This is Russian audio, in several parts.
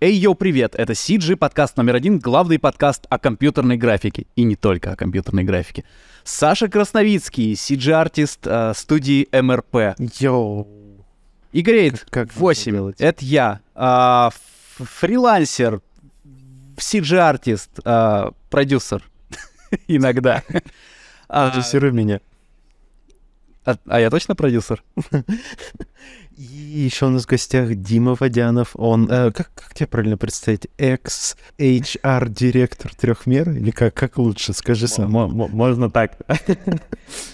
Эй, йоу, привет! Это CG, подкаст номер один, главный подкаст о компьютерной графике. И не только о компьютерной графике. Саша Красновицкий, CG-артист э, студии МРП. Йоу. Игорейт, Как 8. делать? Это я. Ф- фрилансер, CG-артист, а, продюсер. Иногда. Продюсируй меня. А- а я точно продюсер? И еще у нас в гостях Дима Водянов. Он, э, как, как тебя правильно представить, экс-HR-директор трехмер? Или как, как лучше, скажи сам. Мо- мо- Можно так.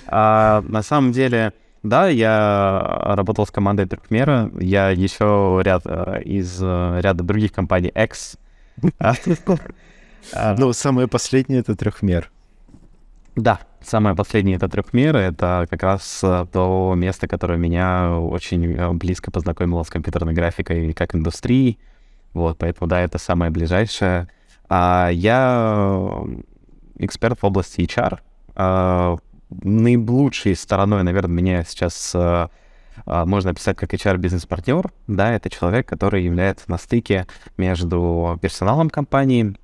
А, На самом деле, да, я работал с командой Трехмера. Я еще ряд э, из э, ряда других компаний X. А, а, Ну, самое последнее — это трехмер. Да, самое последнее это Трехмер. Это как раз э, то место, которое меня очень э, близко познакомило с компьютерной графикой как индустрией. Вот, поэтому, да, это самое ближайшее. А я э, эксперт в области HR. А, наилучшей стороной, наверное, меня сейчас а, можно описать как HR-бизнес-партнер. Да, это человек, который является на стыке между персоналом компании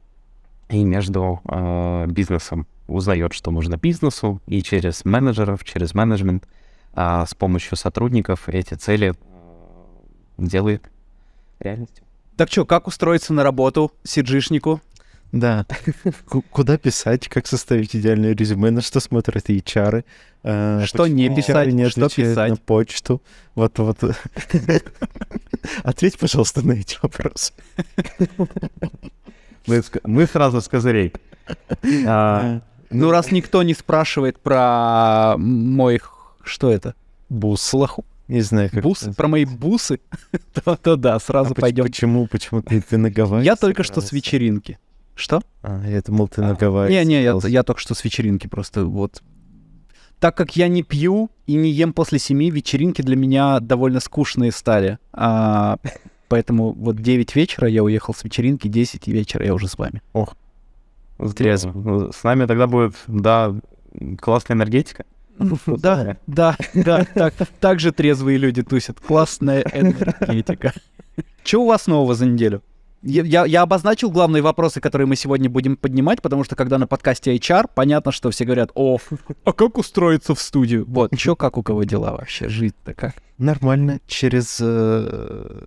и между э, бизнесом. Узнает, что нужно бизнесу, и через менеджеров, через менеджмент а, с помощью сотрудников эти цели э, делает реальностью. Так что, как устроиться на работу CG-шнику? Да. Ку- Куда писать, как составить идеальное резюме, на что смотрят HR. э, Что почему не писать, не что писать. на почту. Вот, вот. Ответь, пожалуйста, на эти вопросы. Мы, сразу с козырей. А, Ну, раз никто не спрашивает про мой... Что это? Бус. Слаху? Не знаю, как Бусы? Про мои бусы? то, то да, А сразу поч- пойдем. Почему, почему ты, ты на Гавайи Я только что с вечеринки. Что? А, я думал, ты на Гавайи. Не-не, я, я только что с вечеринки просто вот. Так как я не пью и не ем после семи, вечеринки для меня довольно скучные стали. А, поэтому вот 9 вечера я уехал с вечеринки, 10 вечера я уже с вами. здорово. Ну, С нами тогда будет, да, классная энергетика. Да, да, да, так, так же трезвые люди тусят. Классная энергетика. Что у вас нового за неделю? Я, я- я обозначил главные вопросы, которые мы сегодня будем поднимать, потому что когда на подкасте HR, понятно, что все говорят, о, а как устроиться в студию? Вот, чё, как у кого дела вообще, жить-то как? Нормально. Через э,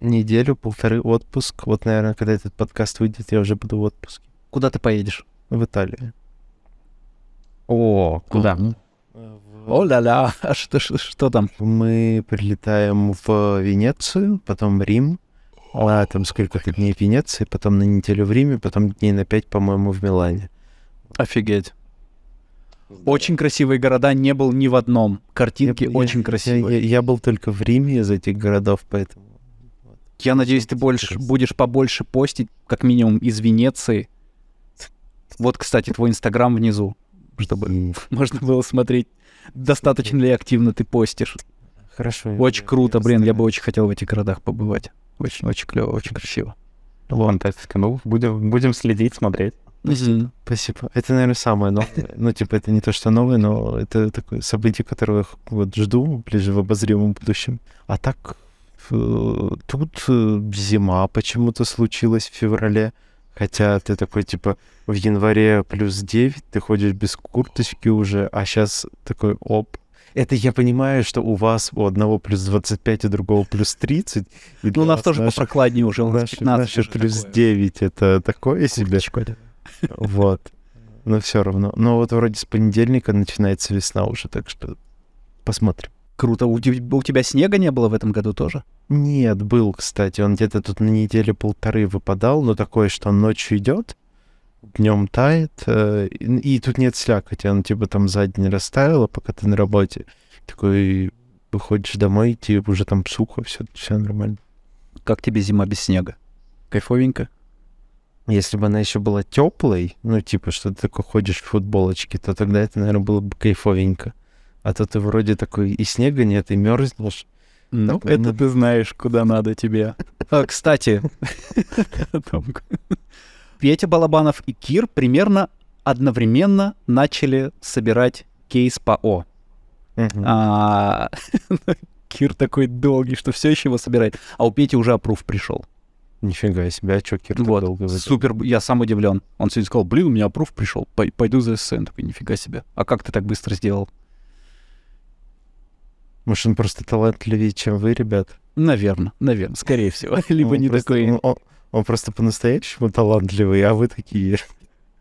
неделю, полторы отпуск. Вот, наверное, когда этот подкаст выйдет, я уже буду в отпуске. Куда ты поедешь? В Италию. О, куда? О-ля-ля, а что, что, что там? Мы прилетаем в Венецию, потом Рим. А, там сколько-то дней в Венеции, потом на неделю в Риме, потом дней на пять, по-моему, в Милане. Офигеть. Очень красивые города, не был ни в одном. Картинки Я- очень я- красивые. Я, я был только в Риме из этих городов, поэтому... Я надеюсь, ты больше, будешь побольше постить, как минимум из Венеции. Вот, кстати, твой инстаграм внизу, чтобы можно было смотреть, достаточно ли активно ты постишь. Хорошо. Очень я- круто, я блин, я бы очень хотел в этих городах побывать. Очень, очень клево, очень красиво. Фантастика. Ну, будем, будем следить, смотреть. Спасибо. Это, наверное, самое новое. Ну, типа, это не то, что новое, но это такое событие, которое я вот жду ближе в обозримом будущем. А так, э, тут э, зима почему-то случилась в феврале. Хотя ты такой, типа, в январе плюс 9, ты ходишь без курточки уже, а сейчас такой, оп. Это я понимаю, что у вас у одного плюс 25, у другого плюс 30. и Ну, у нас тоже наши- попрохладнее уже, у нас Наши, 15 наши плюс такое. 9 это такое себе. Курточку. Вот. Но все равно. Но вот вроде с понедельника начинается весна уже, так что посмотрим. Круто. У, у тебя снега не было в этом году тоже? Нет, был, кстати. Он где-то тут на неделю полторы выпадал, но такое, что он ночью идет, днем тает, э, и, и тут нет слякоти. Он типа там за день растаял, а пока ты на работе. Такой выходишь домой, тебе уже там сухо, все, все нормально. Как тебе зима без снега? Кайфовенько? Если бы она еще была теплой, ну, типа, что ты такой ходишь в футболочке, то тогда это, наверное, было бы кайфовенько. А то ты вроде такой и снега нет, и мерзнешь. Ну, Так, это ну- ты знаешь, куда надо тебе. А, Кстати, Петя Балабанов и Кир примерно одновременно начали собирать кейс по О. А Кир такой долгий, что все еще его собирает. А у Пети уже опруф пришел. Нифига себе, а чё Кир так Вот, долго супер, я сам удивлен. Он сегодня сказал, блин, у меня опруф пришел, пой- пойду за СН. Такой, нифига себе. А как ты так быстро сделал? Может, он просто талантливее, чем вы, ребят? Наверное, наверное, скорее всего. Либо Он не просто- такой... Он, он- он просто по-настоящему талантливый, а вы такие...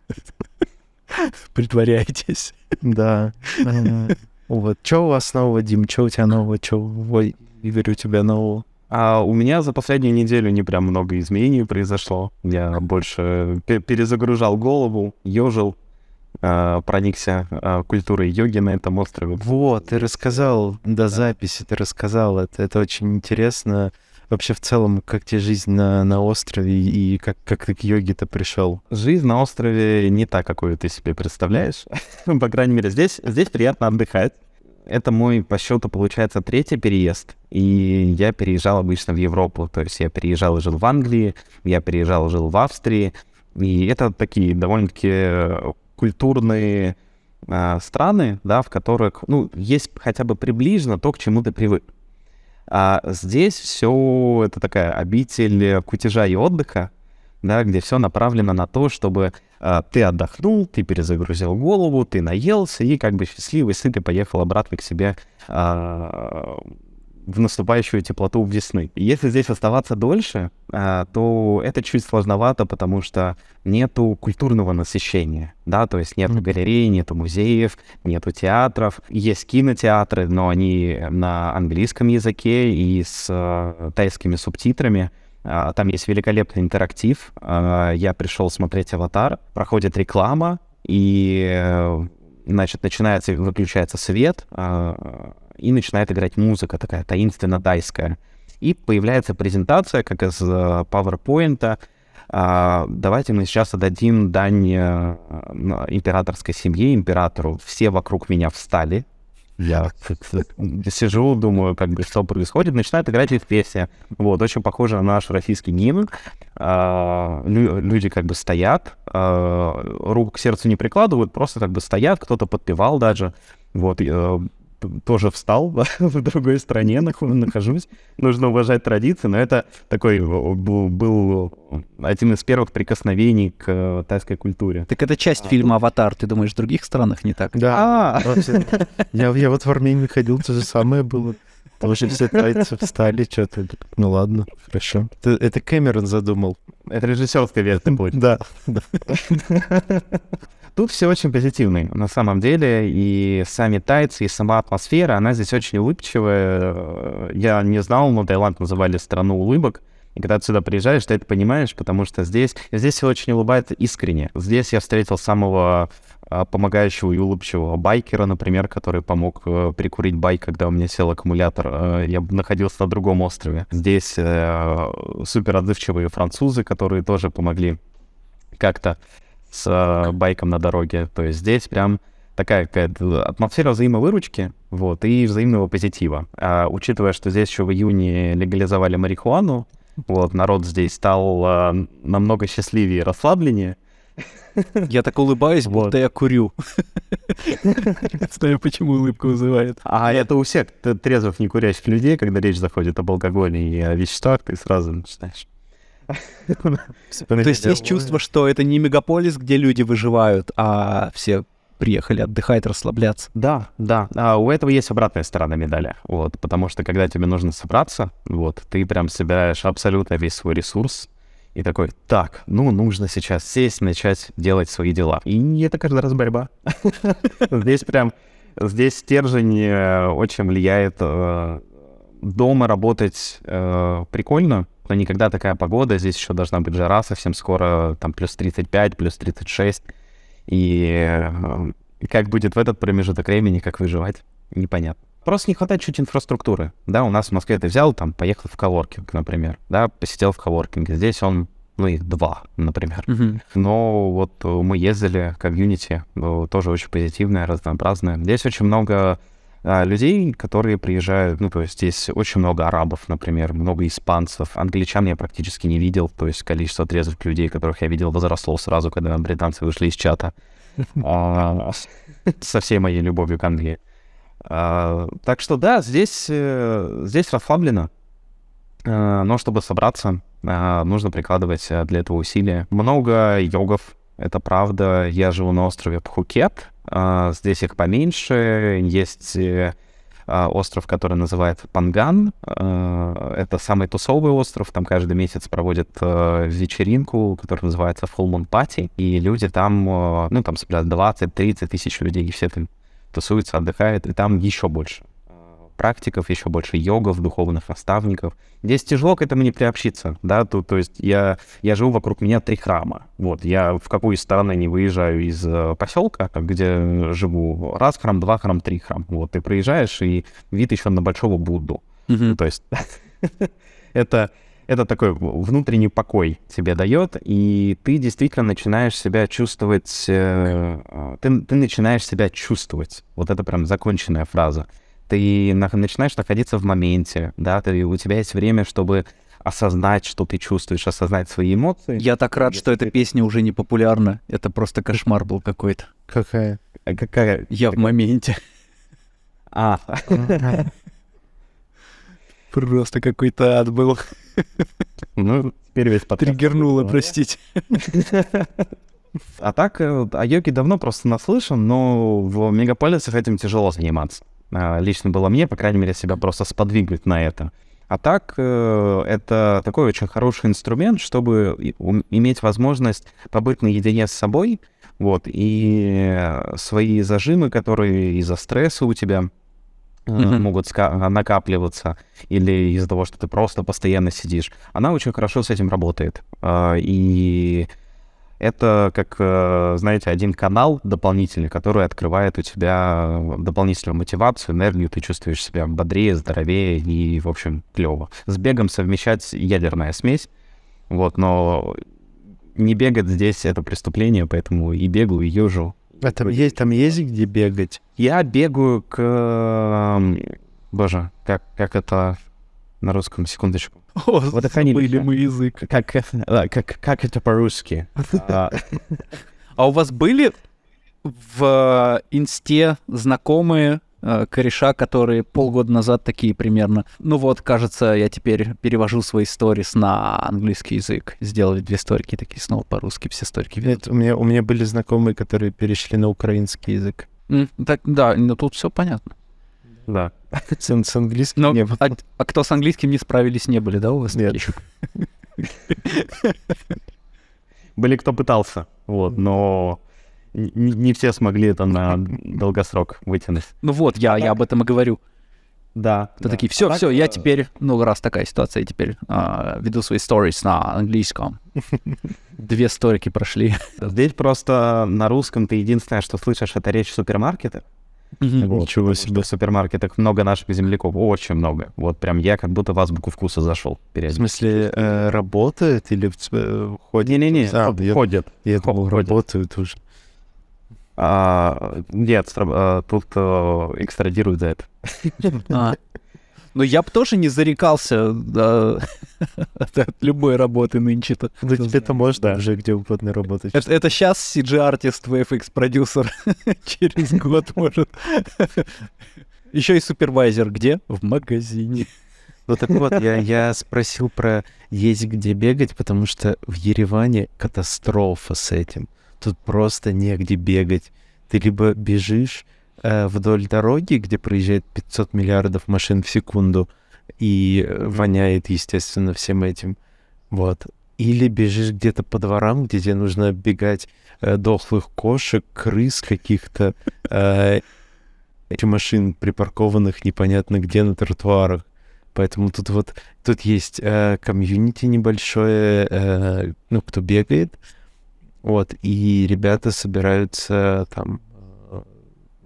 Притворяетесь. Да. Ага. Вот. Чё у вас нового, Дим? Чё у тебя нового? Чё, ой, Игорь, у тебя нового? А у меня за последнюю неделю не прям много изменений произошло. Я больше пе- перезагружал голову, ежил, а, проникся а, культурой йоги на этом острове. Вот, ты рассказал до записи, ты рассказал это. Это очень интересно. Вообще, в целом, как тебе жизнь на, на острове и как, как ты к йоге-то пришел? Жизнь на острове не та, какую ты себе представляешь. По крайней мере, здесь, здесь приятно отдыхать. Это мой, по счету, получается, третий переезд. И я переезжал обычно в Европу. То есть я переезжал и жил в Англии, я переезжал и жил в Австрии. И это такие довольно-таки э, культурные а, страны, да, в которых, ну, есть хотя бы приближенно то, к чему ты привык. А здесь все это такая обитель кутежа и отдыха, да, где все направлено на то, чтобы а, ты отдохнул, ты перезагрузил голову, ты наелся и как бы счастливый, сытый поехал обратно к себе а, в наступающую теплоту весны. И Если здесь оставаться дольше, а, то это чуть сложновато, потому что нету культурного насыщения, да, то есть нету галерей, нету музеев, нету театров, есть кинотеатры, но они на английском языке и с э, тайскими субтитрами. А, Там есть великолепный интерактив. А, Я пришел смотреть «Аватар», проходит реклама, и, э, значит, начинается, выключается свет, и начинает играть музыка такая таинственно-тайская. И появляется презентация, как из э, PowerPoint. А, Давайте мы сейчас отдадим дань э, императорской семье, императору. Все вокруг меня встали. Я сижу, думаю, как бы, что происходит. Начинает играть песня. Вот, очень похоже на наш российский гимн. А, лю- люди как бы стоят, а, руку к сердцу не прикладывают, просто как бы стоят, кто-то подпевал даже. Вот, э, тоже встал в другой стране, нах- нахожусь. Нужно уважать традиции, но это такой был, один из первых прикосновений к э, тайской культуре. Так это часть фильма «Аватар». Ты думаешь, в других странах не так? Да. А, Вообще, Я, я вот в Армении ходил, то же самое было. Тоже все тайцы встали, что-то. Ну ладно, хорошо. Это, это Кэмерон задумал. это режиссерская версия будет. Да. Тут все очень позитивно, на самом деле, и сами тайцы, и сама атмосфера, она здесь очень улыбчивая. Я не знал, но Таиланд называли страну улыбок. И когда ты сюда приезжаешь, ты это понимаешь, потому что здесь, здесь все очень улыбается искренне. Здесь я встретил самого а, помогающего и улыбчивого байкера, например, который помог э, прикурить байк, когда у меня сел аккумулятор. Э, я находился на другом острове. Здесь э, супер отзывчивые французы, которые тоже помогли как-то с э, байком на дороге. То есть здесь прям такая какая-то атмосфера взаимовыручки, вот, и взаимного позитива. А, учитывая, что здесь еще в июне легализовали марихуану, вот, народ здесь стал э, намного счастливее и расслабленнее. Я так улыбаюсь, Вот. будто я курю. Знаю, почему улыбка вызывает. А это у всех трезвых, не курящих людей, когда речь заходит об алкоголе и о веществах, ты сразу начинаешь. То есть есть чувство, что это не мегаполис, где люди выживают, а все приехали отдыхать, расслабляться. Да, да. А у этого есть обратная сторона медали. Вот, потому что когда тебе нужно собраться, вот, ты прям собираешь абсолютно весь свой ресурс и такой, так, ну, нужно сейчас сесть, начать делать свои дела. И это каждый раз борьба. Здесь прям, здесь стержень э, очень влияет. э, Дома работать э, прикольно, но никогда такая погода. Здесь еще должна быть жара совсем скоро, там плюс 35, плюс 36. И э, как будет в этот промежуток времени, как выживать, непонятно. Просто не хватает чуть инфраструктуры. Да, у нас в Москве ты взял, там, поехал в коворкинг, например, да, посидел в коворкинге. Здесь он, ну, их два, например. Но вот э, мы ездили, комьюнити, э, тоже очень позитивное, разнообразное. Здесь очень много людей, которые приезжают, ну, то есть здесь очень много арабов, например, много испанцев. Англичан я практически не видел, то есть количество трезвых людей, которых я видел, возросло сразу, когда британцы вышли из чата. А, Со всей моей любовью к Англии. А, так что да, здесь, э, здесь расслаблено. А, но чтобы собраться, а, нужно прикладывать для этого усилия. Много йогов, это правда. Я живу на острове Пхукет. А, здесь их поменьше. Есть э, а, остров, который называется Панган. А, это самый тусовый остров. Там каждый месяц проводят а, вечеринку, которая называется Full Moon Party. И люди там, а, ну, там собирают 20-30 тысяч людей, и все там тусуются, отдыхают, и там еще больше практиков, еще больше йогов, духовных наставников. Здесь тяжело к этому не приобщиться, да, то, то есть я, я живу вокруг меня три храма, вот, я в какую сторону не выезжаю из э, поселка, где живу, раз храм, два храм, три храм, вот, ты проезжаешь, и вид еще на большого Будду, Мгм. то есть это, это такой внутренний покой тебе дает, и ты действительно начинаешь себя чувствовать, э, э, ты, ты начинаешь себя чувствовать. Вот это прям законченная фраза. Ты на- начинаешь находиться в моменте, да, ты, у тебя есть время, чтобы осознать, что ты чувствуешь, осознать свои эмоции. Я так рад, что Если эта ты- песня уже не популярна. Это просто кошмар был какой-то. Какая? А Какая? Я в моменте. А, Просто какой-то ад был. ну, теперь весь подкаст. Триггернуло, простите. А так, э, о йоге давно просто наслышан, но в мегаполисах этим тяжело заниматься. А, Лично было мне, по крайней мере, себя просто сподвигнуть на это. А так, э, это такой очень хороший инструмент, чтобы иметь возможность побыть наедине с собой, вот, и э, свои зажимы, которые из-за стресса у тебя э, могут ска- накапливаться, или из-за того, что ты просто постоянно сидишь, она очень хорошо с этим работает. А, И это как, э, знаете, один канал дополнительный, который открывает у тебя дополнительную мотивацию, энергию, ты чувствуешь себя бодрее, здоровее и, в общем, клево. С бегом совмещать ядерная смесь, вот, но не бегать здесь это преступление, поэтому и бегу, и езжу. А там есть, там есть где бегать? Я бегаю к... эм, Боже, как, как это на русском? Секундочку. О, Водохранилище. забыли мы язык. Как, как, как это по-русски? А, А у вас были в э, инсте знакомые э, кореша, которые полгода назад такие примерно. Ну вот, кажется, я теперь перевожу свои сторис на английский язык. Сделали две сторики такие снова по-русски, все сторики. Нет, у меня, у меня были знакомые, которые перешли на украинский язык. М, Так, да, ну тут все понятно. Да. С, с английским Но, не было. а, а кто с английским не справились, не были, да, у вас? Нет. Были кто пытался, вот, но не все смогли это на долгосрок вытянуть. Ну вот, я, я об этом и говорю. Да. Кто такие, все, все, я теперь, ну раз такая ситуация, я теперь а, веду свои сторис на английском. Две сторики прошли. Здесь просто на русском ты единственное, что слышишь, это речь супермаркета. Мгм. Вот, Ничего себе. В супермаркетах много наших земляков, очень много. Вот прям я как будто в азбуку вкуса зашел. В смысле, э, работает или э, ходит? Не-не-не, А, я, ходят. я думал, ходит. работают уже. А, нет, а, тут э, экстрадируют за это. Ну, я бы тоже не зарекался да, от от любой работы нынче-то. Ну, тебе-то можно уже где угодно работать. Это, это сейчас CG-артист, VFX-продюсер. Через год может. Еще и супервайзер где? В магазине. Ну так вот, я, я спросил про есть где бегать, потому что в Ереване катастрофа с этим. Тут просто негде бегать. Ты либо бежишь вдоль дороги, где проезжает 500 миллиардов машин в секунду, и э, воняет, естественно, всем этим. Вот. Или бежишь где-то по дворам, где тебе нужно оббегать э, дохлых кошек, крыс каких-то, э, эти машин, припаркованных непонятно где на тротуарах. Поэтому тут вот тут есть э, комьюнити небольшое, э, ну, кто бегает. Вот, и ребята собираются там э,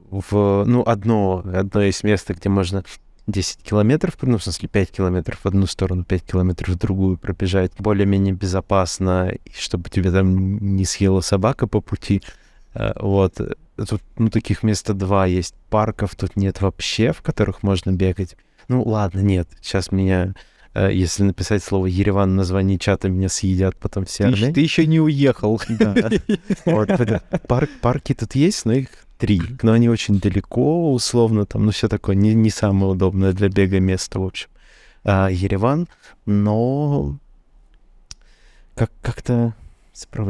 в, ну, одно, одно есть место, где можно 10 километров, ну, в смысле, 5 километров в одну сторону, 5 километров в другую пробежать более-менее безопасно, и чтобы тебя там не съела собака по пути. Э, Вот. Тут, ну, таких места два есть. Парков тут нет вообще, в которых можно бегать. Ну, ладно, нет. Сейчас меня, э, если написать слово Ереван в названии чата, меня съедят потом все Ты, ты еще не уехал. Да. Вот, парк, парки тут есть, но их три, но они очень далеко, условно, там, ну, все такое, не, не самое удобное для бега место, в общем. А, Ереван, но как- как-то.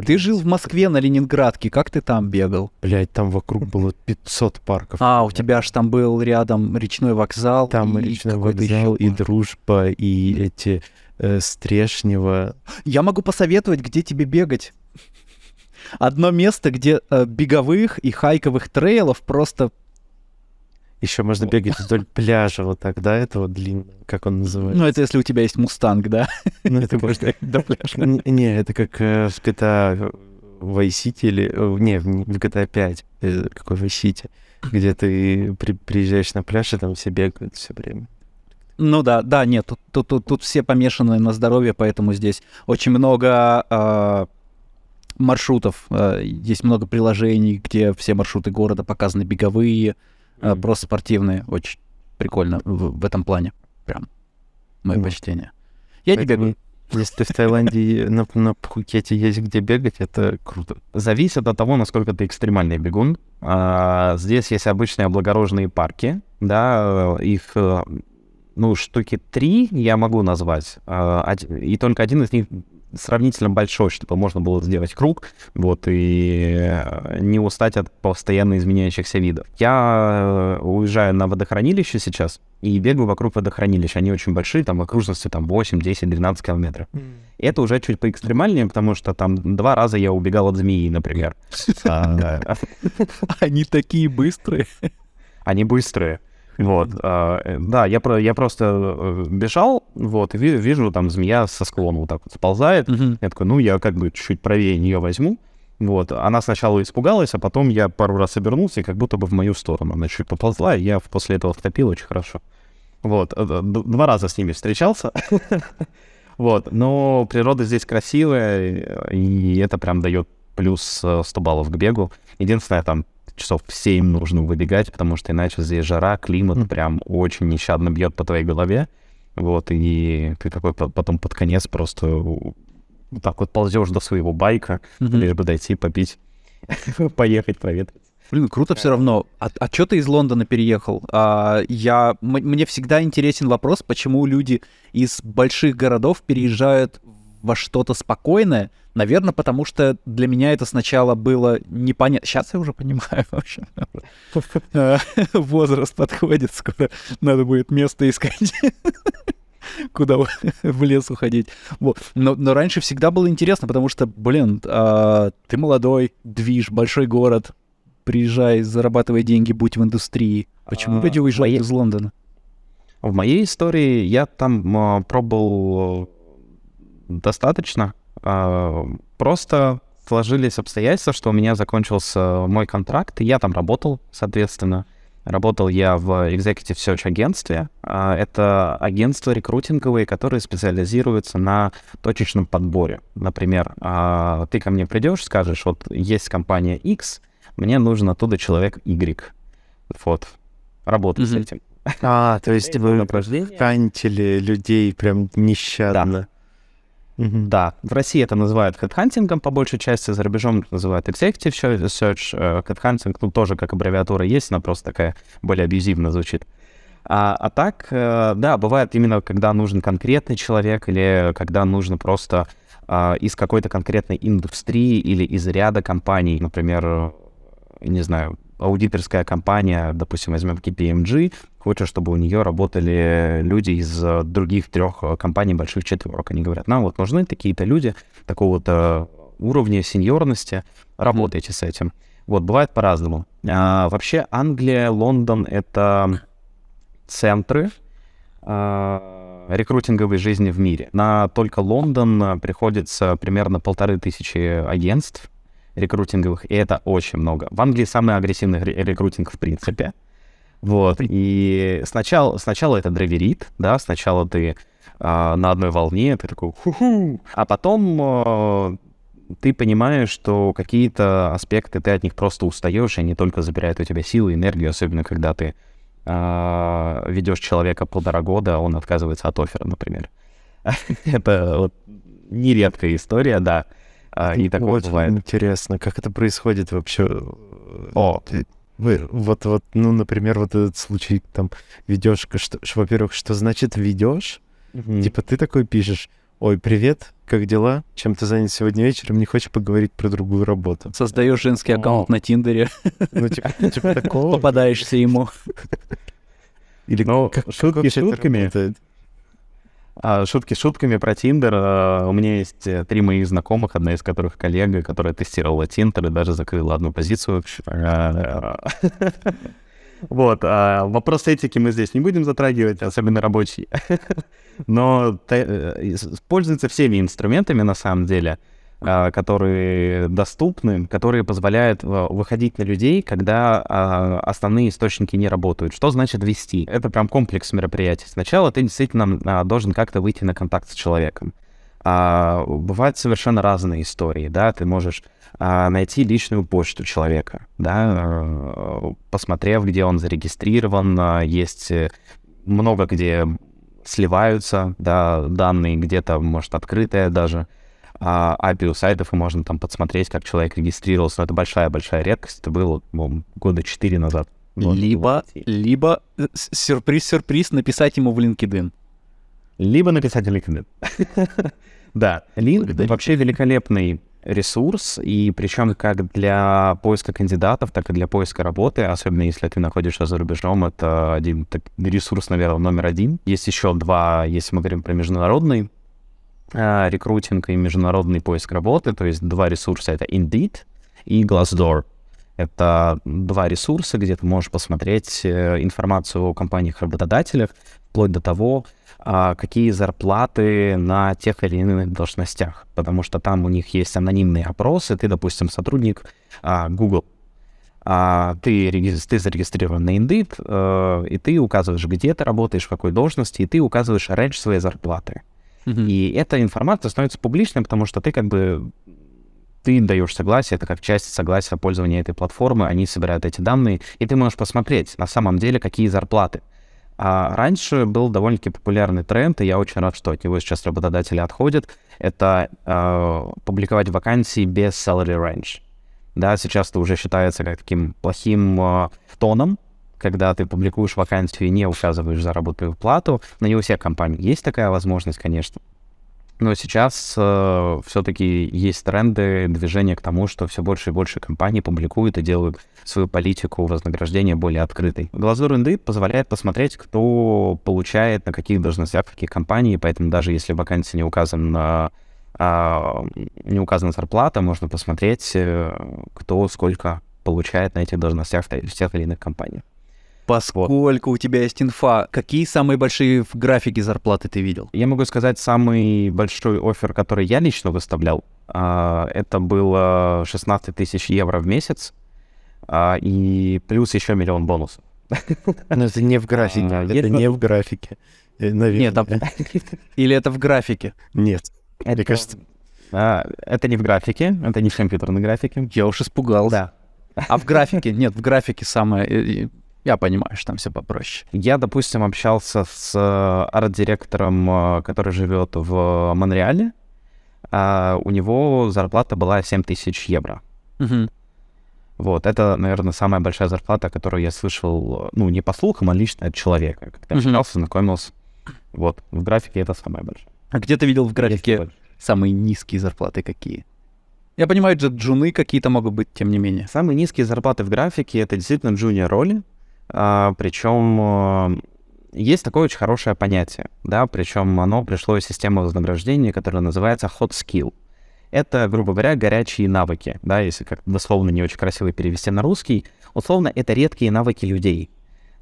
Ты жил в Москве на Ленинградке, как ты там бегал? Блядь, там вокруг было 500 парков. А, у тебя ж там был рядом речной вокзал. Там и речной вокзал, и дружба, и эти э, Стрешнево. Я могу посоветовать, где тебе бегать. Одно место, где э, беговых и хайковых трейлов просто... Еще можно бегать вдоль пляжа вот так, да, этого длинного, как он называется? Ну, это если у тебя есть мустанг, да? Ну, это можно до пляжа. Не, это как э, в GTA Vice City или... э, Не, в GTA 5. э, Какой Vice City? Где ты при- приезжаешь на пляж, и там все бегают все время. Ну да, да, нет, тут, тут, тут, тут все помешаны на здоровье, поэтому здесь очень много а, маршрутов, а, есть много приложений, где все маршруты города показаны беговые, Мгм. просто спортивные, очень прикольно в, в этом плане, прям мое Вот. почтение. Я не Поэтому, бегаю. Если ты в Таиланде на, на Пхукете есть где бегать, это круто. Зависит от того, насколько ты экстремальный бегун. А, Здесь есть обычные облагороженные парки, да, э, их, э, ну, штуки три я могу назвать, а, и только один из них сравнительно большой, чтобы можно было сделать круг, вот, и э, не устать от постоянно изменяющихся видов. Я э, уезжаю на водохранилище сейчас и бегаю вокруг водохранилища. Они очень большие, там в окружности там 8, 10, 12 километров. И это уже чуть поэкстремальнее, потому что там два раза я убегал от змеи, например. А, Они такие быстрые. Они быстрые. Вот, а, э, да, я, про, я просто э, бежал, вот, и ви- вижу, там змея со склона вот так вот сползает. Мгм. Я такой, ну, я как бы чуть правее нее возьму. Вот, она сначала испугалась, а потом я пару раз обернулся, и как будто бы в мою сторону она чуть поползла, и я после этого втопил очень хорошо. Вот, э, два раза с ними встречался. Вот, но природа здесь красивая, и это прям дает плюс э, 100 баллов к бегу. Единственное, там часов в 7 нужно выбегать, потому что иначе здесь жара, климат прям очень нещадно бьет по твоей голове. Вот, и ты такой по- потом под конец просто вот так вот ползешь до своего байка, лишь бы дойти, попить, поехать, проветрить. Блин, круто все равно. А, а что ты из Лондона переехал? А, я, мне всегда интересен вопрос, почему люди из больших городов переезжают во что-то спокойное. Наверное, потому что для меня это сначала было непонятно. Сейчас я уже понимаю вообще. Э, Возраст подходит, скоро надо будет место искать. Куда в- лес уходить. Вот. Но, но раньше всегда было интересно, потому что, блин, а, ты молодой, движ, большой город, приезжай, зарабатывай деньги, будь в индустрии. Почему А, люди уезжают из Лондона? В моей истории я там а, пробовал достаточно. А, просто сложились обстоятельства, что у меня закончился мой контракт, и я там работал, соответственно. Работал я в Executive Search агентстве. А, Это агентство рекрутинговые, которые специализируются на точечном подборе. Например, а, ты ко мне придешь, скажешь, вот есть компания X, мне нужен оттуда человек Y. Вот. Работай с Мгм. этим. А, то есть вы кантили людей прям нещадно. Мгм. Да, в России это называют хедхантингом по большей части, за рубежом это называют executive search. Э, Хедхантинг, ну, тоже как аббревиатура есть, она просто такая более абьюзивно звучит. А, а так, э, да, бывает именно, когда нужен конкретный человек или когда нужно просто а, из какой-то конкретной индустрии или из ряда компаний, например, э, не знаю, аудиторская компания, допустим, возьмем KPMG, хочет, чтобы у нее работали люди из э, других трех э, компаний больших четверок. Они говорят, нам вот нужны такие-то люди такого-то уровня сеньорности, работайте с этим. Вот, бывает по-разному. А, вообще, Англия, Лондон — это центры а, рекрутинговой жизни в мире. На только Лондон приходится примерно полторы тысячи агентств рекрутинговых, и это очень много. В Англии самый агрессивный ре- рекрутинг в принципе. Вот, и сначала, сначала это драйверит, да, сначала ты а, на одной волне, ты такой ху-ху, а потом а, ты понимаешь, что какие-то аспекты ты от них просто устаешь, и они только забирают у тебя силы, энергию, особенно когда ты а, ведешь человека полтора года, а он отказывается от оффера, например. Это вот нередкая история, да. А, И такое Очень бывает. интересно, как это происходит вообще. О, Вы, вот, вот, ну, например, вот этот случай, там, ведешь, что, во-первых, что значит ведешь? Мгм. Типа ты такой пишешь, ой, привет, как дела? Чем ты занят сегодня вечером? Не хочешь поговорить про другую работу? Создаешь женский аккаунт на Тиндере, Ну, типа, типа такого. попадаешься ему. Или Ну, как, как шутки это шутками. А, шутки шутками про Тиндер. А, У меня есть э, три моих знакомых, одна из которых коллега, которая тестировала Тиндер и даже закрыла одну позицию. А, Вот. а Вопрос этики мы здесь не будем затрагивать, особенно рабочий. Но э, пользуется всеми инструментами, на самом деле, которые доступны, которые позволяют а, выходить на людей, когда а, основные источники не работают. Что значит вести? Это прям комплекс мероприятий. Сначала ты действительно а, должен как-то выйти на контакт с человеком. А, бывают совершенно разные истории, да, ты можешь а, найти личную почту человека, да, э, посмотрев, где он зарегистрирован, а, есть э, много где сливаются, да, данные где-то, может, открытые даже, а, API у сайтов, и можно там подсмотреть, как человек регистрировался, но это большая-большая редкость, это было, года четыре назад. Вот. Либо, либо э, сюрприз-сюрприз написать ему в LinkedIn. Либо написать LinkedIn. Да, LinkedIn вообще великолепный ресурс, и причем как для поиска кандидатов, так и для поиска работы, особенно если ты находишься за рубежом, это один так- ресурс, наверное, номер один. Есть еще два, если мы говорим про международный рекрутинг и международный поиск работы, то есть два ресурса — это Indeed и Glassdoor. Это два ресурса, где ты можешь посмотреть э, информацию о компаниях-работодателях, вплоть до того, а, какие зарплаты на тех или иных должностях. Потому что там у них есть анонимные опросы. Ты, допустим, сотрудник а, Google. А, ты, ты зарегистрирован на Indeed, э, и ты указываешь, где ты работаешь, в какой должности, и ты указываешь рейндж своей зарплаты. И эта информация становится публичной, потому что ты как бы ты даешь согласие, это как часть согласия пользования этой платформы, они собирают эти данные, и ты можешь посмотреть на самом деле, какие зарплаты. А раньше был довольно-таки популярный тренд, и я очень рад, что от него сейчас работодатели отходят, это э, публиковать вакансии без salary range. Да, сейчас это уже считается как таким плохим э, тоном, когда ты публикуешь вакансию и не указываешь заработную плату. Но не у всех компаний есть такая возможность, конечно. Но сейчас э, все-таки есть тренды, движение к тому, что все больше и больше компаний публикуют и делают свою политику вознаграждения более открытой. Глазур Indeed позволяет посмотреть, кто получает на каких должностях, в каких компании, поэтому даже если в вакансии не указан а, не указана зарплата, можно посмотреть, э, кто сколько получает на этих должностях в тех или иных компаниях. Поскольку у тебя есть инфа, какие самые большие в графике зарплаты ты видел? Я могу сказать, самый большой офер, который я лично выставлял, а, это было 16 тысяч евро в месяц, а, и плюс еще миллион бонусов. Но это не в графике. А, это не в графике. Э, Наверное. Нет, там- Или это в графике? Нет. Мне Это- кажется, а, Это не в графике, это не в компьютерной графике. Я уж испугался. Да. А в графике? Нет, в графике самое... Я понимаю, что там все попроще. Я, допустим, общался с э, арт-директором, э, который живет в Монреале. а у него зарплата была 7 тысяч евро. Мгм. Вот, это, наверное, самая большая зарплата, которую я слышал, ну, не по слухам, а лично от человека. Когда Мгм. общался, знакомился. Вот, в графике это самое большое. А где ты видел в графике самые низкие зарплаты какие? Я понимаю, джа- джуны какие-то могут быть, тем не менее. Самые низкие зарплаты в графике это действительно джуниор роли. Причем есть такое очень хорошее понятие, да, причем оно пришло из системы вознаграждения, которая называется hot skill. Это, грубо говоря, горячие навыки, да, если как дословно не очень красиво перевести на русский. Условно, это редкие навыки людей.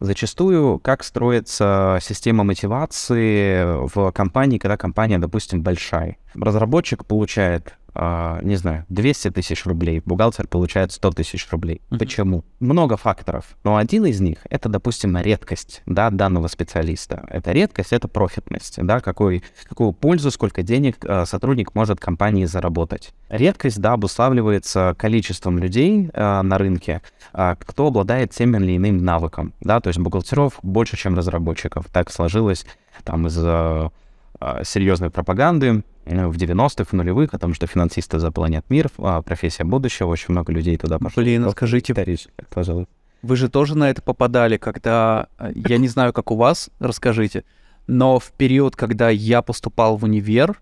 Зачастую, как строится система мотивации в компании, когда компания, допустим, большая. Разработчик получает, а, не знаю, 200 тысяч рублей, бухгалтер получает 100 тысяч рублей. Мгм. Почему? Много факторов, но один из них — это, допустим, редкость да, данного специалиста. Это редкость, это профитность, да, какой, какую пользу, сколько денег а, сотрудник может компании заработать. Редкость, да, обуславливается количеством людей а, на рынке, а, кто обладает тем или иным навыком, да, то есть бухгалтеров больше, чем разработчиков. Так сложилось там из-за а, серьезной пропаганды э, в 90-х, в нулевых, о том, что финансисты заполонят мир, а, профессия будущего, очень много людей туда пошло. Блин, а скажите, повторюсь, пожалуй. Вы же тоже на это попадали, когда, э, я не знаю, как у вас, расскажите, но в период, когда я поступал в универ,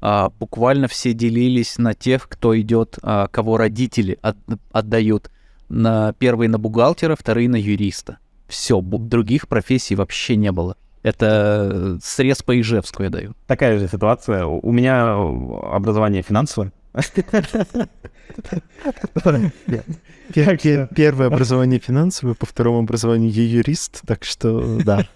а, буквально все делились на тех, кто идет, а, кого родители от, отдают. На первые на бухгалтера, вторые на юриста. Все, других профессий вообще не было. Это э, срез по Ижевску я даю. Такая же ситуация. У меня образование финансовое. Первое образование финансовое, по второму образованию я юрист, так что да.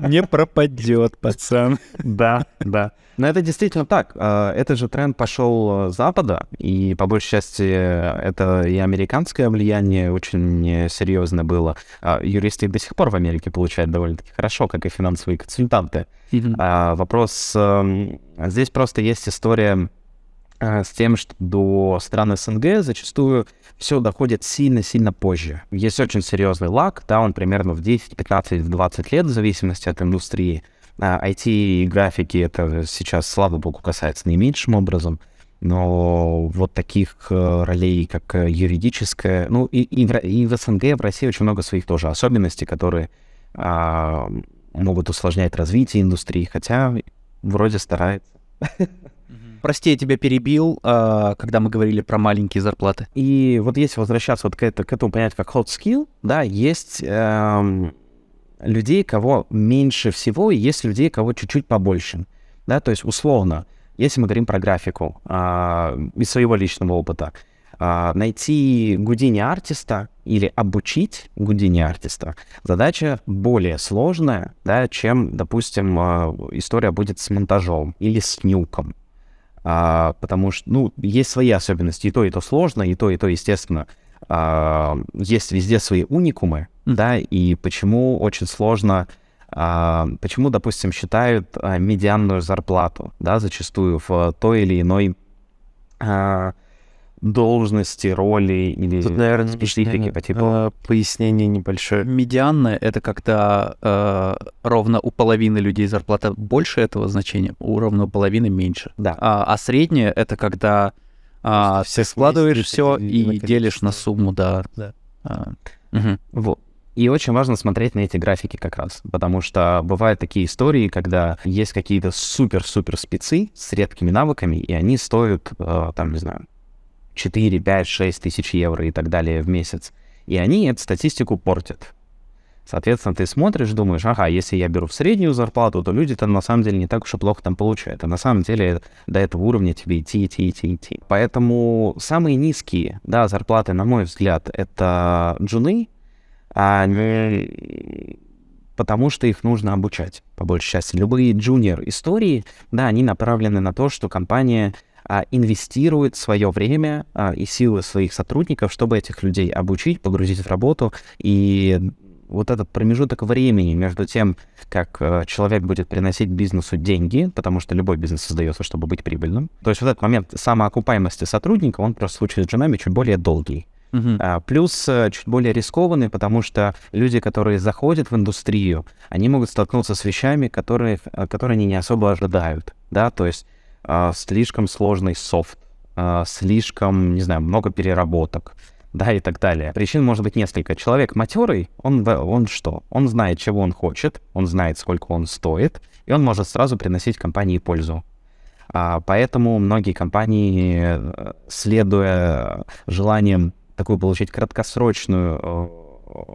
Не пропадет, пацан. Да, да. Но это действительно так. А, это же тренд пошел с Запада, и по большей части это и американское влияние очень серьезно было. А, юристы до сих пор в Америке получают довольно-таки хорошо, как и финансовые консультанты. Вопрос... Эм, здесь просто есть история с тем, что до стран СНГ зачастую все доходит сильно-сильно позже. Есть очень серьезный лак, да, он примерно в 10, 15, 20 лет, в зависимости от индустрии. IT и графики это сейчас, слава богу, касается наименьшим образом, но вот таких э, ролей, как э, юридическая, ну и, и, в, и в СНГ, в России очень много своих тоже особенностей, которые а, могут усложнять развитие индустрии, хотя вроде старается. Прости, я тебя перебил, а, когда мы говорили про маленькие зарплаты. И вот если возвращаться вот к, это, к этому понятию как hot skill, да, есть эм, людей, кого меньше всего, и есть людей, кого чуть-чуть побольше. Да, то есть условно, если мы говорим про графику а, из своего личного опыта, а, найти гудини артиста или обучить гудини артиста задача более сложная, да, чем, допустим, а, история будет с монтажом или с нюком. А, потому что, ну, есть свои особенности, и то, и то сложно, и то, и то, естественно, а, есть везде свои уникумы, mm. да, и почему очень сложно, а, почему, допустим, считают а, медианную зарплату, да, зачастую в той или иной а, должности, роли или Тут, наверное, специфики по типу... А, пояснение небольшое. Медианная — это когда э, ровно у половины людей зарплата больше этого значения, у ровно у половины меньше. Да. А, а средняя — это когда а, все складываешь все и делишь на сумму, да. да. А, угу. Вот. И очень важно смотреть на эти графики как раз, потому что бывают такие истории, когда есть какие-то супер-супер спецы с редкими навыками, и они стоят, э, там, не знаю, 4, 5, 6 тысяч евро и так далее в месяц. И они эту статистику портят. Соответственно, ты смотришь, думаешь, ага, если я беру в среднюю зарплату, то люди там на самом деле не так уж и плохо там получают. А на самом деле до этого уровня тебе идти, идти, идти, идти. Поэтому самые низкие, да, зарплаты, на мой взгляд, это джуны, а не потому что их нужно обучать, по большей части. Любые джуниор истории, да, они направлены на то, что компания а, инвестирует свое время а, и силы своих сотрудников, чтобы этих людей обучить, погрузить в работу и вот этот промежуток времени между тем, как э, человек будет приносить бизнесу деньги, потому что любой бизнес создается, чтобы быть прибыльным. То есть вот этот момент самоокупаемости сотрудника, он просто в случае с джунами чуть более долгий. Uh-huh. А, плюс а, чуть более рискованный, потому что люди, которые заходят в индустрию, они могут столкнуться с вещами, которые, э, которые они не особо ожидают. Да? То есть а, слишком сложный софт, а, слишком, не знаю, много переработок, да, и так далее. Причин может быть несколько. Человек матерый, он, он что? Он знает, чего он хочет, он знает, сколько он стоит, и он может сразу приносить компании пользу. А, поэтому многие компании, э, следуя желаниям такую получить краткосрочную э,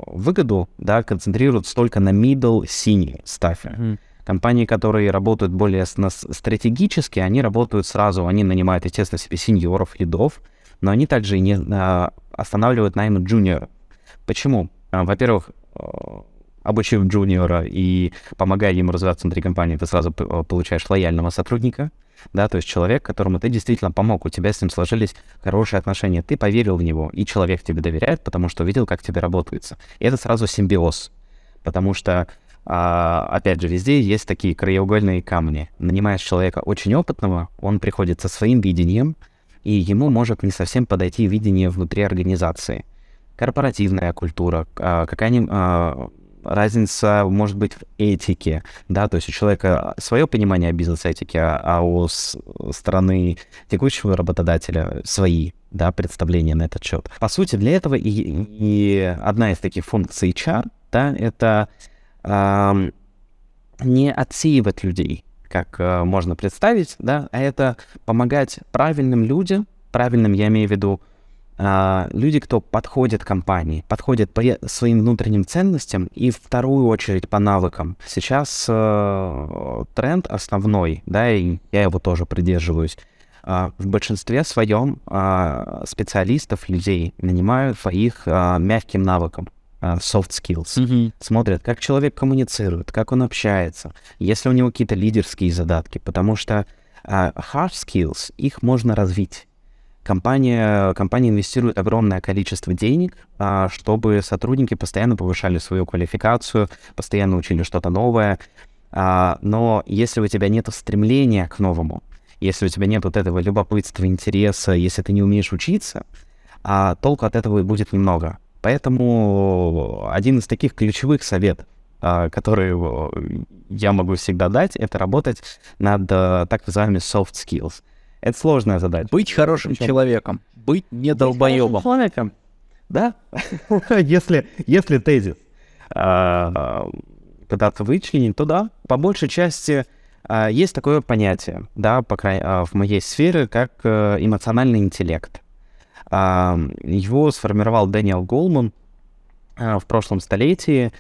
выгоду, да, концентрируются только на middle senior стафе. Mm-hmm. Компании, которые работают более стратегически, они работают сразу, они нанимают, естественно, себе сеньоров, лидов, но они также не а, останавливают найм джуниора. Почему? А, во-первых, а, обучив джуниора и помогая ему развиваться внутри компании, ты сразу получаешь лояльного сотрудника, да, то есть человек, которому ты действительно помог, у тебя с ним сложились хорошие отношения, ты поверил в него, и человек тебе доверяет, потому что видел, как тебе работается. И это сразу симбиоз, потому что опять же, везде есть такие краеугольные камни. Нанимаешь человека очень опытного, он приходит со своим видением, и ему может не совсем подойти видение внутри организации. Корпоративная культура, а, какая-нибудь а, разница может быть в этике, да, то есть у человека свое понимание а, а у стороны текущего работодателя свои, да, представления на этот счет. По сути, для этого и, и одна из таких функций HR, да, это э, не отсеивать людей, как э, можно представить, да, а это помогать правильным людям, правильным я имею в виду а, люди, кто подходит компании, подходят по своим внутренним ценностям и в вторую очередь по навыкам. Сейчас э, тренд основной, да, и я его тоже придерживаюсь, э, в большинстве своем э, специалистов, людей нанимают по их э, мягким навыкам soft skills. Mm-hmm. Смотрят, как человек коммуницирует, как он общается, если у него какие-то лидерские задатки, потому что uh, hard skills, их можно развить компания, компания инвестирует огромное количество денег, а, чтобы сотрудники постоянно повышали свою квалификацию, постоянно учили что-то новое. Но если у тебя нет стремления к новому, если у тебя нет вот этого любопытства, интереса, если ты не умеешь учиться, а толку от этого будет немного. Поэтому один из таких ключевых советов, который я могу всегда дать, это работать над так называемыми soft skills. Это сложная задача. Быть хорошим Причем... человеком, быть не долбоебом. человеком, да? если, если тезис а, пытаться вычленить, то да, по большей части а, есть такое понятие, да, по крайней а, в моей сфере, как э, эмоциональный интеллект. Его сформировал Дэниел Голман в прошлом столетии.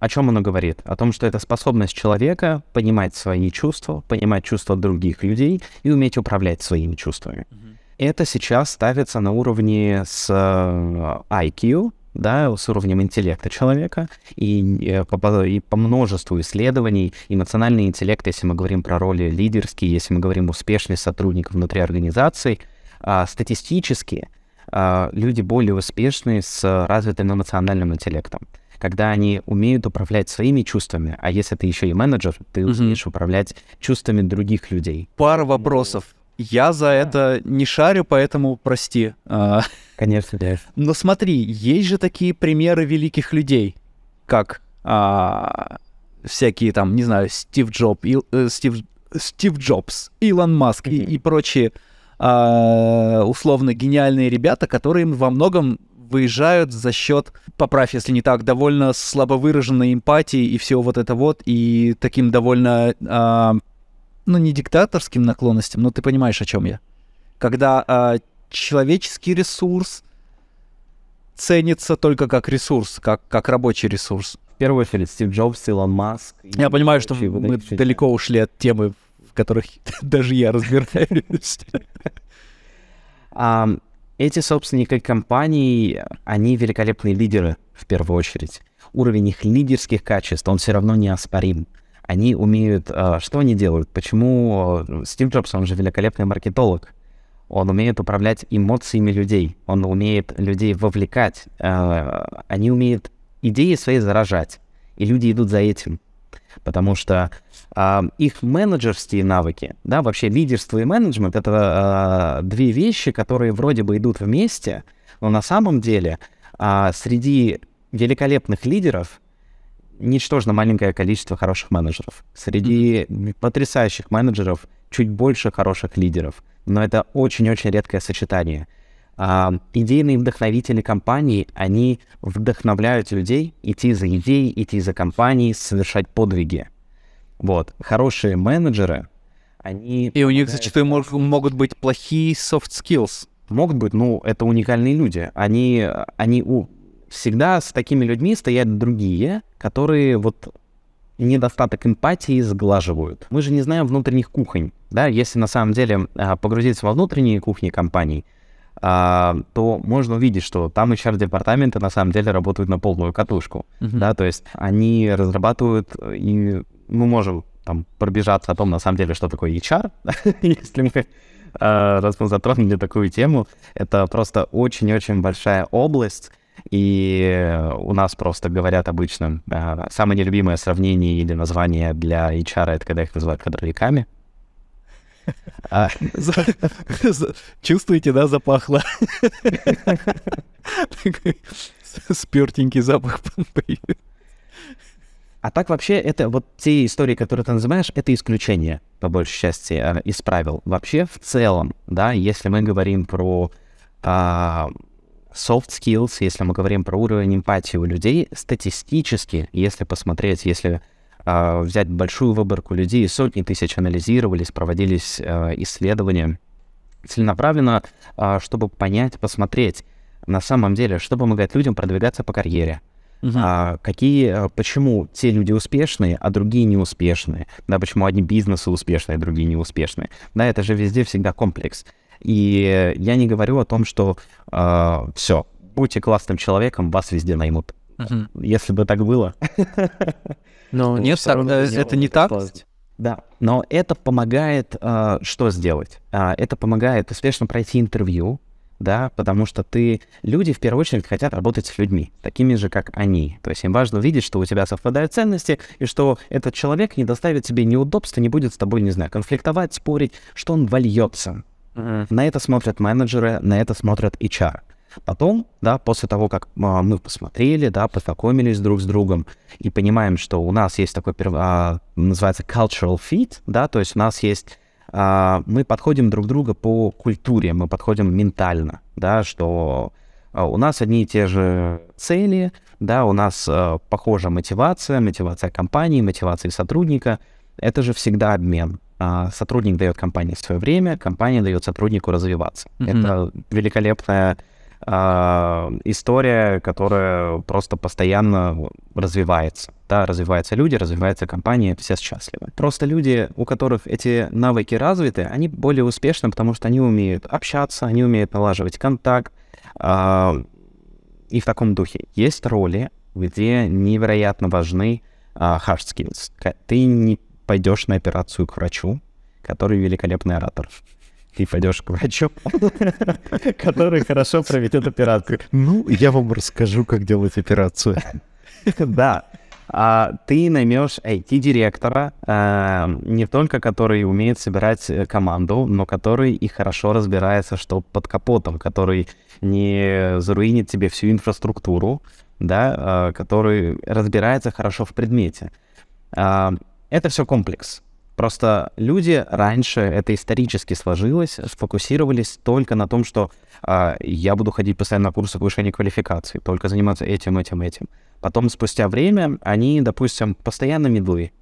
О чем оно говорит? О том, что это способность человека понимать свои чувства, понимать чувства других людей и уметь управлять своими чувствами. Mm-hmm. Это сейчас ставится на уровне с э, IQ, да, с уровнем интеллекта человека, и, э, по, и по множеству исследований эмоциональный интеллект, если мы говорим про роли лидерские, если мы говорим успешный сотрудник внутри организации, а, статистически а, люди более успешные с развитым эмоциональным интеллектом когда они умеют управлять своими чувствами, а если ты еще и менеджер, ты mm-hmm. умеешь управлять чувствами других людей. Пара вопросов. Я за это не шарю, поэтому прости. А, Конечно, да. Но смотри, есть же такие примеры великих людей, как а, всякие там, не знаю, Стив Джоб, и, э, Стив, Стив Джобс, Илон Маск mm-hmm. и, и прочие а, условно гениальные ребята, которые во многом выезжают за счет, поправь, если не так, довольно слабо выраженной эмпатии и все вот это вот, и таким довольно, а, ну, не диктаторским наклонностям, но ты понимаешь, о чем я. Когда а, человеческий ресурс ценится только как ресурс, как, как рабочий ресурс. В первую очередь Стив Джобс, Илон Маск. Я понимаю, что мы далеко ушли от темы, в которых даже я разбираюсь. Эти собственники компаний, они великолепные лидеры в первую очередь. Уровень их лидерских качеств, он все равно неоспорим. Они умеют... А, что они делают? Почему э, Стив Джобс, он же великолепный маркетолог. Он умеет управлять эмоциями людей. Он умеет людей вовлекать. А, они умеют идеи свои заражать. И люди идут за этим потому что э, их менеджерские навыки, да, вообще лидерство и менеджмент — это э, две вещи, которые вроде бы идут вместе, но на самом деле э, среди великолепных лидеров ничтожно маленькое количество хороших менеджеров. Среди потрясающих менеджеров чуть больше хороших лидеров, но это очень-очень редкое сочетание — а, идейные вдохновители компании, они вдохновляют людей идти за идеей, идти за компанией, совершать подвиги. Вот. Хорошие менеджеры, они... И у них зачастую мог, могут быть плохие soft skills. Могут быть, ну, это уникальные люди. Они, они у... всегда с такими людьми стоят другие, которые вот недостаток эмпатии сглаживают. Мы же не знаем внутренних кухонь, да, если на самом деле а, погрузиться во внутренние кухни компаний, то можно увидеть, что там HR-департаменты на самом деле работают на полную катушку, uh-huh. да, то есть они разрабатывают, и мы можем там пробежаться о том, на самом деле, что такое HR, если мы а, раз мы затронули такую тему, это просто очень-очень большая область, и у нас просто говорят обычно, а, самое нелюбимое сравнение или название для HR — это когда их называют кадровиками, А, Чувствуете, да, запахло? Такой Спёртенький запах. А так вообще это вот те истории, которые ты называешь, это исключение, по большей части, э, из правил. Вообще в целом, да, если мы говорим про а, soft skills, если мы говорим про уровень эмпатии у людей, статистически, если посмотреть, если а, взять большую выборку людей, сотни тысяч анализировались, проводились а, исследования целенаправленно, а, чтобы понять, посмотреть на самом деле, что помогает людям продвигаться по карьере, а, какие, а, почему те люди успешные, а другие неуспешные, да, почему одни бизнесы успешные, а другие неуспешные, да, это же везде всегда комплекс. И я не говорю о том, что все, будьте классным человеком, вас везде наймут. Мгм. Если бы так было, Но Нет, так, э, это не так? Да, но это помогает а, что сделать? А, это помогает успешно пройти интервью, да, потому что ты... Люди в первую очередь хотят работать с людьми, такими же, как они. То есть им важно увидеть, что у тебя совпадают ценности, и что этот человек не доставит тебе неудобства, не будет с тобой, не знаю, конфликтовать, спорить, что он вольется. На это смотрят менеджеры, на это смотрят HR. Потом, да, после того, как а, мы посмотрели, да, познакомились друг с другом и понимаем, что у нас есть такой, а, называется cultural fit, да, то есть у нас есть, а, мы подходим друг друга по культуре, мы подходим ментально, да, что у нас одни и те же цели, да, у нас а, похожа мотивация, мотивация компании, мотивация сотрудника, это же всегда обмен. А, Сотрудник дает компании свое время, компания дает сотруднику развиваться. Мгм. Это великолепная а, история, которая просто постоянно развивается. Да, развиваются люди, развивается компания, все счастливы. Просто люди, у которых эти навыки развиты, они более успешны, потому что они умеют общаться, они умеют налаживать контакт. а, и в таком духе. Есть роли, где невероятно важны а, hard skills. Ты не пойдешь на операцию к врачу, который великолепный оратор. Ты пойдешь к врачу, который хорошо проведет операцию. Ну, я вам расскажу, как делать операцию. Да. А ты наймешь IT-директора, а, не только который умеет собирать э, команду, но который и хорошо разбирается, что под капотом, который не заруинит тебе всю инфраструктуру, да, а, который разбирается хорошо в предмете. А, Это все комплекс. Просто люди раньше, это исторически сложилось, сфокусировались только на том, что а, я буду ходить постоянно на курсы повышения квалификации, только заниматься этим, этим, этим. Потом, спустя время, они, допустим, постоянно медлы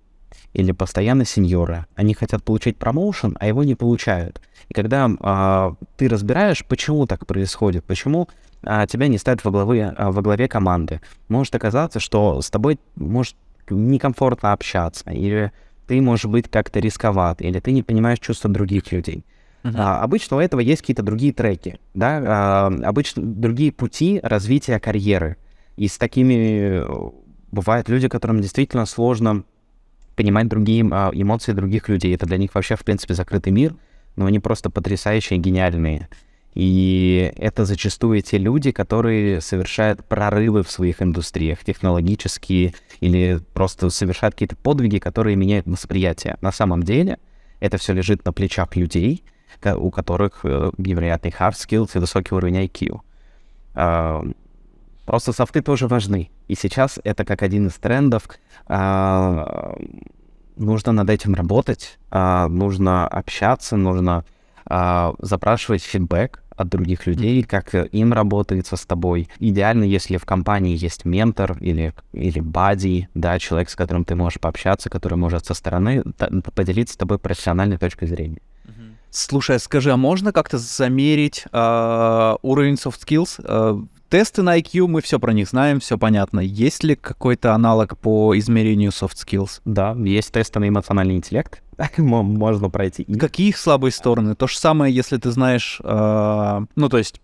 или постоянно сеньоры. Они хотят получить промоушен, а его не получают. И когда а, ты разбираешь, почему так происходит, почему а, тебя не ставят во главе, а, во главе команды, может оказаться, что с тобой может некомфортно общаться, или ты, может быть, как-то рисковат, или ты не понимаешь чувства других людей. А, обычно у этого есть какие-то другие треки, да, а, обычно другие пути развития карьеры. И с такими э, бывают люди, которым действительно сложно понимать другие а, эмоции других людей. Это для них вообще, в принципе, закрытый мир, но они просто потрясающие, гениальные. И это зачастую те люди, которые совершают прорывы в своих индустриях, технологические, или просто совершают какие-то подвиги, которые меняют восприятие. На самом деле это все лежит на плечах людей, у которых э, невероятный hard skills и высокий уровень IQ. А, Просто софты тоже важны. И сейчас это как один из трендов. А, Нужно над этим работать, а, нужно общаться, нужно запрашивать фидбэк от других людей, как э, им работается с тобой. Идеально, если в компании есть ментор или, или бади, да, человек, с которым ты можешь пообщаться, который может со стороны поделиться с тобой профессиональной точкой зрения. Слушай, скажи, а можно как-то замерить а, уровень soft skills? А, тесты на IQ, мы все про них знаем, все понятно. Есть ли какой-то аналог по измерению soft skills? Да, есть тесты на эмоциональный интеллект, можно пройти. их. Какие их слабые стороны? То же самое, если ты знаешь, а, ну то есть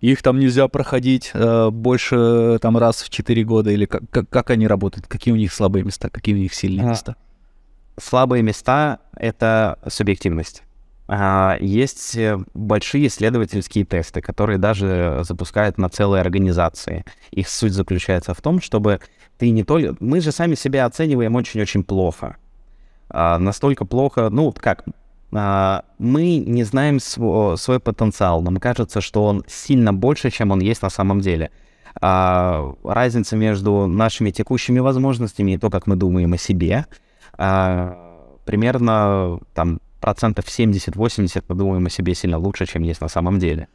их там нельзя проходить а, больше там раз в 4 года, или как, как, как они работают, какие у них слабые места, какие у них сильные А, места? Слабые места — это субъективность. А, Есть э, большие исследовательские тесты, которые даже запускают на целые организации. Их суть заключается в том, чтобы ты не только... Мы же сами себя оцениваем очень-очень плохо. А, Настолько плохо, ну, как, а, мы не знаем сво- свой потенциал. Нам кажется, что он сильно больше, чем он есть на самом деле. А, разница между нашими текущими возможностями и то, как мы думаем о себе, примерно там процентов 70-80 мы думаем о себе сильно лучше, чем есть на самом деле.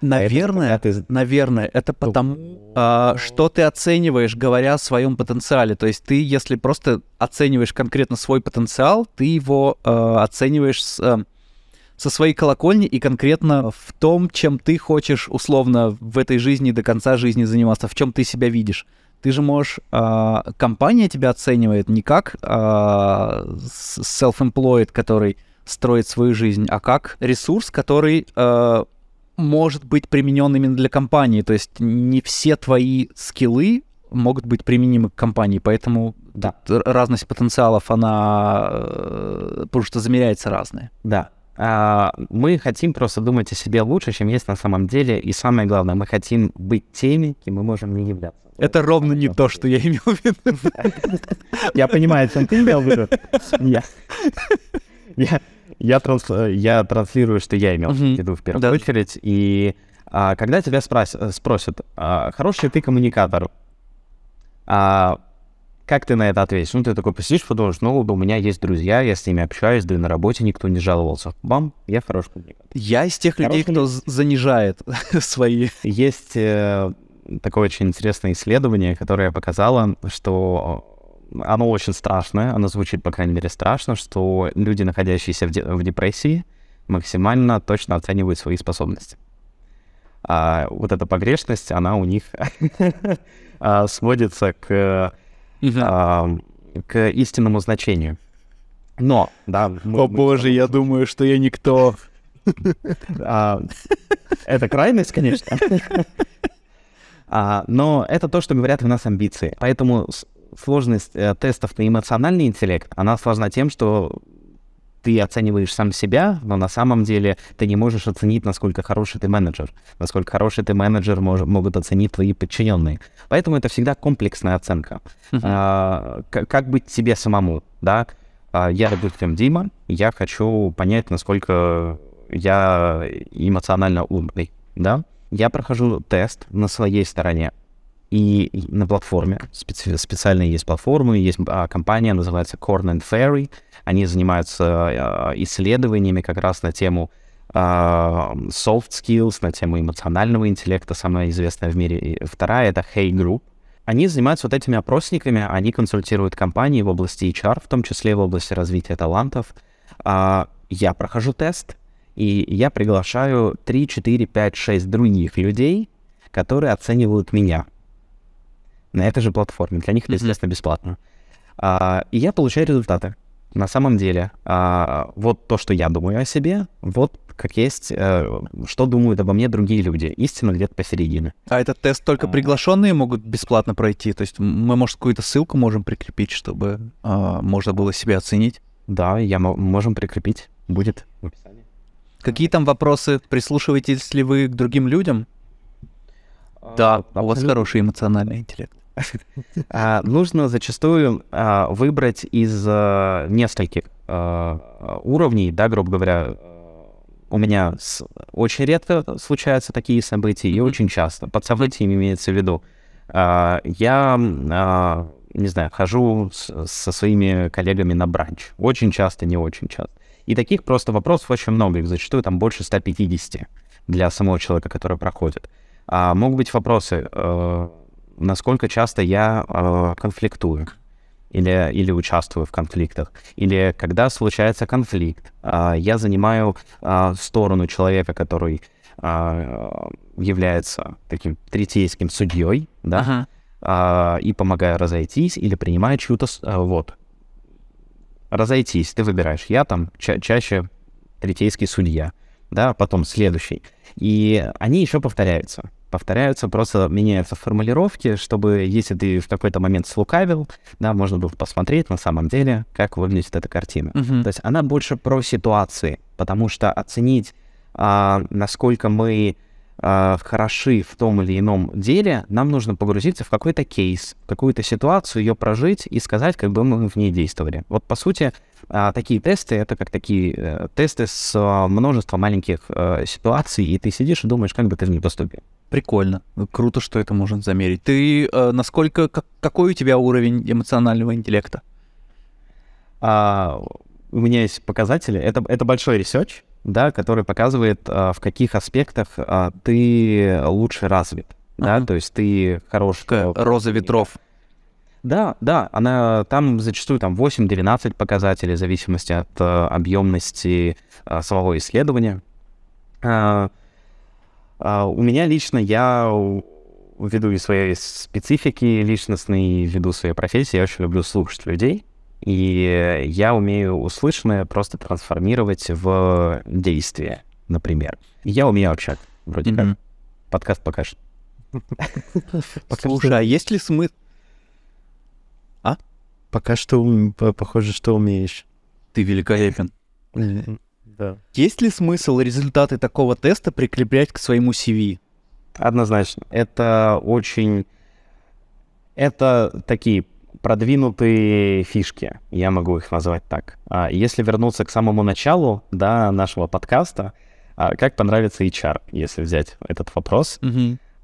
Наверное, Когда ты- наверное, это потому, а, что ты оцениваешь, говоря о своем потенциале. То есть ты, если просто оцениваешь конкретно свой потенциал, ты его а, оцениваешь с, а, со своей колокольни и конкретно в том, чем ты хочешь условно в этой жизни до конца жизни заниматься, в чем ты себя видишь. Ты же можешь... а, компания тебя оценивает не как а, self-employed, который строит свою жизнь, а как ресурс, который а, может быть применен именно для компании. То есть не все твои скиллы могут быть применимы к компании, поэтому Да. разность потенциалов, она э, потому что замеряется разная. Да. А, мы хотим просто думать о себе лучше, чем есть на самом деле. И самое главное, мы хотим быть теми, кем мы можем не являться. Это ровно не то, что я имел в виду. Я понимаю, чем ты имел в виду. Я, я, транс- я транслирую, что я имел в Мгм. виду в первую Да. очередь. И а, когда тебя спрос- спросят, а, хороший ты коммуникатор, а, как ты на это ответишь? Ну, ты такой посидишь, подумаешь, ну, у меня есть друзья, я с ними общаюсь, да и на работе никто не жаловался. Бам, я хороший коммуникатор. Я из тех людей, Хороший кто з- занижает свои... Есть э, такое очень интересное исследование, которое показало, что оно очень страшное, оно звучит, по крайней мере, страшно, что люди, находящиеся в, де- в депрессии, максимально точно оценивают свои способности. А вот эта погрешность, она у них а, сводится к, а, к истинному значению. Но, да... мы- О мы- боже, я думаю, что я никто. а, это крайность, конечно. А, но это то, что говорят в нас амбиции. Поэтому сложность э, тестов на эмоциональный интеллект, она сложна тем, что ты оцениваешь сам себя, но на самом деле ты не можешь оценить, насколько хороший ты менеджер. Насколько хороший ты менеджер мож- могут оценить твои подчиненные. Поэтому это всегда комплексная оценка. А, к- как быть тебе самому, да? А, я, допустим, Дима, я хочу понять, насколько я эмоционально умный, да? Я прохожу тест на своей стороне и на платформе. Специ- специально есть платформы, есть а, компания, называется Corn and Ferry. Они занимаются а, исследованиями как раз на тему а, soft skills, на тему эмоционального интеллекта, самая известная в мире. И вторая — это Hey Group. Они занимаются вот этими опросниками, они консультируют компании в области HR, в том числе в области развития талантов. А, я прохожу тест, и я приглашаю 3, 4, 5, 6 других людей, которые оценивают меня на этой же платформе. Для них это, естественно, бесплатно. А, и я получаю результаты. На самом деле, а, вот то, что я думаю о себе, вот как есть, э, что думают обо мне другие люди. Истина где-то посередине. А этот тест только А. приглашенные могут бесплатно пройти? То есть мы, может, какую-то ссылку можем прикрепить, чтобы а, можно было себя оценить? Да, я мо- можем прикрепить. Будет в описании. Какие там вопросы? Прислушиваетесь ли вы к другим людям? Да, у вас хороший эмоциональный интеллект. А, нужно зачастую а, выбрать из а, нескольких уровней, да, грубо говоря. У меня с- очень редко случаются такие события и очень часто. Под событиями имеется в виду. а, я, а, не знаю, хожу с- со своими коллегами на бранч. Очень часто, не очень часто. И таких просто вопросов очень много. Их зачастую там больше 150 для самого человека, который проходит. А, могут быть вопросы, э, насколько часто я э, конфликтую или, или участвую в конфликтах, или когда случается конфликт, а, я занимаю а, сторону человека, который а, является таким третейским судьей, да, Ага. а, и помогаю разойтись, или принимаю чью-то... а, вот. Разойтись, ты выбираешь. Я там ча- чаще третейский судья, да, потом следующий. И они еще повторяются. Повторяются, просто меняются формулировки, чтобы, если ты в какой-то момент слукавил, да, можно было посмотреть на самом деле, как выглядит эта картина. Мгм. То есть она больше про ситуации, потому что оценить, а, насколько мы э, хороши в том или ином деле, нам нужно погрузиться в какой-то кейс, какую-то ситуацию, ее прожить и сказать, как бы мы в ней действовали. Вот, по сути, э, такие тесты — это как такие э, тесты с э, множеством маленьких э, ситуаций, и ты сидишь и думаешь, как бы ты в них поступил. Прикольно. Круто, что это можно замерить. Ты э, насколько... Как, какой у тебя уровень эмоционального интеллекта? А, у меня есть показатели. Это, это большой research, да, который показывает, а, в каких аспектах а, ты лучше развит. Да, Ага. то есть ты хорош. Э, роза ветров. Да, да, она там зачастую там 8-12 показателей в зависимости от э, объемности э, самого исследования. А, а, у меня лично я ввиду и своей специфики личностной, ввиду своей профессии, я очень люблю слушать людей. И я умею услышанное просто трансформировать в действие, например. Я умею общаться, вроде как. Мгм. Подкаст покажет. Слушай, а есть ли смысл... Пока что похоже, что умеешь. Ты великолепен. Да. Есть ли смысл результаты такого теста прикреплять к своему CV? Однозначно. Это очень... Это такие продвинутые фишки, я могу их назвать так. А если вернуться к самому началу, да, нашего подкаста, а как понравится HR, если взять этот вопрос,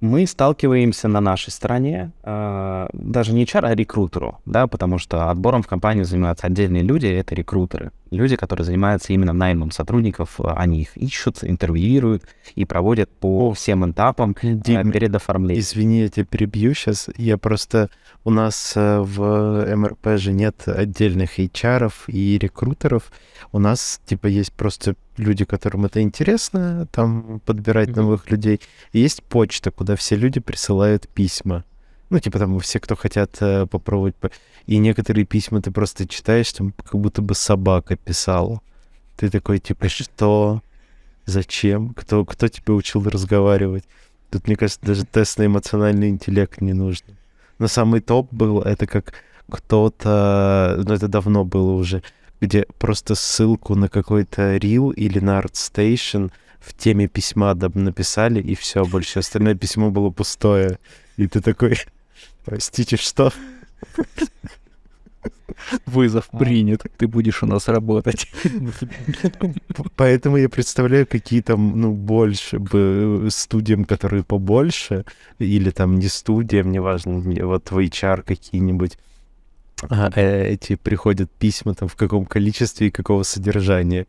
мы сталкиваемся на нашей стороне, а, даже не HR, а рекрутеру, да, потому что отбором в компанию занимаются отдельные люди, это рекрутеры. Люди, которые занимаются именно наймом сотрудников, а, они их ищут, интервьюируют и проводят по всем этапам а, Дим, перед оформлением. Извини, я тебя перебью сейчас. Я просто... У нас э, в МРП же нет отдельных HR и рекрутеров. У нас, типа, есть просто люди, которым это интересно, там, подбирать Мгм. новых людей. И есть почта, куда все люди присылают письма. Ну, типа, там, все, кто хотят э, попробовать. по- И некоторые письма ты просто читаешь, там, как будто бы собака писала. Ты такой, типа, что? Зачем? Кто, кто тебя учил разговаривать? Тут, мне кажется, даже тест на эмоциональный интеллект не нужно. Но самый топ был, это как кто-то, ну это давно было уже, где просто ссылку на какой-то рил или на ArtStation в теме письма написали, и все, больше остальное письмо было пустое. И ты такой, простите, что? Вызов принят. Ты будешь у нас работать. Поэтому я представляю, какие там, ну, больше бы э, студиям, которые побольше, или там не студиям, неважно, не- вот в HR какие-нибудь, а, э, эти приходят письма там в каком количестве и какого содержания.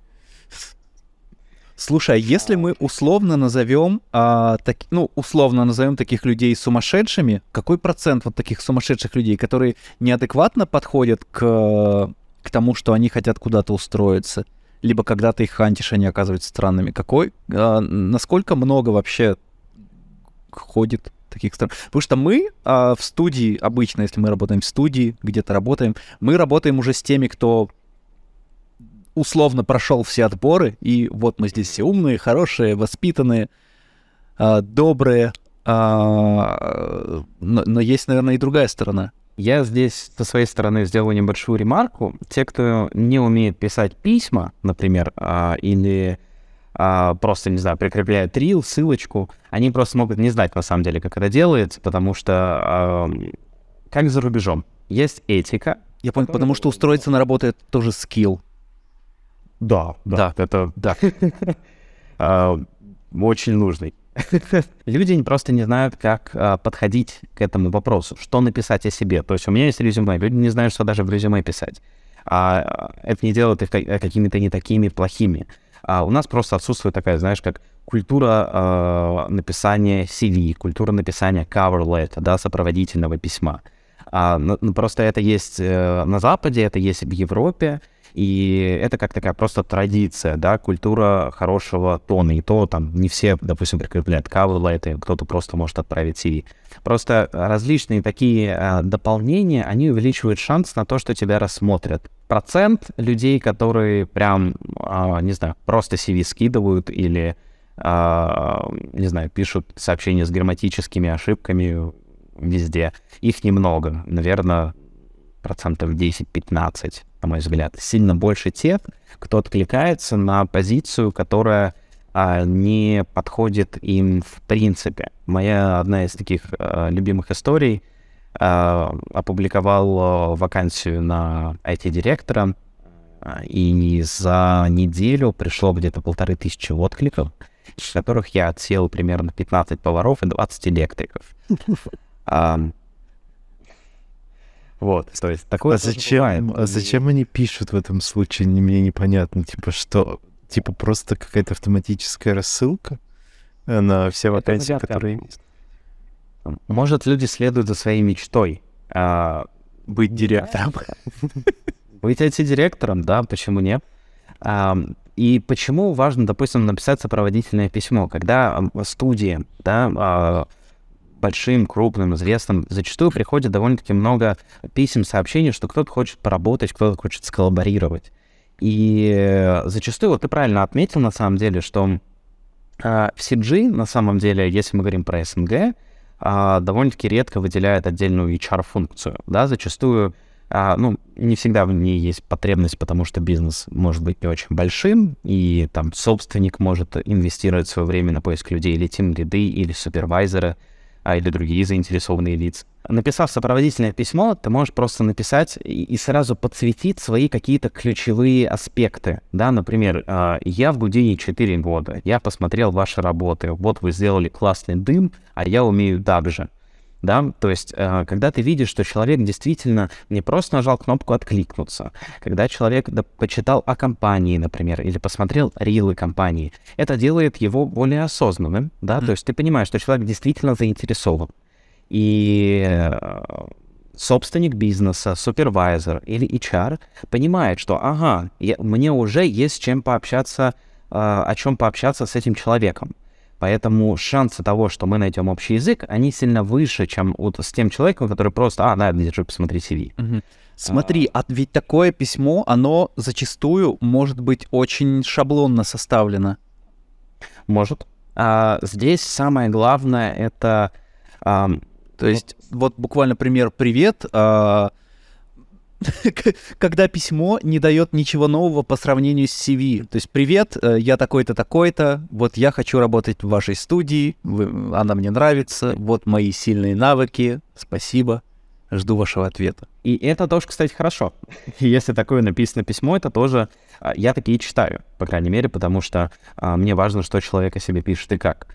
Слушай, а если мы условно назовем, а, так, ну, условно назовем таких людей сумасшедшими, какой процент вот таких сумасшедших людей, которые неадекватно подходят к, к тому, что они хотят куда-то устроиться, либо когда ты их хантишь, они оказываются странными, какой, а, насколько много вообще ходит таких стран? Потому что мы а, в студии, обычно, если мы работаем в студии, где-то работаем, мы работаем уже с теми, кто условно прошел все отборы, и вот мы здесь все умные, хорошие, воспитанные, а, добрые, а, но, но есть, наверное, и другая сторона. Я здесь со своей стороны сделаю небольшую ремарку. Те, кто не умеет писать письма, например, а, или просто, не знаю, прикрепляют рил, ссылочку, они просто могут не знать на самом деле, как это делается, потому что а, как за рубежом есть этика. Я понял, потому что устроиться на работу это тоже скилл. Да, да, это Да. а, очень нужный. Люди просто не знают, как а, подходить к этому вопросу, что написать о себе. То есть у меня есть резюме, люди не знают, что даже в резюме писать. А, это не делает их ка- какими-то не такими плохими. А у нас просто отсутствует такая, знаешь, как культура а, написания CV, культура написания cover letter, да, сопроводительного письма. А, ну, ну, просто это есть э, на Западе, это есть в Европе, и это как такая просто традиция, да, культура хорошего тона. И то там не все, допустим, прикрепляют letter, кто-то просто может отправить CV. Просто различные такие а, дополнения, они увеличивают шанс на то, что тебя рассмотрят. Процент людей, которые прям, а, не знаю, просто CV скидывают или, а, не знаю, пишут сообщения с грамматическими ошибками везде, их немного. Наверное, процентов 10-15, на мой взгляд. Сильно больше тех, кто откликается на позицию, которая а, не подходит им в принципе. Моя одна из таких а, любимых историй а, опубликовал вакансию на IT-директора, и за неделю пришло где-то полторы тысячи откликов, из которых я отсел примерно 15 поваров и 20 электриков. Вот, то есть такое а зачем, а зачем они пишут в этом случае, мне непонятно, типа что, типа просто какая-то автоматическая рассылка на все вакансии, которые есть? Может, люди следуют за своей мечтой. А... Быть директором. Быть IT-директором, да, почему нет? А, и почему важно, допустим, написать сопроводительное письмо, когда студии, да, а, большим, крупным, известным, зачастую приходит довольно-таки много писем, сообщений, что кто-то хочет поработать, кто-то хочет сколлаборировать. И зачастую, вот ты правильно отметил на самом деле, что э, в CG, на самом деле, если мы говорим про СНГ, э, довольно-таки редко выделяет отдельную HR-функцию. Да, зачастую, э, ну, не всегда в ней есть потребность, потому что бизнес может быть не очень большим, и там собственник может инвестировать свое время на поиск людей или тим лиды, или супервайзеры, а, или другие заинтересованные лица. Написав сопроводительное письмо, ты можешь просто написать и, сразу подсветить свои какие-то ключевые аспекты. Да, например, э, я в Гудине 4 года, я посмотрел ваши работы, вот вы сделали классный дым, а я умею так же да, то есть, э, когда ты видишь, что человек действительно не просто нажал кнопку «откликнуться», когда человек да, почитал о компании, например, или посмотрел рилы компании, это делает его более осознанным, да, mm-hmm. то есть ты понимаешь, что человек действительно заинтересован. И э, собственник бизнеса, супервайзер или HR понимает, что, ага, я, мне уже есть чем пообщаться, э, о чем пообщаться с этим человеком. Поэтому шансы того, что мы найдем общий язык, они сильно выше, чем вот с тем человеком, который просто, а, на, держи, посмотри CV. Угу. Смотри, а... ведь такое письмо, оно зачастую может быть очень шаблонно составлено. Может. А, здесь самое главное это... А, то есть, вот, вот буквально пример «Привет», а, когда письмо не дает ничего нового по сравнению с CV. То есть, привет, э, я такой-то, такой-то, вот я хочу работать в вашей студии, вы, она мне нравится, вот мои сильные навыки, спасибо, жду вашего ответа. И это тоже, кстати, хорошо. Если такое написано письмо, это тоже а, я такие читаю, по крайней мере, потому что а, мне важно, что человек о себе пишет и как.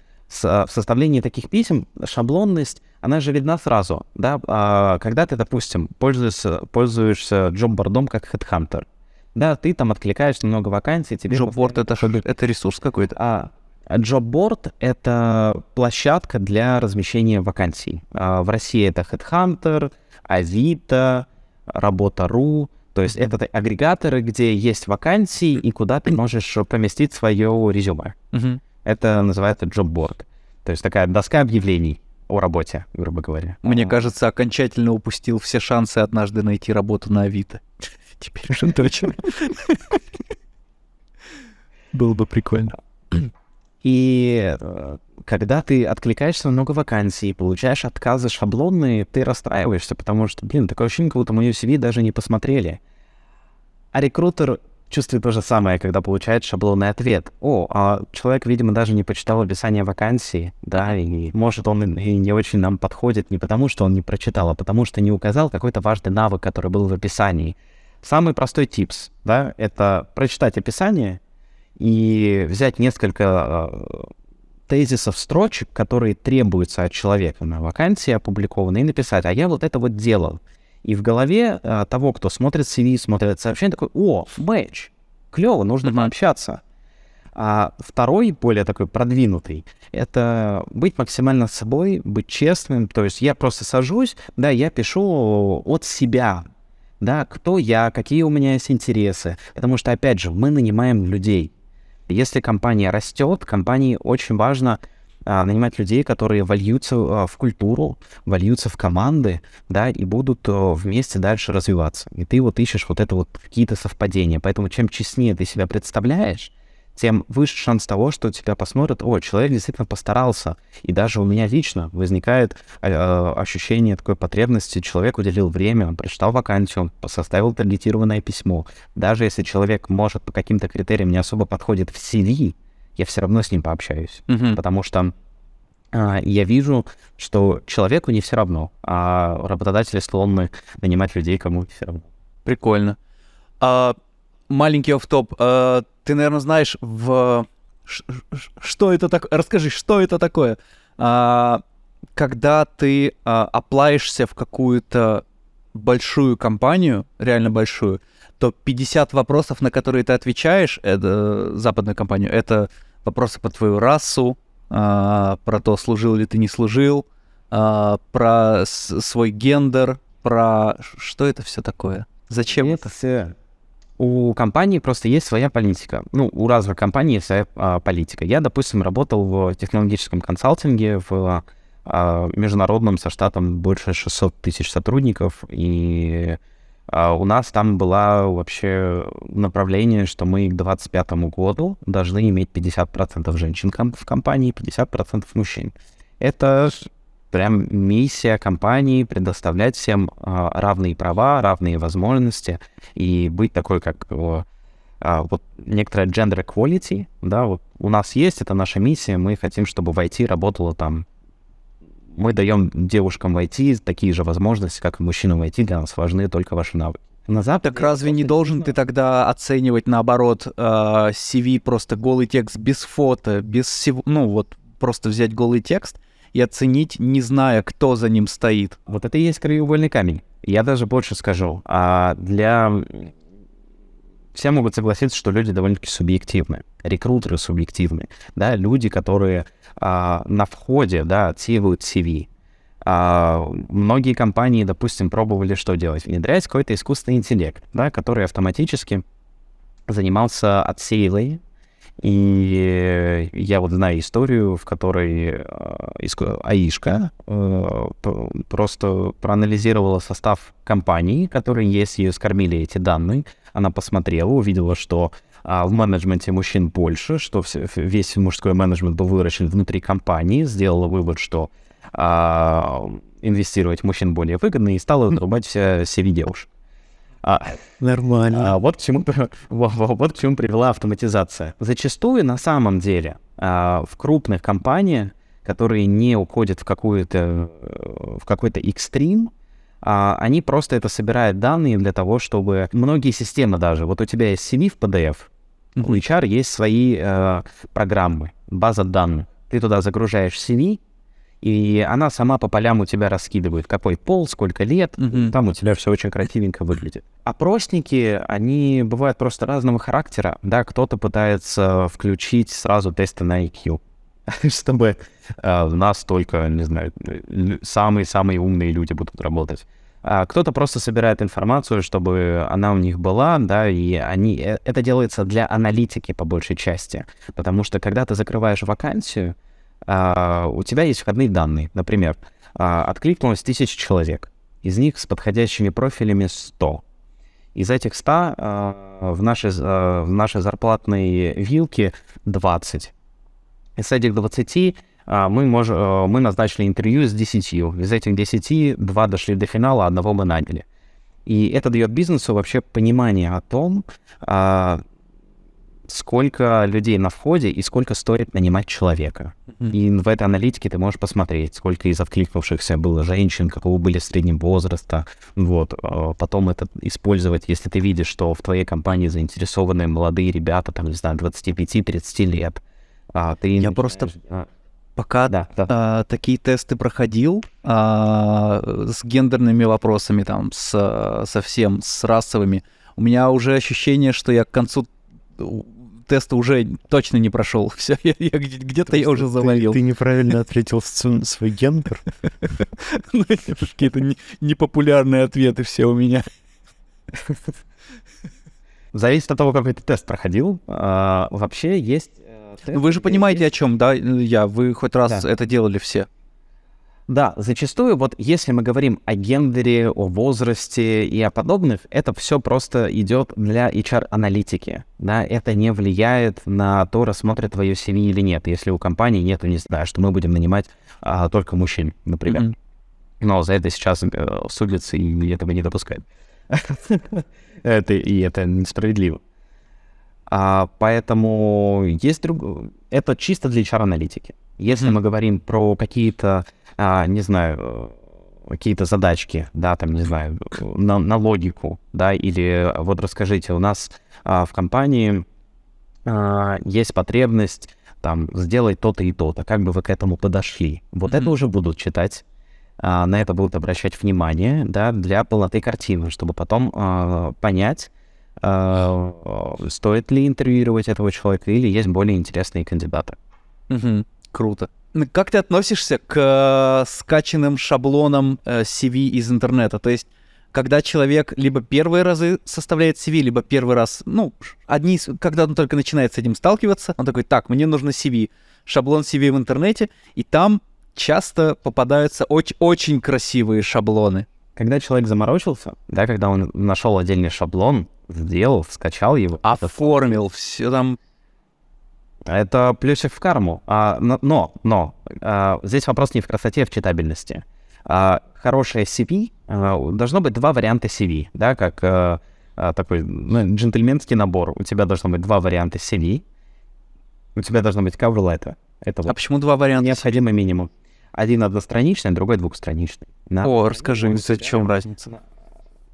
А, в составлении таких писем шаблонность она же видна сразу, да, а, когда ты, допустим, пользуешься, пользуешься джоббордом как HeadHunter, да, ты там откликаешь много вакансий, тебе... Джобборд — это, это ресурс какой-то? А, Джобборд — это площадка для размещения вакансий. А, в России это HeadHunter, Авито, Работа.ру, то есть это агрегаторы, где есть вакансии и куда ты можешь поместить свое резюме. Uh-huh. Это называется джобборд. То есть такая доска объявлений о работе, грубо говоря. Мне а... кажется, окончательно упустил все шансы однажды найти работу на Авито. Теперь уже точно. Было бы прикольно. И э, когда ты откликаешься на много вакансий, получаешь отказы шаблонные, ты расстраиваешься, потому что, блин, такое ощущение, как будто мою CV даже не посмотрели. А рекрутер чувствует то же самое, когда получает шаблонный ответ. О, а человек, видимо, даже не почитал описание вакансии, да, и может он и не очень нам подходит не потому, что он не прочитал, а потому что не указал какой-то важный навык, который был в описании. Самый простой типс, да, это прочитать описание и взять несколько э, тезисов, строчек, которые требуются от человека на вакансии опубликованной, и написать, а я вот это вот делал. И в голове а, того, кто смотрит CV, смотрит сообщение, такой, о, матч, клево, нужно mm-hmm. пообщаться. А второй, более такой продвинутый, это быть максимально собой, быть честным. То есть я просто сажусь, да, я пишу от себя, да, кто я, какие у меня есть интересы. Потому что, опять же, мы нанимаем людей. Если компания растет, компании очень важно нанимать людей, которые вольются а, в культуру, вольются в команды, да, и будут а, вместе дальше развиваться. И ты вот ищешь вот это вот какие-то совпадения. Поэтому чем честнее ты себя представляешь, тем выше шанс того, что тебя посмотрят, о, человек действительно постарался. И даже у меня лично возникает э, ощущение такой потребности. Человек уделил время, он прочитал вакансию, он составил таргетированное письмо. Даже если человек может по каким-то критериям не особо подходит в CV, я все равно с ним пообщаюсь. Мгм. Потому что а, я вижу, что человеку не все равно, а работодатели склонны нанимать людей, кому все равно. Прикольно. А, маленький офф-топ. А, ты, наверное, знаешь, в... Что это такое? Расскажи, что это такое? А, когда ты а, оплаешься в какую-то большую компанию, реально большую, то 50 вопросов, на которые ты отвечаешь, это западную компанию, это вопросы по твою расу, а, про то, служил ли ты, не служил, а, про свой гендер, про... Что это все такое? Зачем это? Есть, У компании просто есть своя политика. Ну, у разных компаний есть своя а, политика. Я, допустим, работал в технологическом консалтинге в а, международном со штатом больше 600 тысяч сотрудников, и а, у нас там было вообще направление, что мы к 2025 году должны иметь 50% женщин в компании, 50% мужчин. Это прям миссия компании предоставлять всем а, равные права, равные возможности и быть такой, как а, вот некоторая gender equality, да, вот у нас есть, это наша миссия, мы хотим, чтобы в IT работало там, мы даем девушкам в IT такие же возможности, как и мужчинам в IT, для нас важны только ваши навыки. На Западе Так разве не должен ты тогда оценивать, наоборот, а, CV просто голый текст без фото, без всего, ну вот просто взять голый текст и оценить, не зная, кто за ним стоит? Вот это и есть краеугольный камень. Я даже больше скажу. А для... Все могут согласиться, что люди довольно-таки субъективны. Рекрутеры субъективны. Да, люди, которые а, на входе, да, отсеивают CV. А, многие компании, допустим, пробовали что делать? Внедрять какой-то искусственный интеллект, да, который автоматически занимался отсеивой. И я вот знаю историю, в которой э, АИшка э, просто проанализировала состав компании, которые есть, ее скормили эти данные. Она посмотрела, увидела, что а, в менеджменте мужчин больше, что весь мужской менеджмент был выращен внутри компании, сделала вывод, что а, инвестировать в мужчин более выгодно, и стала отрубать все CV девушек. А, Нормально. а, вот, к чему, вот к чему привела автоматизация. Зачастую, на самом деле, а, в крупных компаниях, которые не уходят в, какую-то, э, в какой-то экстрим, а, они просто это собирают данные для того, чтобы... Многие системы даже... Вот у тебя есть CV в PDF, у HR есть свои э, программы, база данных. Ты туда загружаешь CV, и она сама по полям у тебя раскидывает, какой пол, сколько лет, Мгм. там у тебя все очень красивенько выглядит. Опросники, они бывают просто разного характера. Да, кто-то пытается включить сразу тесты на IQ, чтобы э, в нас только, не знаю, самые-самые умные люди будут работать. А кто-то просто собирает информацию, чтобы она у них была, да, и они... э, Это делается для аналитики по большей части, потому что когда ты закрываешь вакансию, а, у тебя есть входные данные. Например, а, откликнулось тысяча человек, из них с подходящими профилями 100. Из этих 100 а, в, нашей, а, в нашей зарплатной вилке 20. Из этих 20 а, мы, мож, а, мы назначили интервью с 10. Из этих 10 два дошли до финала, одного мы наняли. И это дает бизнесу вообще понимание о том, а, сколько людей на входе и сколько стоит нанимать человека. Мгм. И в этой аналитике ты можешь посмотреть, сколько из откликнувшихся было женщин, какого были среднего возраста. Вот. а Потом это использовать, если ты видишь, что в твоей компании заинтересованы молодые ребята, там, не знаю, 25-30 лет. а ты Я просто- Пока Да, да. а, такие тесты проходил а, с гендерными вопросами, там, с, совсем с расовыми, у меня уже ощущение, что я к концу теста уже точно не прошел. Все, я, я где- где-то я уже Ты- завалил. Ты, неправильно ответил свой гендер. Ну, Какие-то не- непопулярные ответы все у меня. Зависит от того, какой ты тест проходил. А, вообще есть... э, Ну, Вы же понимаете, о чем, да? Я, вы хоть раз это делали все. Да, зачастую вот если мы говорим о гендере, о возрасте и о подобных, это все просто идет для HR-аналитики, да, это не влияет на то, рассмотрят твое CV или нет, если у компании нету, не знаю, что мы будем нанимать а, только мужчин, например. Мгм. Но за это сейчас э, судятся и этого не допускают. это, и это несправедливо. А, поэтому есть друг... это чисто для HR-аналитики. Если мы говорим про какие-то, а, не знаю, какие-то задачки, да, там, не знаю, на, на логику, да, или вот расскажите, у нас а, в компании а, есть потребность там сделать то-то и то-то, как бы вы к этому подошли. Вот mm-hmm. это уже будут читать, а, на это будут обращать внимание, да, для полноты картины, чтобы потом а, понять, а, стоит ли интервьюировать этого человека или есть более интересные кандидаты. Mm-hmm. Круто. Как ты относишься к э, скачанным шаблонам э, CV из интернета? То есть, когда человек либо первые разы составляет CV, либо первый раз, ну, одни, когда он только начинает с этим сталкиваться, он такой, так, мне нужно CV, шаблон CV в интернете, и там часто попадаются очень, очень красивые шаблоны. Когда человек заморочился, да, когда он нашел отдельный шаблон, сделал, скачал его, оформил, все там это плюсик в карму. А, но, но, а, здесь вопрос не в красоте, а в читабельности. А, хорошее CV, а, должно быть два варианта CV, да, как а, а, такой ну, джентльменский набор. У тебя должно быть два варианта CV, у тебя должно быть cover letter. Это а вот почему два варианта? Необходимый минимум. Один одностраничный, другой двухстраничный. На... О, расскажи, в чем разница?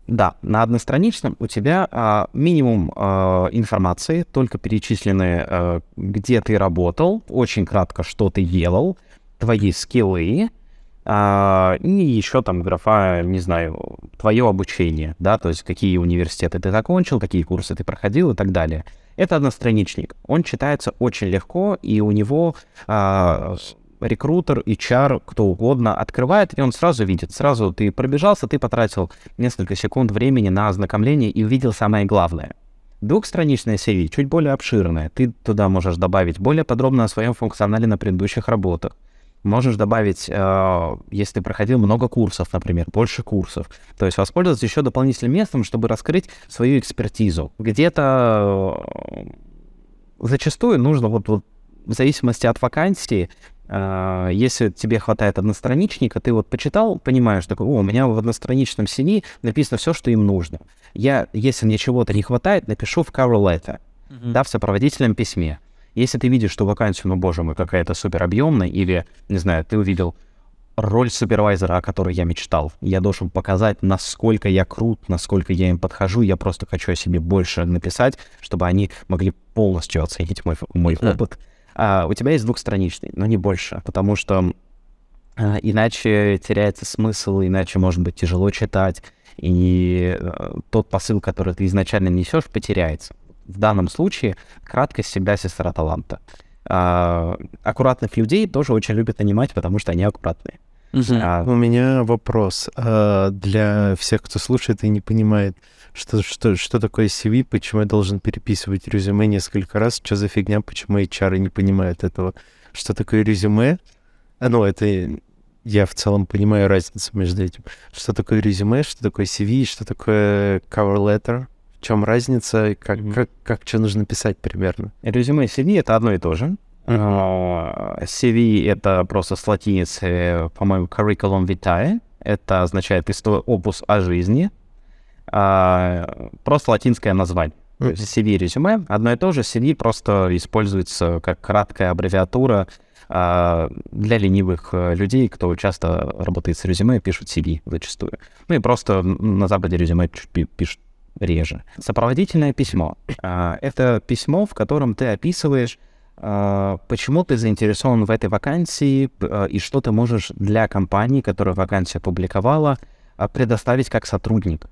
Да, на одностраничном у тебя а, минимум а, информации, только перечислены, а, где ты работал, очень кратко, что ты делал, твои скиллы, а, и еще там графа, не знаю, твое обучение, да, то есть какие университеты ты закончил, какие курсы ты проходил и так далее. Это одностраничник. Он читается очень легко, и у него а, рекрутер, HR, кто угодно открывает, и он сразу видит, сразу ты пробежался, ты потратил несколько секунд времени на ознакомление и увидел самое главное. Двухстраничная CV, чуть более обширная, ты туда можешь добавить более подробно о своем функционале на предыдущих работах. Можешь добавить, э, если ты проходил много курсов, например, больше курсов. То есть воспользоваться еще дополнительным местом, чтобы раскрыть свою экспертизу. Где-то э, зачастую нужно вот, вот в зависимости от вакансии если тебе хватает одностраничника, ты вот почитал, понимаешь, такой, о, у меня в одностраничном CV написано все, что им нужно. Я, если мне чего-то не хватает, напишу в cover letter, mm-hmm. да, в сопроводительном письме. Если ты видишь, что вакансия, ну, боже мой, какая-то супер объемная, или, не знаю, ты увидел роль супервайзера, о которой я мечтал. Я должен показать, насколько я крут, насколько я им подхожу. Я просто хочу о себе больше написать, чтобы они могли полностью оценить мой, мой опыт а, у тебя есть двухстраничный, но не больше, потому что а, иначе теряется смысл, иначе, может быть, тяжело читать, и а, тот посыл, который ты изначально несешь, потеряется. В данном случае краткость всегда сестра таланта. А, аккуратных людей тоже очень любят нанимать, потому что они аккуратные. Угу. А... У меня вопрос а, для всех, кто слушает и не понимает, что, что, что такое CV, почему я должен переписывать резюме несколько раз, что за фигня, почему HR не понимают этого. Что такое резюме? А, ну, это я в целом понимаю разницу между этим. Что такое резюме, что такое CV, что такое cover letter, в чем разница, как, mm-hmm. как, как что нужно писать примерно. Резюме и CV — это одно и то же. Uh-huh. CV — это просто с латиницы, по-моему, curriculum vitae. Это означает опус о жизни. Uh, просто латинское название. Uh-huh. CV и резюме одно и то же. CV просто используется как краткая аббревиатура uh, для ленивых э, людей, кто часто работает с резюме, пишут CV зачастую. Ну и просто на Западе резюме пишут реже. Сопроводительное письмо. Uh, это письмо, в котором ты описываешь а, почему ты заинтересован в этой вакансии а, и что ты можешь для компании, которая вакансию опубликовала, а, предоставить как сотрудник.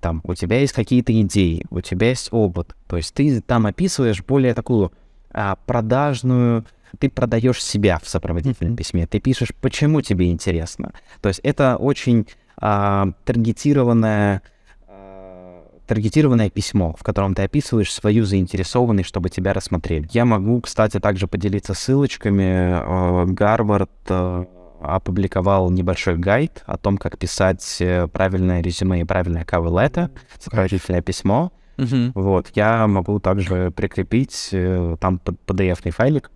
Там у тебя есть какие-то идеи, у тебя есть опыт. То есть ты там описываешь более такую а, продажную, ты продаешь себя в сопроводительном письме, ты пишешь, почему тебе интересно. То есть это очень а, таргетированная таргетированное письмо, в котором ты описываешь свою заинтересованность, чтобы тебя рассмотрели. Я могу, кстати, также поделиться ссылочками. Гарвард э, опубликовал небольшой гайд о том, как писать э, правильное резюме и правильное cover сопроводительное письмо. Uh-huh. Вот, я могу также прикрепить э, там PDF-ный файлик,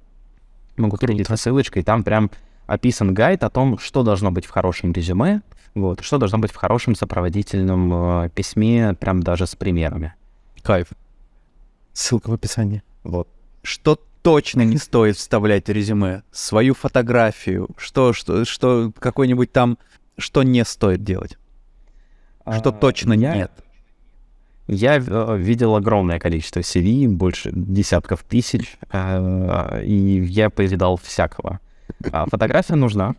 могу прикрепить ссылочкой, там прям описан гайд о том, что должно быть в хорошем резюме, вот, что должно быть в хорошем сопроводительном э, письме, прям даже с примерами. Кайф. Ссылка в описании. Вот. Что точно не стоит вставлять в резюме? Свою фотографию? Что, что, что какой-нибудь там, что не стоит делать? Что А, точно я- нет? Я э, видел огромное количество CV, больше десятков тысяч, э, и я повидал всякого. А фотография нужна.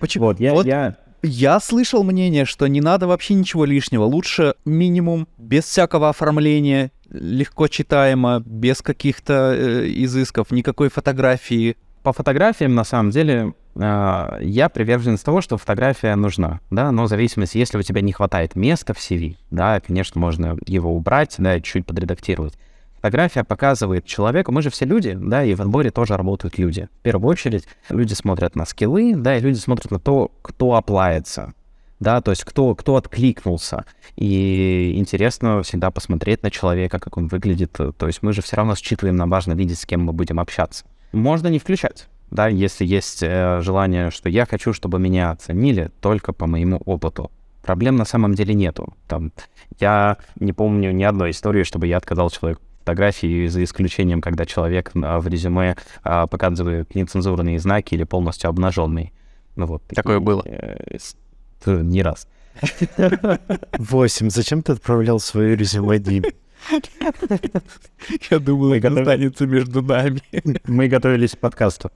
Почему? Вот, я, Вот я- Я слышал мнение, что не надо вообще ничего лишнего. Лучше минимум, без всякого оформления, легко читаемо, без каких-то э, изысков, никакой фотографии. по фотографиям, на самом деле, э, я приверженец того, что фотография нужна, да, но в зависимости, если у тебя не хватает места в CV, да, конечно, можно его убрать, да, чуть подредактировать. Фотография показывает человеку, мы же все люди, да, и в отборе тоже работают люди. В первую очередь, люди смотрят на скиллы, да, и люди смотрят на то, кто оплается, да, то есть кто, кто откликнулся. И интересно всегда посмотреть на человека, как он выглядит. То есть мы же все равно считываем, нам важно видеть, с кем мы будем общаться. Можно не включать, да, если есть э, желание, что я хочу, чтобы меня оценили только по моему опыту. Проблем на самом деле нету. Там, я не помню ни одной истории, чтобы я отказал человеку фотографии, за исключением, когда человек а, в резюме а, показывает нецензурные знаки или полностью обнаженный. Ну вот. Такое И, было? э, т- не раз. Восемь. Зачем ты отправлял свое резюме Диме? Я думал, это останется между нами. Мы готовились к подкасту.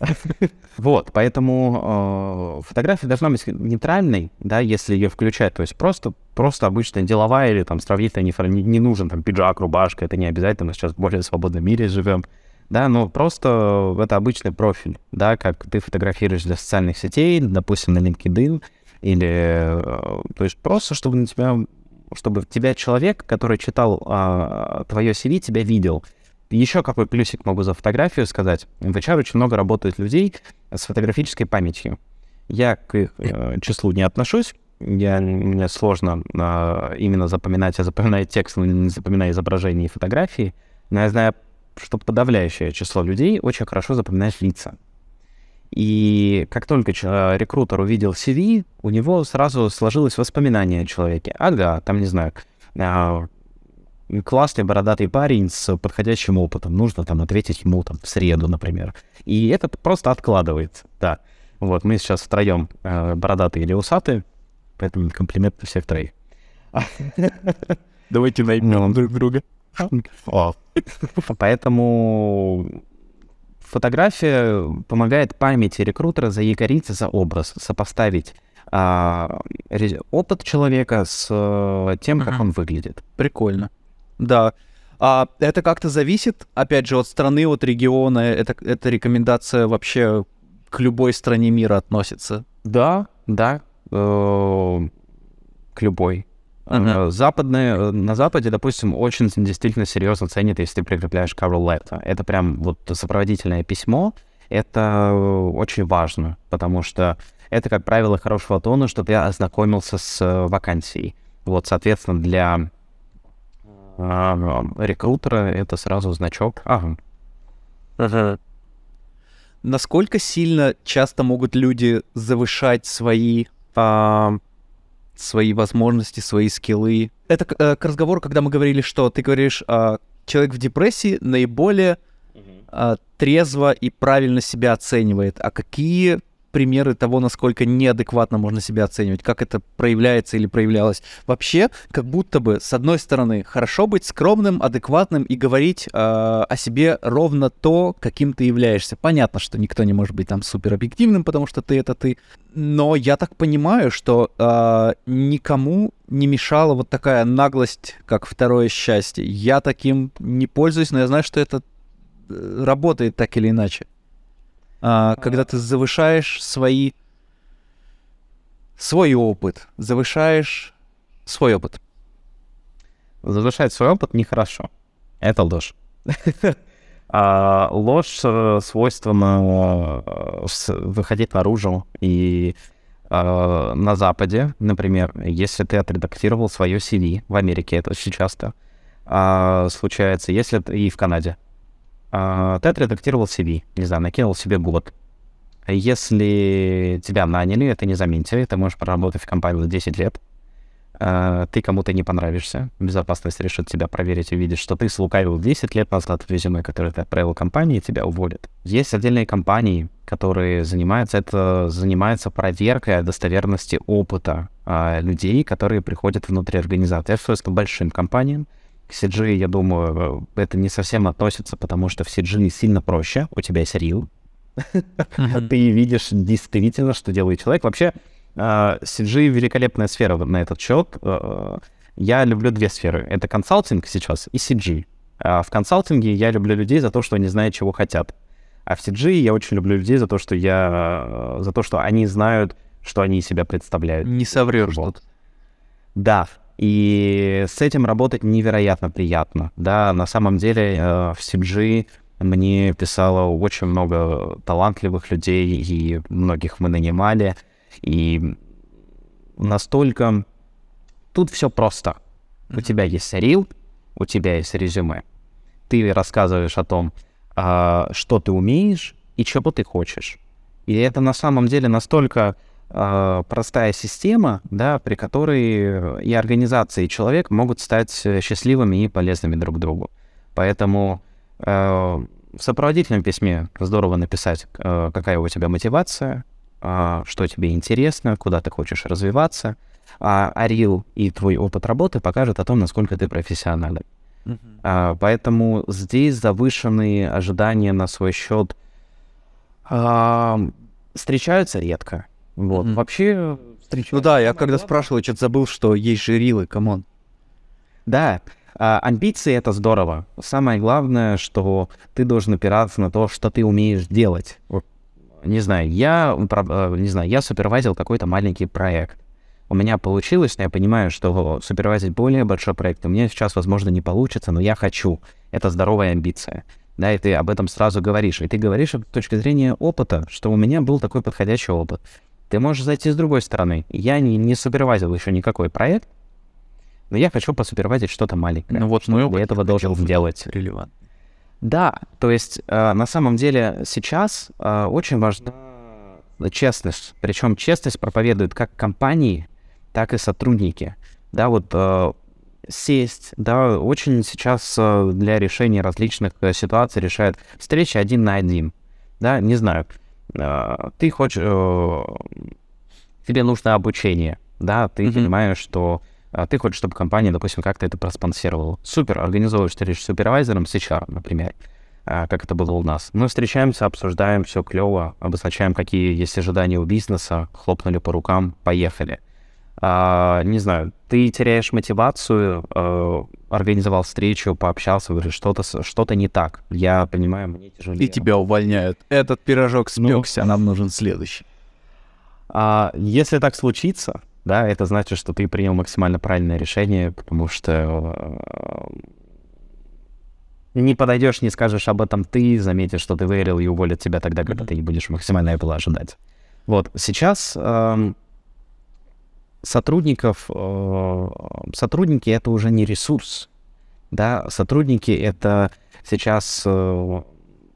Вот, поэтому э, фотография должна быть нейтральной, да, если ее включать. То есть просто, просто обычная деловая или там сравнительно не, не, нужен там пиджак, рубашка, это не обязательно, мы сейчас в более свободном мире живем. Да, но просто это обычный профиль, да, как ты фотографируешь для социальных сетей, допустим, на LinkedIn, или, э, то есть просто, чтобы на тебя, чтобы тебя человек, который читал а, твое CV, тебя видел. Еще какой плюсик могу за фотографию сказать. В HR очень много работает людей с фотографической памятью. Я к их э, числу не отношусь. Я, мне сложно а, именно запоминать, я запоминаю текст, но не запоминаю изображения и фотографии. Но я знаю, что подавляющее число людей очень хорошо запоминает лица. И как только э, рекрутер увидел CV, у него сразу сложилось воспоминание о человеке. Ага, там, не знаю, а, классный бородатый парень с подходящим опытом. Нужно там ответить ему там в среду, например. И это просто откладывается, да. Вот, мы сейчас втроем э, бородатые или усатые, поэтому комплимент на всех троих. Давайте наймем друг друга. О, Поэтому фотография помогает памяти рекрутера заякориться за образ, сопоставить а, опыт человека с э, тем, как он выглядит. Прикольно. Да. А это как-то зависит, опять же, от страны, от региона. Это, эта рекомендация вообще к любой стране мира относится. Да, да, э, к любой. Ага. Э, Западные, э, на Западе, допустим, очень действительно серьезно ценят, если ты прикрепляешь cover letter. Это прям вот сопроводительное письмо. Это очень важно, потому что это, как правило, хорошего тона, что ты ознакомился с вакансией. Вот, соответственно, для рекрутера это сразу значок. Ага. Насколько сильно часто могут люди завышать свои, а, свои возможности, свои скиллы? Это к, э, к разговору, когда мы говорили, что ты говоришь, а, человек в депрессии наиболее а, трезво и правильно себя оценивает. А какие примеры того, насколько неадекватно можно себя оценивать? Как это проявляется или проявлялось? Вообще, как будто бы, с одной стороны, хорошо быть скромным, адекватным и говорить а, о себе ровно то, каким ты являешься. Понятно, что никто не может быть там супер объективным, потому что ты это ты. Но я так понимаю, что а, никому не мешала вот такая наглость, как второе счастье. Я таким не пользуюсь, но я знаю, что это э, работает так или иначе. А, когда ты завышаешь свои свой опыт, завышаешь свой опыт. Завышать свой опыт нехорошо. Это ложь. А ложь э, свойственна э, выходить наружу. И э, на Западе, например, если ты отредактировал свое CV, в Америке это очень часто а, случается, если и в Канаде, ты отредактировал CV, не знаю, накинул себе год. Если тебя наняли, это не заметили, ты можешь проработать в компании 10 лет, э, ты кому-то не понравишься, безопасность решит тебя проверить и увидит, что ты слукавил 10 лет назад в резюме, которое ты отправил компании, и тебя уволят. Есть отдельные компании, которые занимаются, это занимается проверкой достоверности опыта э, людей, которые приходят внутри организации. К большим компаниям. CG, я думаю, это не совсем относится, потому что в CG сильно проще. У тебя есть рил. Ты видишь действительно, что делает человек. Вообще, CG великолепная сфера на этот счет. Э, я люблю две сферы. Это консалтинг сейчас и CG. А в консалтинге я люблю людей за то, что они знают, чего хотят. А в CG я очень люблю людей за то, что я... за то, что они знают, что они из себя представляют. Не соврешь вот. Да, и с этим работать невероятно приятно. Да, на самом деле э, в CG мне писало очень много талантливых людей, и многих мы нанимали. И настолько... Тут все просто. У тебя есть рил, у тебя есть резюме. Ты рассказываешь о том, а, что ты умеешь и чего ты хочешь. И это на самом деле настолько простая система, да, при которой и организация, и человек могут стать счастливыми и полезными друг другу. Поэтому а, в сопроводительном письме здорово написать, какая у тебя мотивация, что тебе интересно, куда ты хочешь развиваться. А Арил и твой опыт работы покажут о том, насколько ты профессионален. Uh-huh. А, поэтому здесь завышенные ожидания на свой счет а, встречаются редко. Вот. Uh-huh. Вообще встречаются. Ну да, я когда спрашивал, что-то забыл, что есть же рилы, come on. Да, а, амбиции это здорово. Самое главное, что ты должен опираться на то, что ты умеешь делать. Вот, не знаю, я, э, не знаю, я супервайзил какой-то маленький проект у меня получилось, но я понимаю, что супервайзить более большой проект у меня сейчас, возможно, не получится, но я хочу. Это здоровая амбиция. Да, и ты об этом сразу говоришь. И ты говоришь с точки зрения опыта, что у меня был такой подходящий опыт. Ты можешь зайти с другой стороны. Я не, не супервайзил еще никакой проект, но я хочу посупервайзить что-то маленькое. Ну вот опыт для этого должен сделать. Релевант. Да, то есть э, на самом деле сейчас э, очень важна честность. Причем честность проповедует как компании, так и сотрудники. Да, вот э, сесть, да, очень сейчас э, для решения различных э, ситуаций решают встречи один на один, да, не знаю, ты хочешь, э, тебе нужно обучение, да, ты mm-hmm. понимаешь, что э, ты хочешь, чтобы компания, допустим, как-то это проспонсировала. Супер, организовываешь встречу с супервайзером, с HR, например, э, как это было у нас. Мы встречаемся, обсуждаем, все клево, обозначаем, какие есть ожидания у бизнеса, хлопнули по рукам, поехали а, не знаю, ты теряешь мотивацию, а, организовал встречу, пообщался, говоришь, что-то что не так. Я понимаю, мне тяжелее. И тебя увольняют. Этот пирожок спекся, ну, нам нужен следующий. А, если так случится, да, это значит, что ты принял максимально правильное решение, потому что а, не подойдешь, не скажешь об этом ты, заметишь, что ты выиграл и уволят тебя тогда, когда mm-hmm. ты не будешь максимально этого ожидать. Вот, сейчас эм, сотрудников, э, сотрудники это уже не ресурс, да, сотрудники это сейчас э,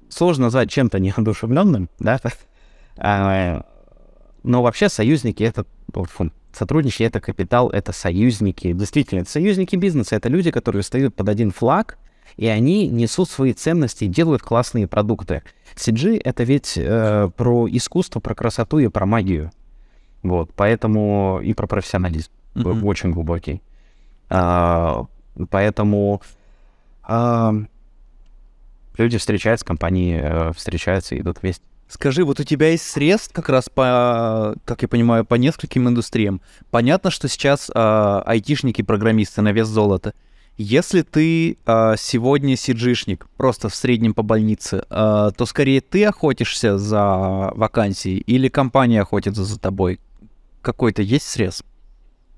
сложно назвать чем-то неодушевленным, да, а, но вообще союзники это фу, сотрудники это капитал, это союзники, действительно, это союзники бизнеса, это люди, которые стоят под один флаг, и они несут свои ценности делают классные продукты. CG — это ведь э, про искусство, про красоту и про магию. Вот, поэтому и про профессионализм mm-hmm. очень глубокий. А, поэтому а, люди встречаются, компании э, встречаются, идут вместе. Скажи, вот у тебя есть средств как раз по, как я понимаю, по нескольким индустриям. Понятно, что сейчас э, айтишники, программисты на вес золота. Если ты э, сегодня сиджишник, просто в среднем по больнице, э, то скорее ты охотишься за вакансией или компания охотится за тобой? Какой-то есть срез?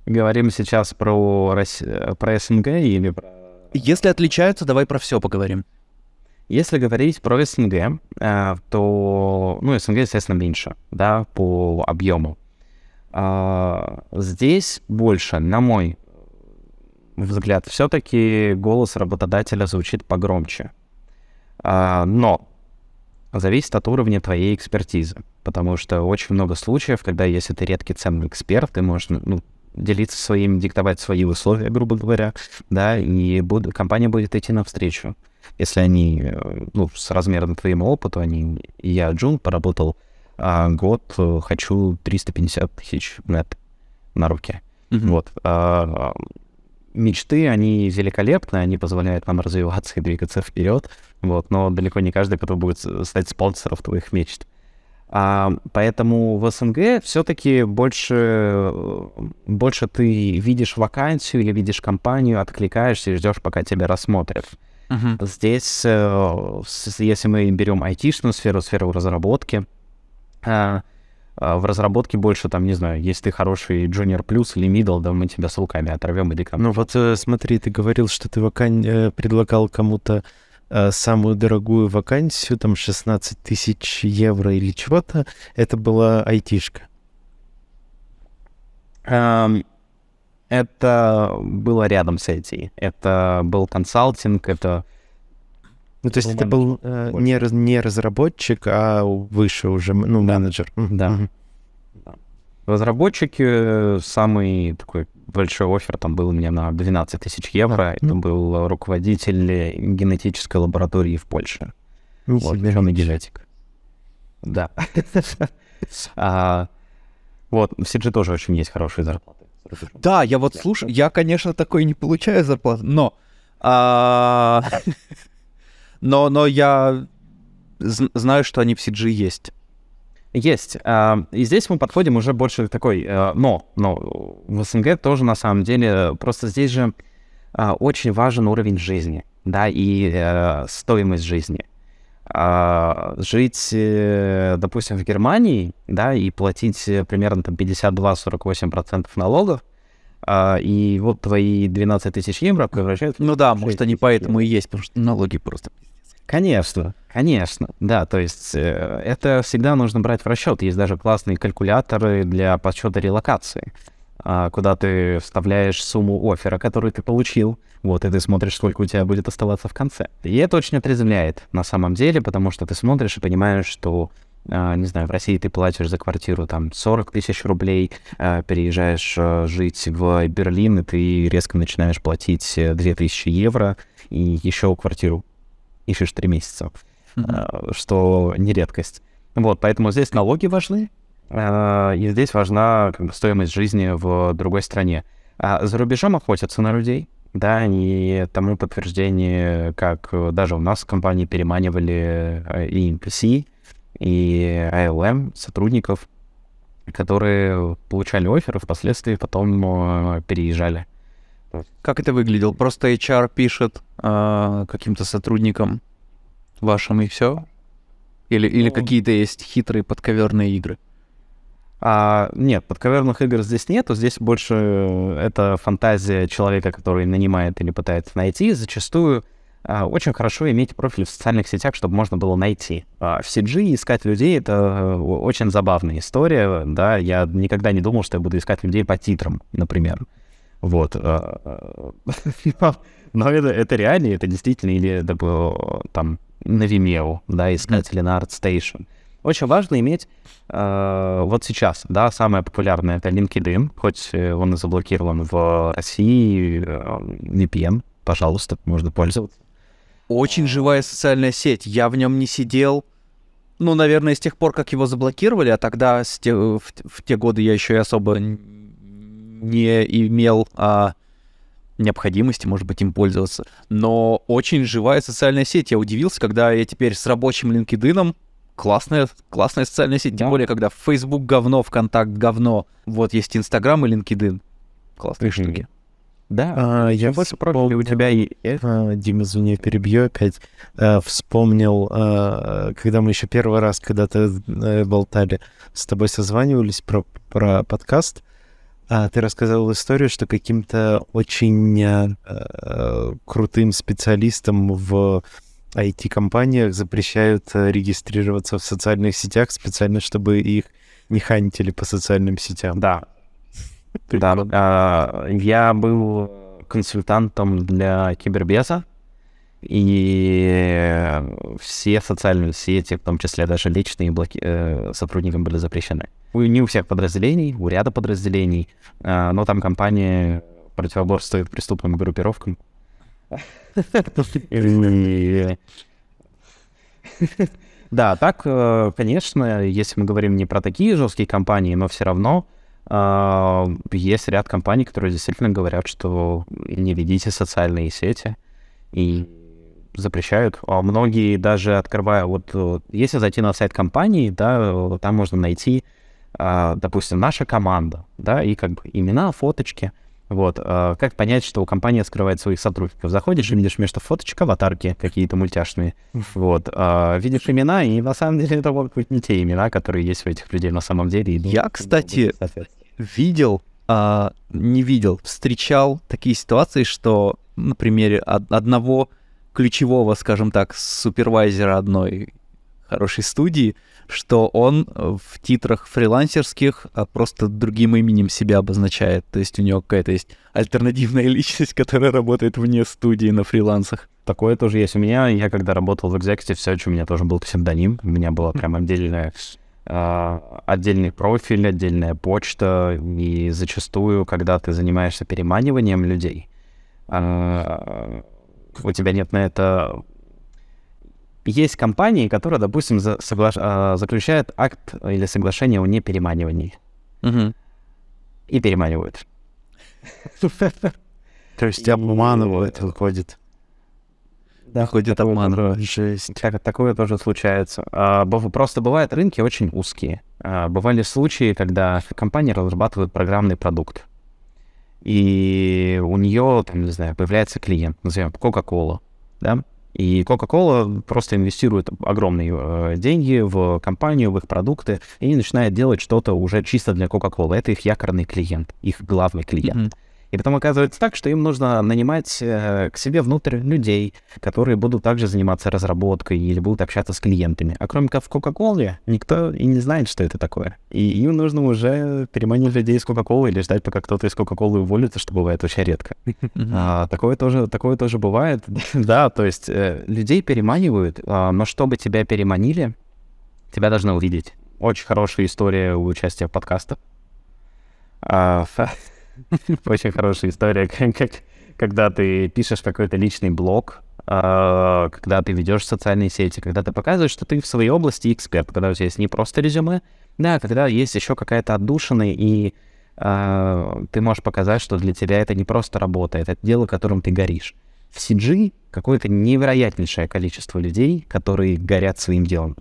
Говорим сейчас про, Рос... про СНГ или про... Если отличаются, давай про все поговорим. Если говорить про СНГ, э, то, ну, СНГ, естественно, меньше, да, по объему. А, здесь больше, на мой взгляд, все-таки голос работодателя звучит погромче. А, но зависит от уровня твоей экспертизы потому что очень много случаев, когда если ты редкий ценный эксперт, ты можешь, ну, делиться своим, диктовать свои условия, грубо говоря, да, и буд- компания будет идти навстречу. Если они, э, ну, с размером твоему опыту, они, я, Джун, поработал а, год, э, хочу 350 тысяч нет на руки. Мгм. Вот. А, мечты, они великолепны, они позволяют нам развиваться и двигаться вперед, вот, но далеко не каждый, кто будет с- стать спонсором твоих мечт. А, поэтому в СНГ все-таки больше, э, больше ты видишь вакансию или видишь компанию, откликаешься и ждешь, пока тебя рассмотрят. Мгм. Здесь, э, если мы берем айтишную сферу, сферу разработки, а, а, в разработке больше, там, не знаю, если ты хороший junior плюс или middle, да мы тебя с руками оторвем или как. Ну вот э, смотри, ты говорил, что ты вакан... предлагал кому-то самую дорогую вакансию, там 16 тысяч евро или чего-то. Это была айтишка. Ам, Это было рядом с IT. Это был консалтинг, это Ну, то есть это был э, не, не разработчик, а выше уже, ну, менеджер. Мгм, Да. Разработчики. Самый такой большой офер там был у меня на 12 тысяч евро. Это был руководитель генетической лаборатории в Польше. Не Вот, ученый генетик. Да. А, Вот, в CG тоже очень есть хорошие зарплаты. Да, я вот слушаю, я, конечно, такой не получаю зарплату, но... а, Но, но я зн- знаю, что они в CG есть. Есть. а, И здесь мы подходим уже больше к такой, э, но, но в СНГ тоже на самом деле, просто здесь же а, очень важен уровень жизни, да, и э, стоимость жизни. А, Жить, э, допустим, в Германии, да, и платить примерно там 52-48% налогов, а, и вот твои 12 тысяч евро превращаются Ну да, может, 6 они поэтому и евро. есть, потому что налоги просто... Конечно, конечно, да, то есть э, это всегда нужно брать в расчет. Есть даже классные калькуляторы для подсчета релокации, а, куда ты вставляешь сумму оффера, которую ты получил, вот, и ты смотришь, сколько у тебя будет оставаться в конце. И это очень отрезвляет на самом деле, потому что ты смотришь и понимаешь, что а, не знаю, в России ты платишь за квартиру там 40 тысяч рублей, а, переезжаешь а, жить в Берлин, и ты резко начинаешь платить э, 2000 евро, и еще квартиру ищешь три месяца, а, что не редкость. Вот, поэтому здесь налоги важны, а, и здесь важна как бы, стоимость жизни в другой стране. А за рубежом охотятся на людей, да, и тому подтверждение, как э, даже у нас в компании переманивали э, и NPC, и ALM сотрудников, которые получали оферы, впоследствии потом э, переезжали. Как это выглядело? Просто HR пишет а, каким-то сотрудникам вашим и все? Или, или Ну. какие-то есть хитрые подковерные игры? А, нет, подковерных игр здесь нету, здесь больше э, это фантазия человека, который нанимает или пытается найти. Зачастую а, очень хорошо иметь профиль в социальных сетях, чтобы можно было найти. А, в CG искать людей — это э, очень забавная история, да, я никогда не думал, что я буду искать людей по титрам, например. Вот. а, а, Но это, это реально, это действительно, или это было там на Vimeo, да, искать, или на ArtStation. Очень важно иметь э, вот сейчас, да, самое популярное это LinkedIn, хоть э, он и заблокирован в России, э, VPN, пожалуйста, можно пользоваться. Очень живая социальная сеть. Я в нем не сидел. Ну, наверное, с тех пор, как его заблокировали, а тогда те- в, в те годы я еще и особо не имел а, необходимости, может быть, им пользоваться. Но очень живая социальная сеть. Я удивился, когда я теперь с рабочим LinkedIn классная, классная социальная сеть. Тем Да. более, когда Facebook говно, ВКонтакт говно. Вот есть Инстаграм и LinkedIn. Классные Мгм. штуки. Да, А, я профилей у вспомнил- тебя и... А, Дима, извини, перебью опять. А, Вспомнил, а, когда мы еще первый раз когда-то э, болтали, с тобой созванивались про, про подкаст, а, ты рассказывал историю, что каким-то очень а, э, крутым специалистам в IT-компаниях запрещают э, регистрироваться в социальных сетях специально, чтобы их не хантили по социальным сетям. Да. Да, а, я был консультантом для Кибербеза, и все социальные сети, в том числе даже личные, блоки... э, сотрудникам были запрещены. У, не у всех подразделений, у ряда подразделений, э, но там компания противоборствует преступным группировкам. Да, так, э, конечно, если мы говорим не про такие жесткие компании, но все равно есть ряд компаний, которые действительно говорят, что не ведите социальные сети и запрещают. А многие даже открывая, вот если зайти на сайт компании, да, там можно найти, э, допустим, наша команда, да, и как бы имена, фоточки — вот. А как понять, что компания скрывает своих сотрудников? Заходишь и видишь вместо фоточек аватарки какие-то мультяшные. Вот. А, видишь имена, и на самом деле это могут быть не те имена, которые есть у этих людей на самом деле. Я, кстати, видел, а, не видел, встречал такие ситуации, что на примере одного ключевого, скажем так, супервайзера одной хорошей студии, что он в титрах фрилансерских а просто другим именем себя обозначает. То есть у него какая-то есть альтернативная личность, которая работает вне студии на фрилансах. Такое тоже есть у меня. Я когда работал в Executive Search, у меня тоже был псевдоним. У меня была прям отдельная Uh, отдельный профиль, отдельная почта, и зачастую, когда ты занимаешься переманиванием людей, uh, у тебя нет на это есть компании, которые, допустим, за, согла... А, заключают акт или соглашение о непереманивании. Угу. И переманивают. То есть обманывают, выходит. Да, ходит обман. Жесть. Такое тоже случается. А, просто бывают рынки очень узкие. А, бывали случаи, когда компания разрабатывает программный продукт. И у нее, там, не знаю, появляется клиент, назовем Coca-Cola, да, и Coca-Cola просто инвестирует огромные э, деньги в компанию, в их продукты, и начинает делать что-то уже чисто для Coca-Cola. Это их якорный клиент, их главный клиент. Mm-hmm. И потом оказывается так, что им нужно нанимать э, к себе внутрь людей, которые будут также заниматься разработкой или будут общаться с клиентами. А кроме как в Coca-Cola, никто и не знает, что это такое. И им нужно уже переманить людей из Coca-Cola или ждать, пока кто-то из Coca-Cola уволится, что бывает очень редко. А, такое, тоже, такое тоже бывает. да, то есть э, людей переманивают, а, но чтобы тебя переманили, тебя должны увидеть. Очень хорошая история у участия в подкастах. А, Очень хорошая история, как, когда ты пишешь какой-то личный блог, а, когда ты ведешь социальные сети, когда ты показываешь, что ты в своей области эксперт, когда у тебя есть не просто резюме, да, когда есть еще какая-то отдушина, и э, ты можешь показать, что для тебя это не просто работа, это дело, которым ты горишь. В CG какое-то невероятнейшее количество людей, которые горят своим делом.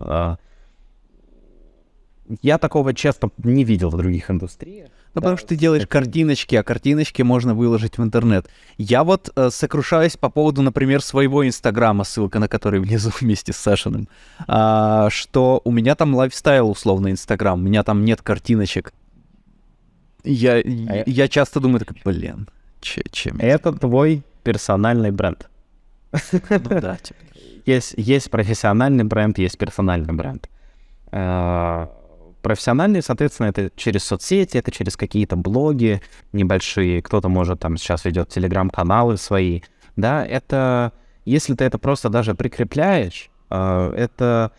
Я такого часто не видел в других индустриях. Ну, да, потому что ты делаешь это... картиночки, а картиночки можно выложить в интернет. Я вот э, сокрушаюсь по поводу, например, своего Инстаграма, ссылка на который внизу вместе с Сашиным, а, что у меня там лайфстайл, условно, Инстаграм, у меня там нет картиночек. Я, а я... я часто думаю, так, блин, че, чем... Это твой персональный бренд. Ну да, типа. Есть, есть профессиональный бренд, есть персональный бренд. Профессиональные, соответственно, это через соцсети, это через какие-то блоги небольшие, кто-то может там сейчас ведет телеграм-каналы свои, да, это, если ты это просто даже прикрепляешь, э, это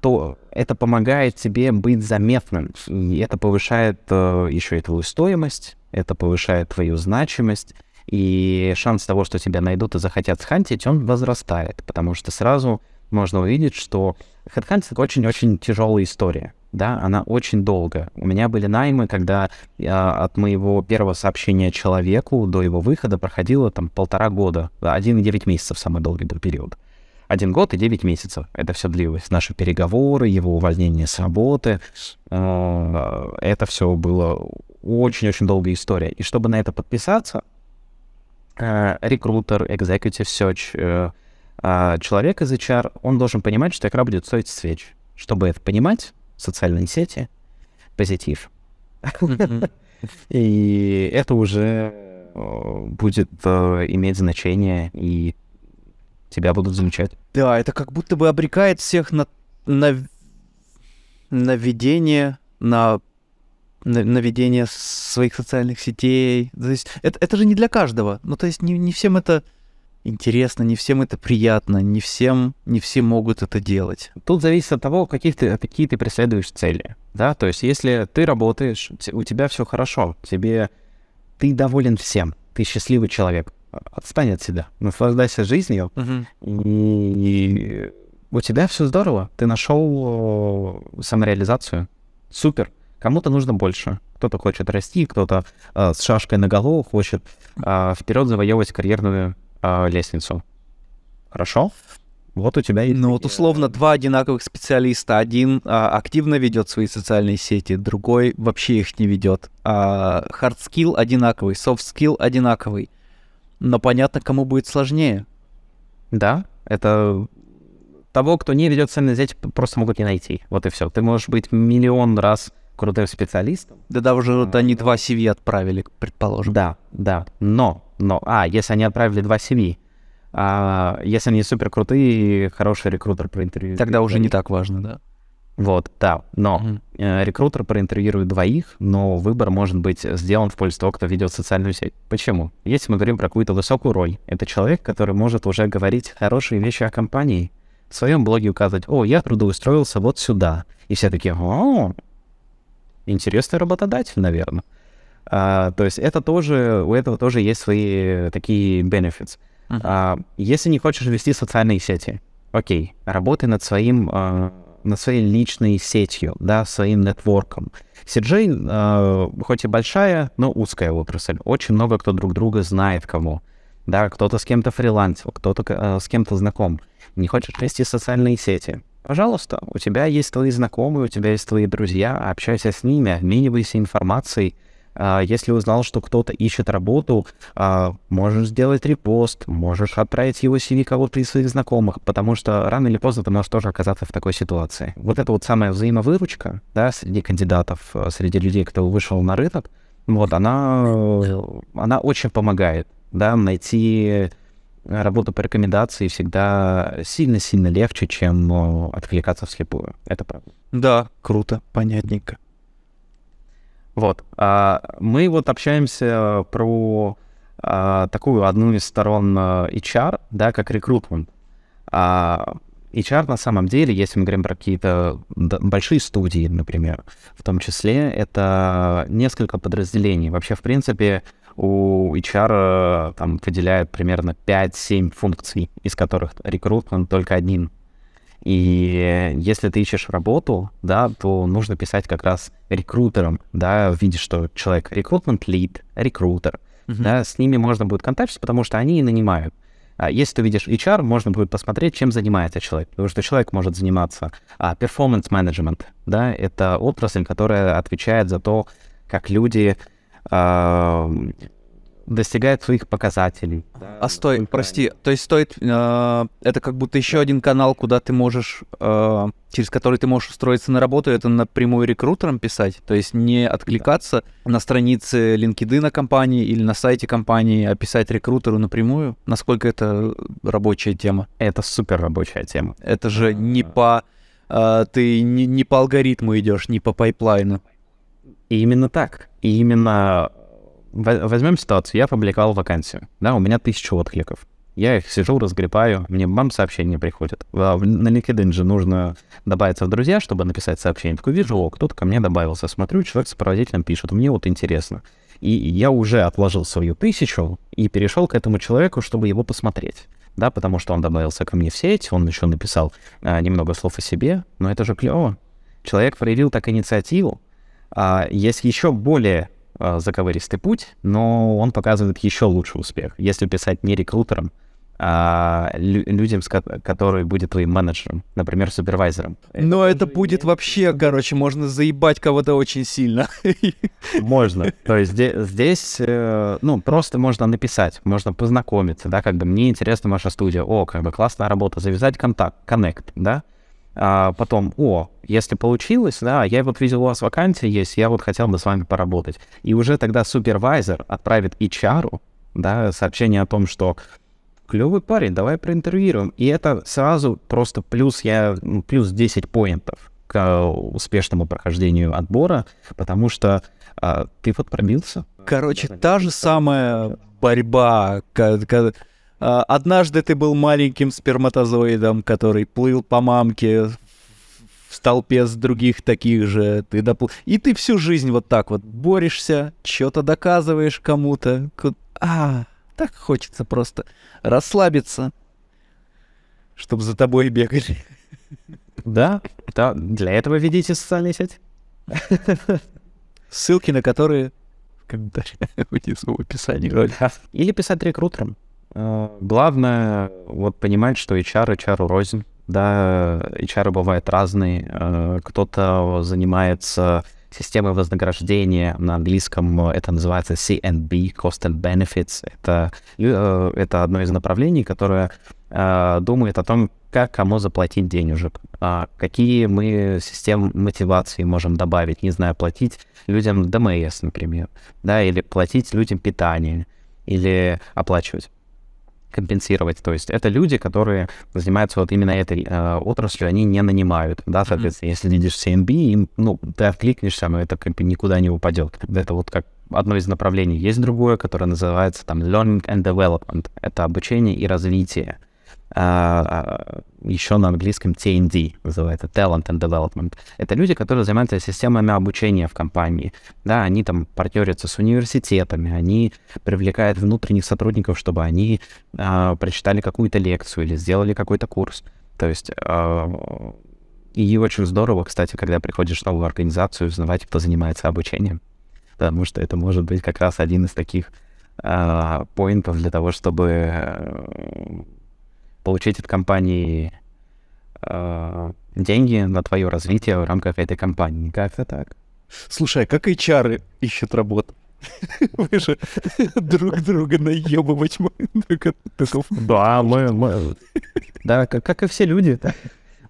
то это помогает тебе быть заметным, и это повышает э, еще и твою стоимость, это повышает твою значимость, и шанс того, что тебя найдут и захотят схантить, он возрастает, потому что сразу можно увидеть, что хедхантинг очень-очень тяжелая история да, она очень долго. У меня были наймы, когда я от моего первого сообщения человеку до его выхода проходило там полтора года, один и девять месяцев самый долгий был период. Один год и девять месяцев. Это все длилось. Наши переговоры, его увольнение с работы. Э, это все было очень-очень долгая история. И чтобы на это подписаться, э, рекрутер, executive search, э, человек из HR, он должен понимать, что игра будет стоить свеч. Чтобы это понимать, социальные сети, позитив. И это уже э, будет э, иметь значение, и тебя будут замечать. Да, это как будто бы обрекает всех на, на, на ведение, на, на, на ведение своих социальных сетей. То есть это, это же не для каждого. Ну, то есть не, не всем это интересно, не всем это приятно, не всем, не все могут это делать. Тут зависит от того, каких ты, какие ты преследуешь цели, да, то есть если ты работаешь, у тебя все хорошо, тебе, ты доволен всем, ты счастливый человек, отстань от себя, наслаждайся жизнью, и у тебя все здорово, ты нашел э, самореализацию, супер. Кому-то нужно больше, кто-то хочет расти, кто-то э, с шашкой на голову хочет э, вперед завоевывать карьерную э, лестницу. Хорошо? Вот у тебя есть. Ну вот условно два одинаковых специалиста. Один а, активно ведет свои социальные сети, другой вообще их не ведет. А, hard skill одинаковый, soft skill одинаковый. Но понятно, кому будет сложнее. Да, это того, кто не ведет социальные сети, просто могут не найти. Вот и все. Ты можешь быть миллион раз крутым специалистом. Да даже вот они два CV отправили, предположим. Да, да. Но, но, а, если они отправили два CV, а, если они супер крутые, хороший рекрутер проинтервьюирует. Тогда уже не так важно, да. Вот, да. Но э, рекрутер проинтервьюирует двоих, но выбор может быть сделан в пользу того, кто ведет социальную сеть. Почему? Если мы говорим про какую-то высокую роль, это человек, который может уже говорить хорошие вещи о компании, в своем блоге указывать, о, я трудоустроился вот сюда. И все такие, о, интересный работодатель, наверное. А, то есть это тоже, у этого тоже есть свои такие benefits. Мгм. А, если не хочешь вести социальные сети, окей, работай над своим, а, над своей личной сетью, да, своим нетворком. CJ, а, хоть и большая, но узкая отрасль. Очень много кто друг друга знает кому. Да, кто-то с кем-то фрилансил, кто-то а, с кем-то знаком. Не хочешь вести социальные сети? Пожалуйста, у тебя есть твои знакомые, у тебя есть твои друзья, общайся с ними, обменивайся информацией. А, Если узнал, что кто-то ищет работу, а, можешь сделать репост, можешь отправить его CV кого-то из своих знакомых, потому что рано или поздно ты можешь тоже оказаться в такой ситуации. Вот это вот самая взаимовыручка, да, среди кандидатов, э, среди людей, кто вышел на рынок, вот, она, э, она очень помогает, да, найти работу по рекомендации всегда сильно-сильно легче, чем э, откликаться вслепую. Это правда. Да, круто, понятненько. Вот. а, мы вот общаемся про а, такую одну из сторон а, HR, да, как рекрутмент. HR на самом деле, если мы говорим про какие-то большие студии, например, в том числе, это несколько подразделений. Вообще, в принципе, у HR там выделяют примерно 5-7 функций, из которых рекрутмент только один. И если ты ищешь работу, да, то нужно писать как раз рекрутерам, да, видишь, что человек рекрутмент лид, рекрутер, да, с ними можно будет контактировать, потому что они и нанимают. А если ты видишь HR, можно будет посмотреть, чем занимается человек, потому что человек может заниматься а, performance management, да, это отрасль, которая отвечает за то, как люди а, достигают своих показателей. А стой, прости, то есть стоит, э, это как будто еще один канал, куда ты можешь, э, через который ты можешь устроиться на работу, это напрямую рекрутерам писать, то есть не откликаться на странице LinkedIn компании или на сайте компании, а писать рекрутеру напрямую. Насколько это рабочая тема? Это супер рабочая тема. Это же не по, э, ты не, не по алгоритму идешь, не по пайплайну. И именно так. И именно возьмем ситуацию, я опубликовал вакансию, да, у меня тысяча откликов. Я их сижу, разгребаю, мне бам. А в- На LinkedIn же нужно добавиться в друзья, чтобы написать сообщение. Такой, вижу, о, кто-то ко мне добавился. Смотрю, человек с сопроводителем пишет, мне вот интересно. И я уже отложил свою тысячу и перешел к этому человеку, чтобы его посмотреть. Да, потому что он добавился ко мне в сеть, он еще написал а, немного слов о себе, но это же клево. Человек проявил так инициативу. А, есть еще более заковыристый путь, но он показывает еще лучший успех. Если писать не рекрутерам, а лю- людям, с ко- которые будет твоим менеджером, например, супервайзером. Но это будет вообще, короче, можно заебать кого-то очень сильно. Можно. То есть зде- здесь, э, ну, просто можно написать, можно познакомиться, да, как бы мне интересна ваша студия, о, как бы классная работа, завязать контакт, коннект, да, а потом, о, если получилось, да, я вот видел, у вас вакансия есть, я вот хотел бы с вами поработать. И уже тогда супервайзер отправит HR, да, сообщение о том, что клевый парень, давай проинтервьюируем. И это сразу просто плюс, я, ну, плюс 10 поинтов к э, успешному прохождению отбора, потому что а, ты вот пробился. Короче, та же самая борьба, ка- ка- А, однажды ты был маленьким сперматозоидом, который плыл по мамке в столпе с других таких же. Ты допл... И ты всю жизнь вот так вот борешься, что-то доказываешь кому-то. А, так хочется просто расслабиться, чтобы за тобой бегали. Да, да, для этого ведите социальные сети. Ссылки на которые в комментариях внизу в описании. Или писать рекрутерам. Э, главное вот понимать, что HR HR рознь. Да, HR бывают разные. Э, кто-то занимается системой вознаграждения. На английском это называется CNB, Cost and Benefits. Это, э, это одно из направлений, которое думает о том, как кому заплатить денежек, а какие мы системы мотивации можем добавить, не знаю, платить людям ДМС, например, да, или платить людям питание, или оплачивать компенсировать. То есть это люди, которые занимаются вот именно этой э, отраслью, они не нанимают, да, соответственно, mm-hmm. если видишь CNB, им, ну, ты откликнешься, но это как бы никуда не упадет. Это вот как одно из направлений. Есть другое, которое называется там Learning and Development. Это обучение и развитие. А, а, еще на английском TND называется, Talent and Development. Это люди, которые занимаются системами обучения в компании. Да, они там партнерятся с университетами, они привлекают внутренних сотрудников, чтобы они а, прочитали какую-то лекцию или сделали какой-то курс. То есть а, и очень здорово, кстати, когда приходишь в новую организацию, узнавать, кто занимается обучением. Потому что это может быть как раз один из таких а, поинтов для того, чтобы получить от компании э, деньги на твое развитие в рамках этой компании. Как-то так. Слушай, а как HR ищут работу? Вы же друг друга наебывать Да, мы, мы... Да, как, как и все люди.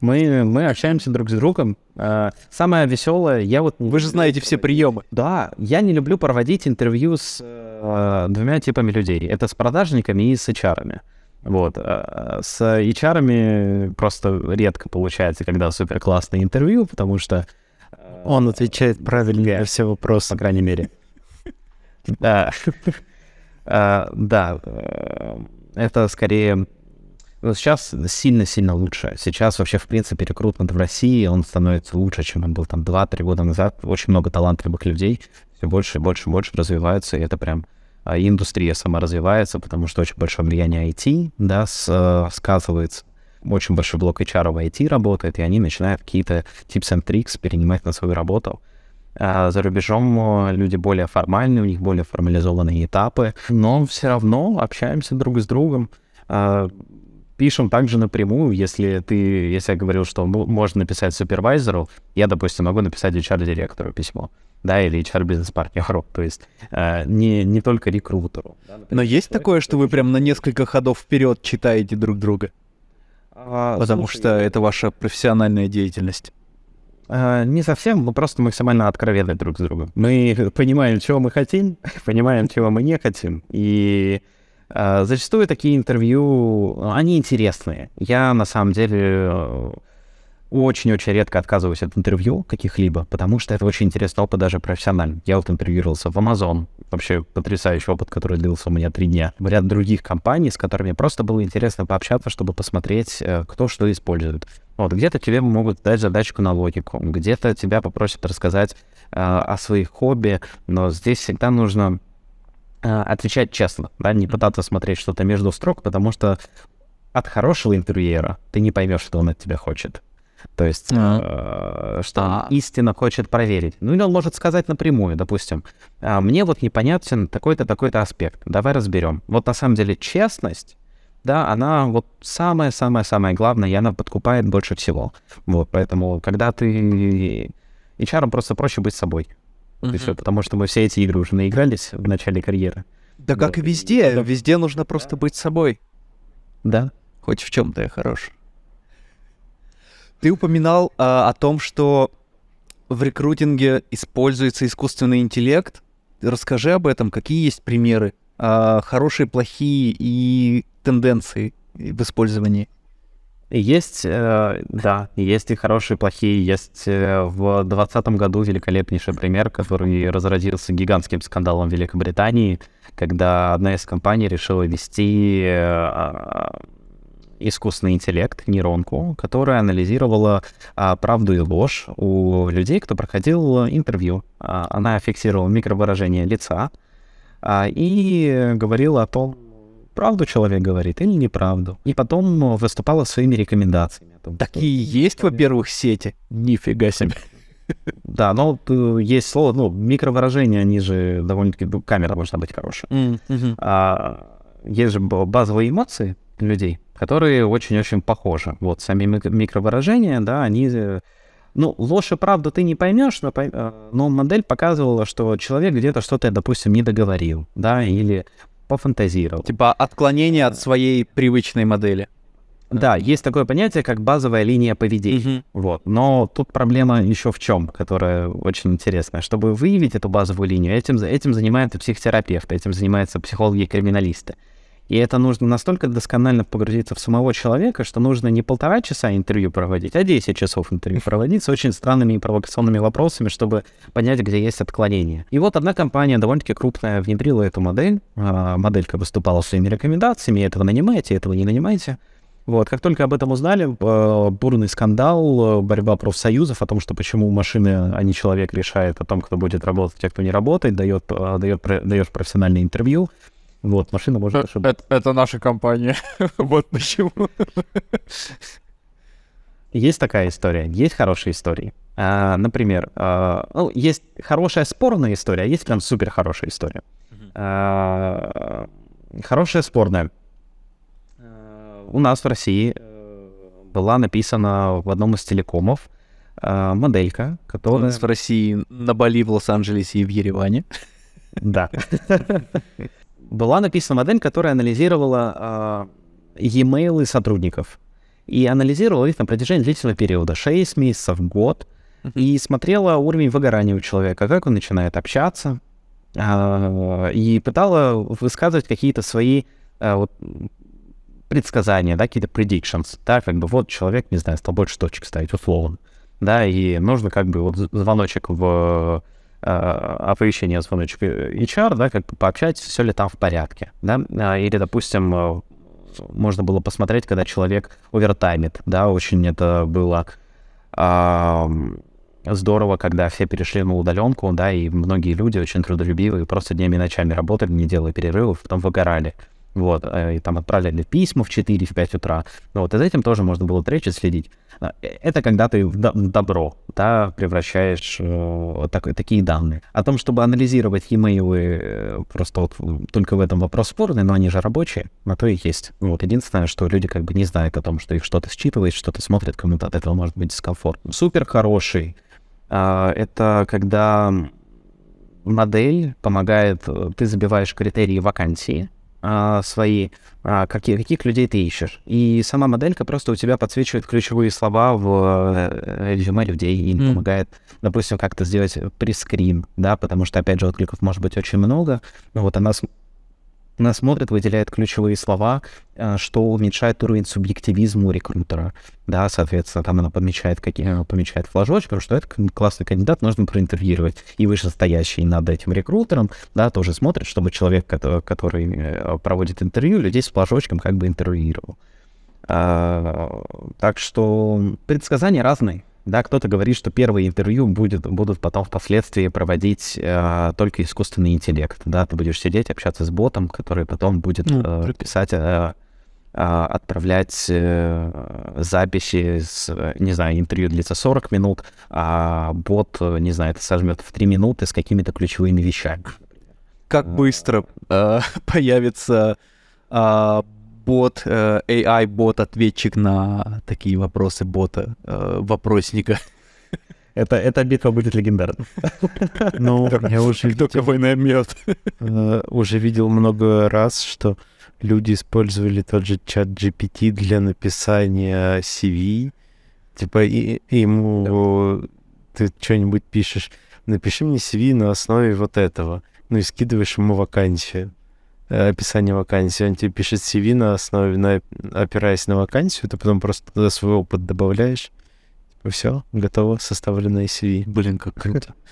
Мы, мы общаемся друг с другом. А, самое веселое, я вот... Вы же знаете все приемы. Да, я не люблю проводить интервью с э, двумя типами людей. Это с продажниками и с HR. -ами. Вот. А, с HR просто редко получается, когда супер классное интервью, потому что... Э, Он отвечает правильно на все вопросы. По крайней мере. Да. А, да. Э, это скорее... Ну, сейчас сильно-сильно лучше. Сейчас вообще, в принципе, рекрутмент в России, он становится лучше, чем он был там 2-3 года назад. Очень много талантливых людей. Все больше и больше и больше развиваются, и это прям и индустрия сама развивается, потому что очень большое влияние IT, да, с, э, сказывается. Очень большой блок HR в IT работает, и они начинают какие-то tips and tricks перенимать на свою работу. А за рубежом люди более формальные, у них более формализованные этапы, но все равно общаемся друг с другом. Пишем также напрямую, если ты, если я говорил, что можно написать супервайзеру, я, допустим, могу написать HR-директору письмо да, или HR-бизнес-партнеру, то есть э, не, не только рекрутеру. Да, Но есть такое, что вы прям на несколько ходов вперед читаете друг друга? А, Потому слушай, что это ваша профессиональная деятельность. Uh, не совсем, мы просто максимально откровенны друг с другом. Мы понимаем, чего мы хотим, понимаем, чего мы не хотим. И зачастую такие интервью, они интересные. Я на самом деле очень-очень редко отказываюсь от интервью каких-либо, потому что это очень интересный опыт даже профессиональный. Я вот интервьюировался в Amazon, вообще потрясающий опыт, который длился у меня три дня. В ряд других компаний, с которыми просто было интересно пообщаться, чтобы посмотреть, э, кто что использует. Вот, где-то тебе могут дать задачку на логику, где-то тебя попросят рассказать э, о своих хобби, но здесь всегда нужно э, отвечать честно, да, не пытаться смотреть что-то между строк, потому что от хорошего интервьюера ты не поймешь, что он от тебя хочет. То есть, а. э, что а. истинно хочет проверить. Ну, или он может сказать напрямую, допустим, а, мне вот непонятен такой-то, такой-то аспект, давай разберем. Вот на самом деле честность, да, она вот самое-самое-самое главное, и она подкупает больше всего. Вот, поэтому, когда ты... HR просто проще быть собой. Вот и все, потому что мы все эти игры уже наигрались в начале карьеры. Да вот. как и везде, да. везде нужно просто да. быть собой. Да. Хоть в чем-то я хорош. Ты упоминал а, о том, что в рекрутинге используется искусственный интеллект. Расскажи об этом, какие есть примеры, а, хорошие, плохие и тенденции в использовании. Есть, э, да, есть и хорошие, и плохие. Есть э, в 2020 году великолепнейший пример, который разразился гигантским скандалом в Великобритании, когда одна из компаний решила вести э, а, искусственный интеллект, нейронку, которая анализировала а, правду и ложь у людей, кто проходил интервью. А, она фиксировала микровыражение лица а, и говорила о том, правду человек говорит или неправду. И потом выступала своими рекомендациями. Том, Такие есть, во-первых, сети. Нифига себе. Да, но э, есть слово, ну, микровыражения, они же довольно-таки, ну, камера должна быть хорошая. А, есть же базовые эмоции людей, которые очень-очень похожи. Вот сами мик- микровыражения, да, они... э, Ну, ложь и правду ты не поймешь, но, пой- э, но модель показывала, что человек где-то что-то, допустим, не договорил, да, или пофантазировал. Типа отклонение от своей привычной модели. Да, есть такое понятие, как базовая линия поведения. Вот. Но тут проблема еще в чем, которая очень интересная. Чтобы выявить эту базовую линию, этим, этим занимается психотерапевт, этим занимаются психологи и криминалисты. И это нужно настолько досконально погрузиться в самого человека, что нужно не полтора часа интервью проводить, а 10 часов интервью проводить с очень странными и провокационными вопросами, чтобы понять, где есть отклонение. И вот одна компания довольно-таки крупная внедрила эту модель. А, Моделька выступала своими рекомендациями, этого нанимайте, этого не нанимайте. Вот, как только об этом узнали, э, бурный скандал, э, борьба профсоюзов о том, что почему машины, а не человек решает о том, кто будет работать, а кто не работает, дает, э, дает, даешь профессиональное интервью. Вот, машина может ошибаться. Это, это наша компания. вот почему. Есть такая история, есть хорошие истории. А, например, а, ну, есть хорошая спорная история, а есть прям супер хорошая история. А, хорошая спорная. А, У нас в России э, была написана в одном из телекомов а, моделька, У которая... нас в России, на Бали, в Лос-Анджелесе и в Ереване. Да. Была написана модель, которая анализировала а, e-mail сотрудников. И анализировала их на протяжении длительного периода, 6 месяцев, год, и смотрела уровень выгорания у человека, как он начинает общаться, а, и пытала высказывать какие-то свои а, вот, предсказания, да, какие-то predictions, да, как бы вот человек, не знаю, стал больше точек ставить, условно, да, и нужно как бы вот звоночек в э, оповещение звоночек э, HR, да, как бы пообщать, все ли там в порядке, да, А, или, допустим, э, можно было посмотреть, когда человек овертаймит, да, очень это было ам, здорово, когда все перешли на удаленку, да, и многие люди очень трудолюбивые, просто днями и ночами работали, не делая перерывов, потом выгорали. Вот, э, и там отправляли письма в 4-5 утра. Ну, вот, и за этим тоже можно было тречь и следить. А, э, Это когда ты в до- в добро, да, превращаешь э, так- такие данные. О том, чтобы анализировать e-mail, э, просто вот только в этом вопрос спорный, но они же рабочие, на то и есть. Вот, единственное, что люди как бы не знают о том, что их что-то считывает, что-то смотрят, кому-то от этого может быть дискомфортно. Супер хороший. а, Это когда модель помогает, э, ты забиваешь критерии вакансии а, свои, а, какие, каких людей ты ищешь. И сама моделька просто у тебя подсвечивает ключевые слова в э, резюме людей и М. помогает, допустим, как-то сделать прескрин, да, потому что, опять же, откликов может быть очень много. Но вот она, с- она смотрит, выделяет ключевые слова, а, что уменьшает уровень субъективизма у рекрутера. Да, соответственно, там она помечает, какие, помечает флажочек, потому что это классный кандидат, нужно проинтервьюировать. И вышестоящий над этим рекрутером, да, тоже смотрит, чтобы человек, кото- который э, проводит интервью, людей с флажочком как бы интервьюировал. А, так что предсказания разные. Да, кто-то говорит, что первые интервью будет, будут потом впоследствии проводить э, только искусственный интеллект. Да, ты будешь сидеть, общаться с ботом, который потом будет Ну, э, писать, э, э, отправлять э, записи с, э, не знаю, интервью длится 40 минут, а бот, э, не знаю, это сожмет в 3 минуты с какими-то ключевыми вещами. Как быстро э, появится а, бот, э, AI-бот-ответчик на такие вопросы бота, э, вопросника. Это, эта битва будет легендарна. Ну, я уже Кто видел, кого наймет. э, уже видел много раз, что люди использовали тот же чат GPT для написания CV. Типа, и, и ему ты что-нибудь пишешь, напиши мне CV на основе вот этого. Ну и скидываешь ему вакансию. Э, описание вакансии. Он тебе пишет CV на основе, на, опираясь на вакансию, ты потом просто туда свой опыт добавляешь. Типа все, готово, составленное CV. Блин, как круто.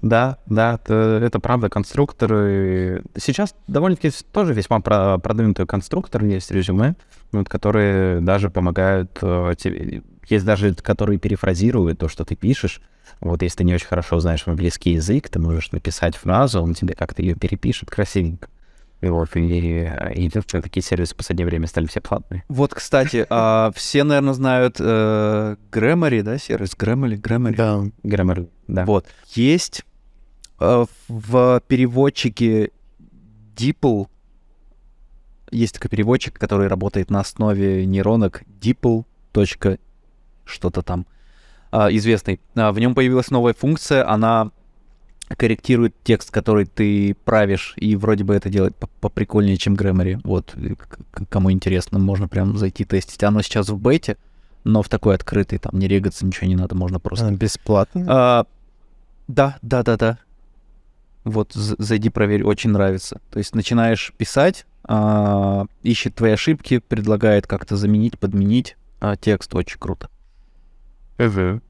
Да, да, это, это правда, конструкторы... Сейчас довольно-таки тоже весьма про- продвинутые конструкторы есть резюме, вот, которые даже помогают э, тебе... Есть даже, которые перефразируют то, что ты пишешь. Вот если ты не очень хорошо знаешь английский язык, ты можешь написать фразу, он тебе как-то ее перепишет красивенько. И вот, и, и такие сервисы в последнее время стали все платные. Вот, кстати, а, все, наверное, знают э, Grammarly, да, сервис Grammarly, Grammarly. Да. Граммар, да. Вот. Есть э, в переводчике DeepL, есть такой переводчик, который работает на основе нейронок DeepL. что-то там а, известный. А, в нем появилась новая функция, она корректирует текст, который ты правишь, и вроде бы это делает поприкольнее, чем Grammarly. Вот, кому интересно, можно прям зайти тестить. Оно сейчас в бете, но в такой открытый, там не регаться, ничего не надо, можно просто... А, бесплатно? А, да, да, да, да. Вот, зайди, проверь, очень нравится. То есть начинаешь писать, а, ищет твои ошибки, предлагает как-то заменить, подменить а, текст, очень круто. Uh-huh.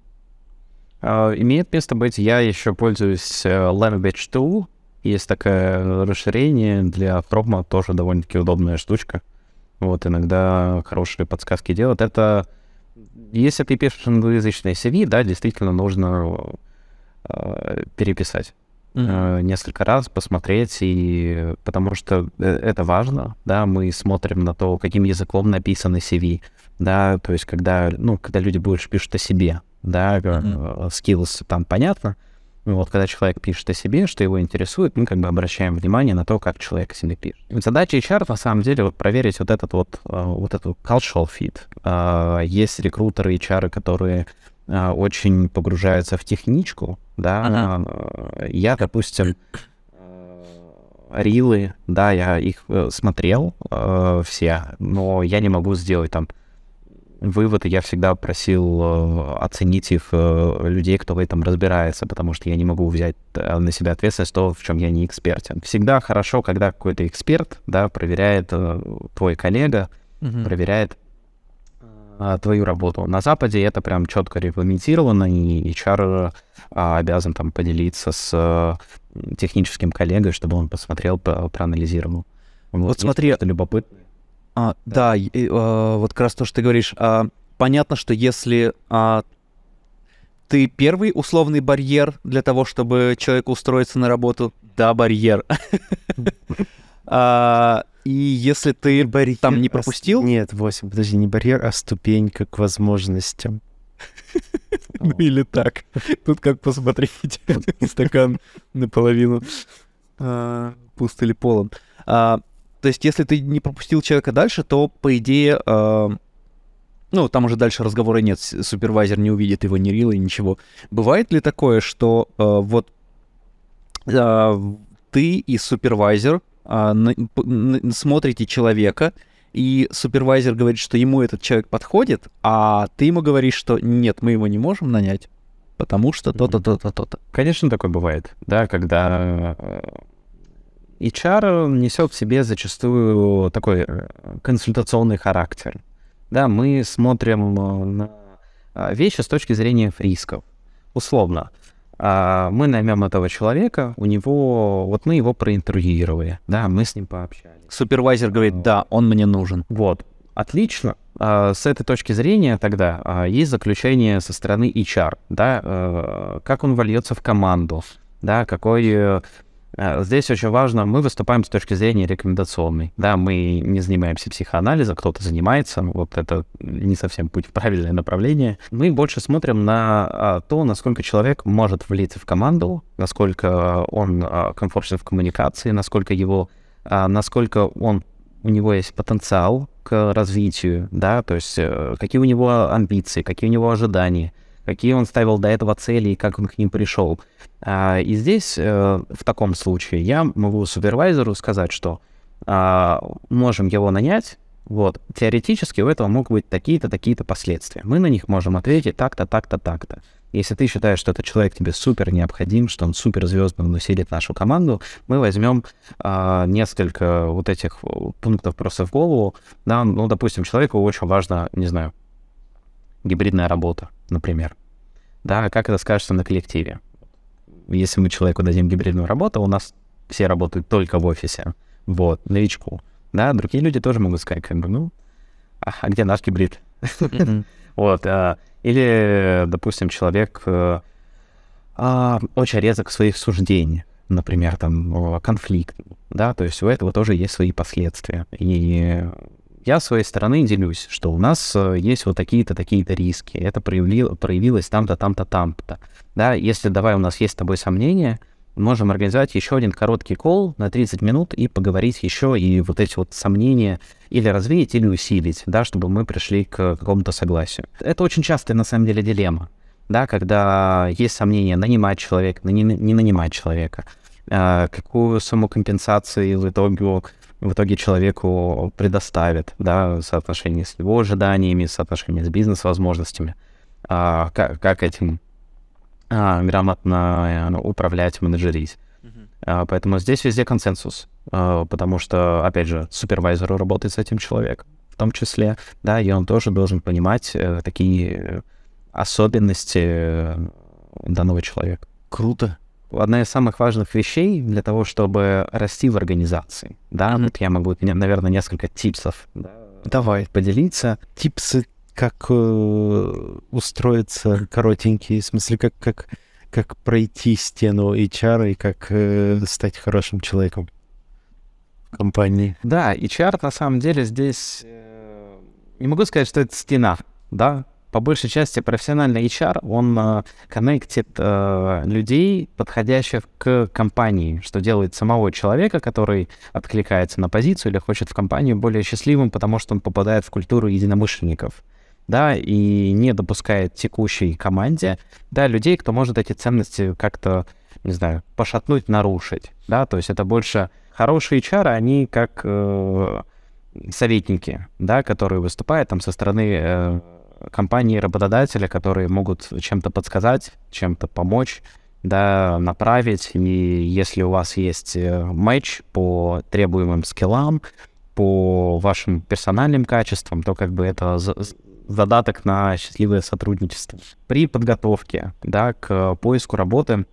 Uh, имеет место быть, я еще пользуюсь uh, Language Tool. Есть такое расширение для Chrome, тоже довольно-таки удобная штучка. Вот, иногда хорошие подсказки делают. Это, если ты пишешь англоязычное CV, да, действительно нужно uh, переписать mm-hmm. несколько раз, посмотреть, и потому что э, это важно, да, мы смотрим на то, каким языком написаны CV, да, то есть когда, ну, когда люди больше пишут о себе, да, mm-hmm. skills там понятно, вот, когда человек пишет о себе, что его интересует, мы как бы обращаем внимание на то, как человек о себе пишет. Задача HR, на самом деле, вот проверить вот этот вот, вот эту cultural fit. Есть рекрутеры HR, которые очень погружаются в техничку, да. Ага. Я, допустим, рилы, да, я их э, смотрел э, все, но я не могу сделать там выводы я всегда просил э, оценить их э, людей, кто в этом разбирается, потому что я не могу взять э, на себя ответственность то, в чем я не экспертен. Всегда хорошо, когда какой-то эксперт, да, проверяет твой коллега, mm-hmm. проверяет э, твою работу. На Западе это прям четко регламентировано, и HR обязан там поделиться с техническим коллегой, чтобы он посмотрел, проанализировал. Вот, вот смотри, это любопытно. А, да, и, а, вот как раз то, что ты говоришь. А, понятно, что если а, ты первый условный барьер для того, чтобы человек устроиться на работу, да, барьер. а, и если ты барьер, там не пропустил... Нет, 8, подожди, не барьер, а ступенька к возможностям. Ну или так. Тут как посмотреть. Стакан наполовину а, пуст или полон. То есть, если ты не пропустил человека дальше, то, по идее, э, ну, там уже дальше разговора нет, супервайзер не увидит его ни рила, ничего. Бывает ли такое, что э, вот э, ты и супервайзер э, на, на, смотрите человека, и супервайзер говорит, что ему этот человек подходит, а ты ему говоришь, что нет, мы его не можем нанять, потому что то-то, то-то, то-то. Конечно, такое бывает, да, когда э, HR несет в себе зачастую такой э, консультационный характер. Да, мы смотрим э, на а, вещи с точки зрения рисков. Условно, а, мы наймем этого человека, у него, вот мы его проинтервьюировали, да, мы с ним пообщались. Супервайзер говорит, да, он мне нужен. Вот, отлично. А, с этой точки зрения тогда есть заключение со стороны HR, да, э, как он вольется в команду, да, какой здесь очень важно, мы выступаем с точки зрения рекомендационной. Да, мы не занимаемся психоанализом, кто-то занимается, вот это не совсем путь в правильное направление. Мы больше смотрим на а, то, насколько человек может влиться в команду, насколько он а, комфортен в коммуникации, насколько его, а, насколько он у него есть потенциал к развитию, да, то есть э, какие у него амбиции, какие у него ожидания какие он ставил до этого цели и как он к ним пришел. А, и здесь, э, в таком случае, я могу супервайзеру сказать, что а, можем его нанять, вот, теоретически у этого могут быть такие-то, такие-то последствия. Мы на них можем ответить так-то, так-то, так-то. Если ты считаешь, что этот человек тебе супер необходим, что он супер звездный, он усилит нашу команду, мы возьмем а, несколько вот этих пунктов просто в голову. Да, ну, допустим, человеку очень важно, не знаю, гибридная работа, например. Да, как это скажется на коллективе? Если мы человеку дадим гибридную работу, у нас все работают только в офисе. Вот, новичку. Да, другие люди тоже могут сказать, как бы, ну, а, а где наш гибрид? Вот. А, или, допустим, человек э, а, очень резок в своих суждениях, например, там, конфликт, да, то есть у этого тоже есть свои последствия. И я своей стороны делюсь, что у нас э, есть вот такие-то, такие-то риски. Это проявило, проявилось там-то, там-то, там-то. Да, если давай у нас есть с тобой сомнения, можем организовать еще один короткий кол на 30 минут и поговорить еще и вот эти вот сомнения или развеять, или усилить, да, чтобы мы пришли к какому-то согласию. Это очень частая, на самом деле, дилемма, да, когда есть сомнения нанимать человека, не, не нанимать человека, а, какую сумму компенсации в итоге, в итоге человеку предоставят, да, в соотношении с его ожиданиями, в соотношении с бизнес-возможностями, а, как, как этим а, грамотно ну, управлять, менеджерить. Uh-huh. А, поэтому здесь везде консенсус, а, потому что, опять же, супервайзеру работает с этим человеком в том числе, да, и он тоже должен понимать э, такие особенности э, данного человека. Круто. Одна из самых важных вещей для того, чтобы расти в организации, да, mm-hmm. вот я могу, наверное, несколько типсов да, Давай. поделиться. Типсы как э, устроиться коротенький, в смысле, как, как, как пройти стену HR и как э, стать хорошим человеком в компании. Да, HR на самом деле здесь... Э, не могу сказать, что это стена, да, по большей части профессиональный HR, он э, коннектит э, людей, подходящих к компании, что делает самого человека, который откликается на позицию или хочет в компанию более счастливым, потому что он попадает в культуру единомышленников да, и не допускает текущей команде, да, людей, кто может эти ценности как-то, не знаю, пошатнуть, нарушить, да, то есть это больше хорошие чары, они как э, советники, да, которые выступают там со стороны э, компании работодателя, которые могут чем-то подсказать, чем-то помочь, да, направить, и если у вас есть э, матч по требуемым скиллам, по вашим персональным качествам, то как бы это задаток на счастливое сотрудничество. При подготовке да, к поиску работы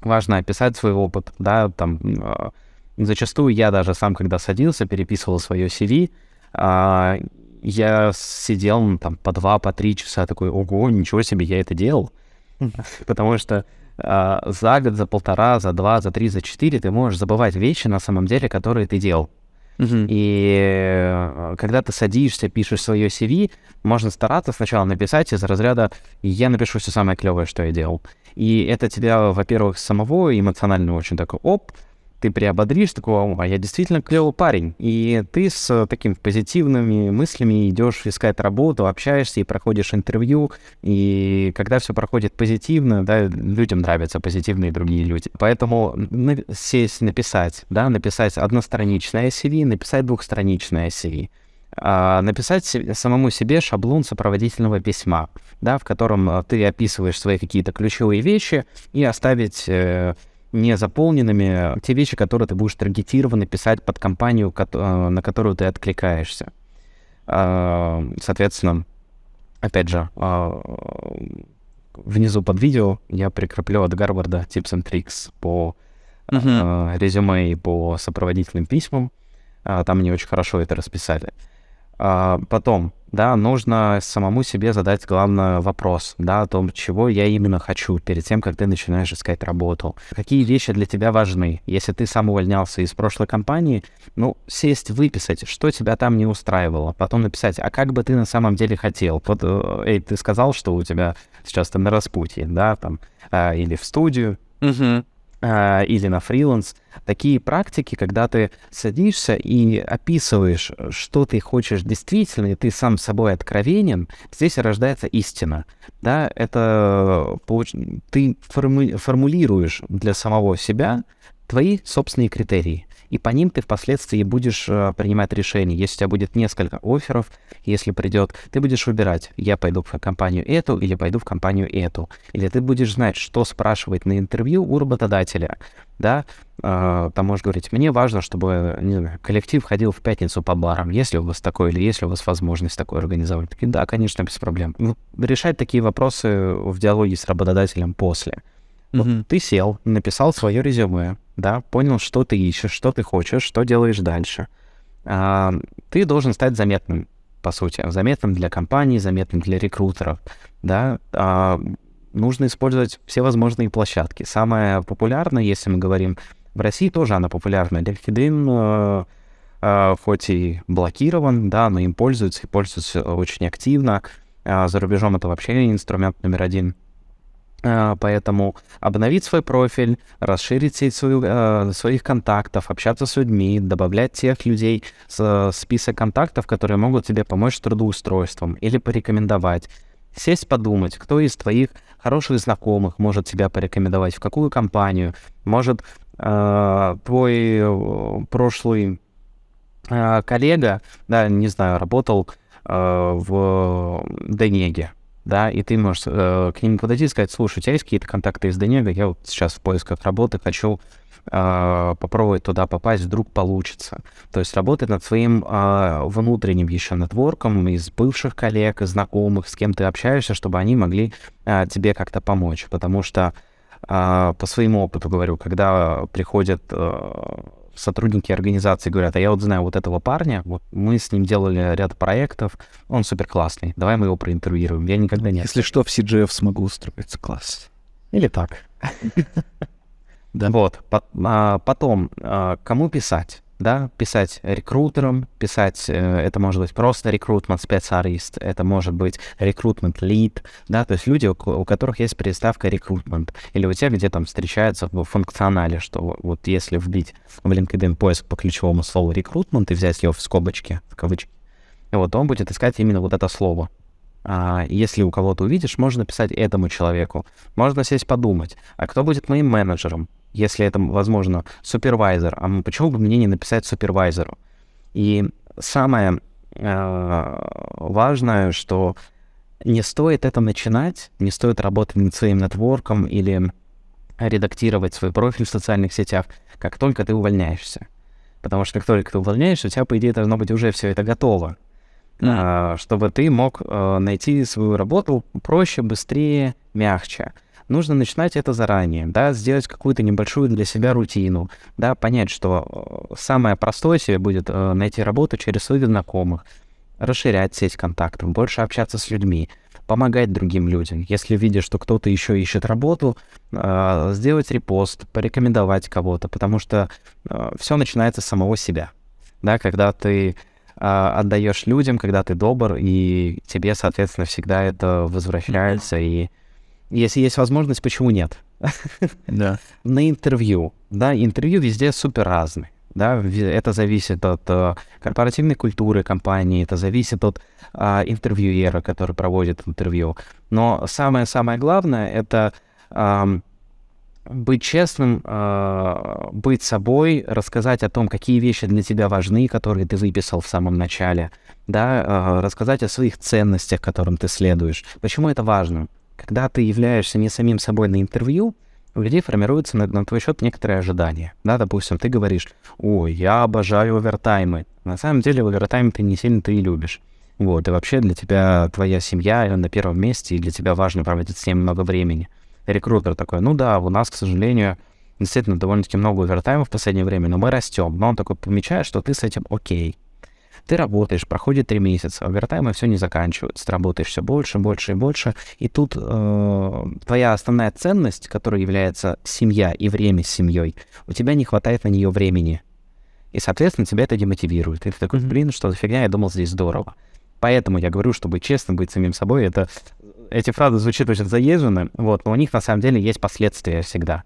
важно описать свой опыт. Да, там, э, зачастую я даже сам, когда садился, переписывал свое CV, э, я сидел ну, там по два, по три часа, такой, ого, ничего себе, я это делал. Потому что э, за год, за полтора, за два, за три, за четыре ты можешь забывать вещи на самом деле, которые ты делал. Uh-huh. И э, когда ты садишься, пишешь свое CV, можно стараться сначала написать из разряда «я напишу все самое клевое, что я делал». И это тебя, во-первых, самого эмоционально очень такой «оп», ты приободришь, такого, а я действительно клевый парень. И ты с такими позитивными мыслями идешь искать работу, общаешься и проходишь интервью. И когда все проходит позитивно, да, людям нравятся позитивные другие люди. Поэтому сесть, написать, да, написать одностраничное CV, написать двухстраничное CV. А, написать самому себе шаблон сопроводительного письма, да, в котором а, ты описываешь свои какие-то ключевые вещи и оставить э, не заполненными те вещи, которые ты будешь таргетированно писать под компанию, э, на которую ты откликаешься. А, соответственно, опять же, а, внизу под видео я прикреплю от Гарварда tips and tricks по uh-huh. резюме и по сопроводительным письмам. Там мне очень хорошо это расписали. А, потом, да, нужно самому себе задать главный вопрос, да, о том, чего я именно хочу перед тем, как ты начинаешь искать работу. Какие вещи для тебя важны? Если ты сам увольнялся из прошлой компании, ну, сесть, выписать, что тебя там не устраивало, потом написать, а как бы ты на самом деле хотел? Вот, э, эй, ты сказал, что у тебя сейчас ты на распутье, да, там, а, или в студию, uh-huh. А, или на фриланс. Такие практики, когда ты садишься и описываешь, что ты хочешь действительно, и ты сам собой откровенен, здесь рождается истина. Да, это ты формулируешь для самого себя твои собственные критерии. И по ним ты впоследствии будешь э, принимать решение. Если у тебя будет несколько офферов, если придет, ты будешь выбирать, я пойду в компанию эту или пойду в компанию эту. Или ты будешь знать, что спрашивать на интервью у работодателя. Да, э, там можешь говорить, мне важно, чтобы не знаю, коллектив ходил в пятницу по барам, если у вас такое, или если у вас возможность такое организовать. Такие, да, конечно, без проблем. Ну, решать такие вопросы в диалоге с работодателем после. Вот Мгм. ты сел, написал свое резюме, да, понял, что ты ищешь, что ты хочешь, что делаешь дальше. А, ты должен стать заметным, по сути, заметным для компаний, заметным для рекрутеров, да. А, нужно использовать все возможные площадки. Самое популярное, если мы говорим в России, тоже она популярна. LinkedIn э, э, хоть и блокирован, да, но им пользуются и пользуются очень активно. А за рубежом это вообще инструмент номер один. А, Поэтому обновить свой профиль, расширить сеть свою- э, своих контактов, общаться с людьми, добавлять тех людей с э, список контактов, которые могут тебе помочь с трудоустройством или порекомендовать. Сесть подумать, кто из твоих хороших знакомых может тебя порекомендовать, в какую компанию. Может, э, твой э, прошлый э, коллега, да, не знаю, работал э, в Денеге, да, и ты можешь э, к ним подойти и сказать, слушай, у тебя есть какие-то контакты из Денега, я вот сейчас в поисках работы хочу э, попробовать туда попасть, вдруг получится. То есть работать над своим э, внутренним еще нетворком из бывших коллег, из знакомых, с кем ты общаешься, чтобы они могли э, тебе как-то помочь. Потому что э, по своему опыту говорю, когда приходят э, сотрудники организации говорят, а я вот знаю вот этого парня, вот мы с ним делали ряд проектов, он супер классный, давай мы его проинтервьюируем. Я никогда не... Если что, в CGF смогу устроиться. Класс. Или так. Да. Вот. А, Потом, а, кому писать? Да, писать рекрутерам, писать, э, это может быть просто рекрутмент специалист, это может быть рекрутмент лид, да, то есть люди, у у которых есть приставка рекрутмент, или у тех, где там встречается в функционале, что во- вот если вбить в LinkedIn поиск по ключевому слову рекрутмент и взять его в скобочки, в кавычки, вот он будет искать именно вот это слово. А если у кого-то увидишь, можно написать этому человеку. Можно сесть подумать, а кто будет моим менеджером? Если это, возможно, супервайзер, а почему бы мне не написать супервайзеру? И самое э, важное, что не стоит это начинать, не стоит работать над своим нетворком или редактировать свой профиль в социальных сетях, как только ты увольняешься. Потому что как только ты увольняешься, у тебя, по идее, должно быть уже все это готово. А, чтобы ты мог э, найти свою работу проще, быстрее, мягче. Нужно начинать это заранее, да, сделать какую-то небольшую для себя рутину, да, понять, что э, самое простое себе будет э, найти работу через своих знакомых, расширять сеть контактов, больше общаться с людьми, помогать другим людям. Если видишь, что кто-то еще ищет работу, э, сделать репост, порекомендовать кого-то, потому что все начинается с самого себя, да, когда ты отдаешь людям, когда ты добр, и тебе, соответственно, всегда это возвращается. И если есть возможность, почему нет? Да. На интервью, да, интервью везде супер разные. Да, это зависит от э, корпоративной культуры компании, это зависит от а, интервьюера, который проводит интервью. Но самое-самое главное это ам, быть честным, э, быть собой, рассказать о том, какие вещи для тебя важны, которые ты выписал в самом начале, да, э, рассказать о своих ценностях, которым ты следуешь. Почему это важно? Когда ты являешься не самим собой на интервью, у людей формируется на, на твой счет некоторые ожидания. Да, допустим, ты говоришь, ой, я обожаю овертаймы. На самом деле овертайм ты не сильно ты и любишь. Вот, и вообще для тебя твоя семья на первом месте, и для тебя важно проводить с ней много времени. Рекрутер такой, ну да, у нас, к сожалению, действительно довольно-таки много овертаймов в последнее время, но мы растем. Но он такой помечает, что ты с этим окей. Ты работаешь, проходит три месяца, овертаймы все не заканчиваются, ты работаешь все больше, больше и больше, и тут э, твоя основная ценность, которая является семья и время с семьей, у тебя не хватает на нее времени. И, соответственно, тебя это демотивирует. И ты такой, блин, что за фигня, я думал, здесь здорово. Поэтому я говорю, что быть честным, быть самим собой, это... Эти фразы звучат очень заезженно, вот, но у них на самом деле есть последствия всегда.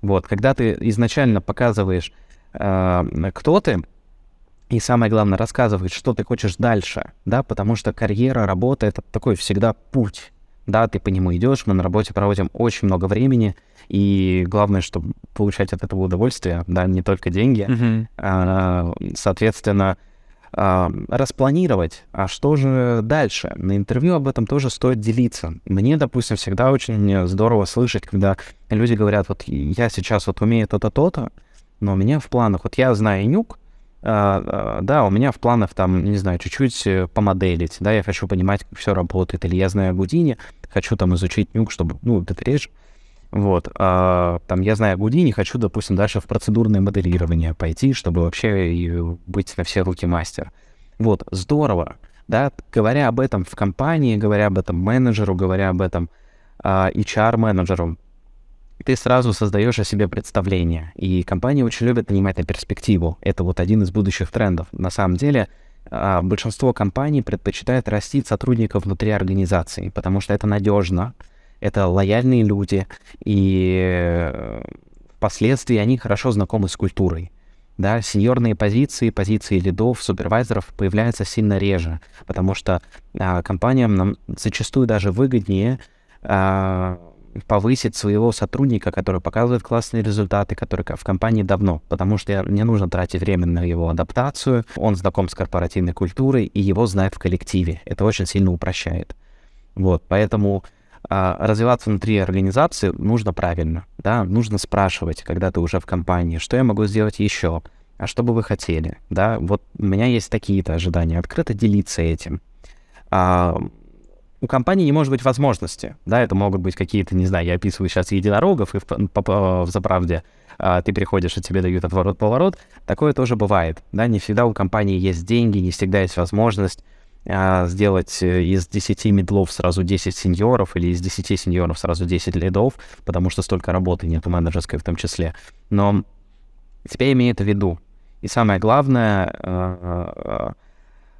Вот, когда ты изначально показываешь, э, кто ты, и самое главное, рассказываешь, что ты хочешь дальше, да, потому что карьера, работа — это такой всегда путь, да, ты по нему идешь, мы на работе проводим очень много времени, и главное, чтобы получать от этого удовольствие, да, не только деньги, Мгм. а, соответственно, а, распланировать, а что же дальше. На интервью об этом тоже стоит делиться. Мне, допустим, всегда очень здорово слышать, когда люди говорят, вот я сейчас вот умею то-то, то-то, но у меня в планах, вот я знаю нюк, да, у меня в планах там, не знаю, чуть-чуть э, помоделить, да, я хочу понимать, как все работает, или я знаю Гудини, хочу там изучить нюк, чтобы, ну, это речь, вот, а, там я знаю Гудини, хочу, допустим, дальше в процедурное моделирование пойти, чтобы вообще и быть на все руки мастер. Вот, здорово, да, говоря об этом в компании, говоря об этом менеджеру, говоря об этом а, HR-менеджеру, ты сразу создаешь о себе представление. И компании очень любят нанимать на перспективу. Это вот один из будущих трендов. На самом деле, а, большинство компаний предпочитает растить сотрудников внутри организации, потому что это надежно, это лояльные люди, и э, впоследствии они хорошо знакомы с культурой. Да, сеньорные позиции, позиции лидов, супервайзеров появляются сильно реже, потому что а, компаниям нам зачастую даже выгоднее а, повысить своего сотрудника, который показывает классные результаты, который ко- в компании давно, потому что не нужно тратить время на его адаптацию, он знаком с корпоративной культурой и его знает в коллективе. Это очень сильно упрощает. Вот, поэтому а, развиваться внутри организации нужно правильно, да, нужно спрашивать, когда ты уже в компании, что я могу сделать еще, а что бы вы хотели, да, вот у меня есть такие-то ожидания, открыто делиться этим. А, у компании не может быть возможности, да, это могут быть какие-то, не знаю, я описываю сейчас единорогов, и в, по- по- в заправде а, ты приходишь, и тебе дают отворот-поворот, такое тоже бывает, да, не всегда у компании есть деньги, не всегда есть возможность а, сделать э, из 10 медлов сразу 10 сеньоров или из 10 сеньоров сразу 10 лидов, потому что столько работы нету менеджерской в том числе. Но тебя имеет в виду. И самое главное, э,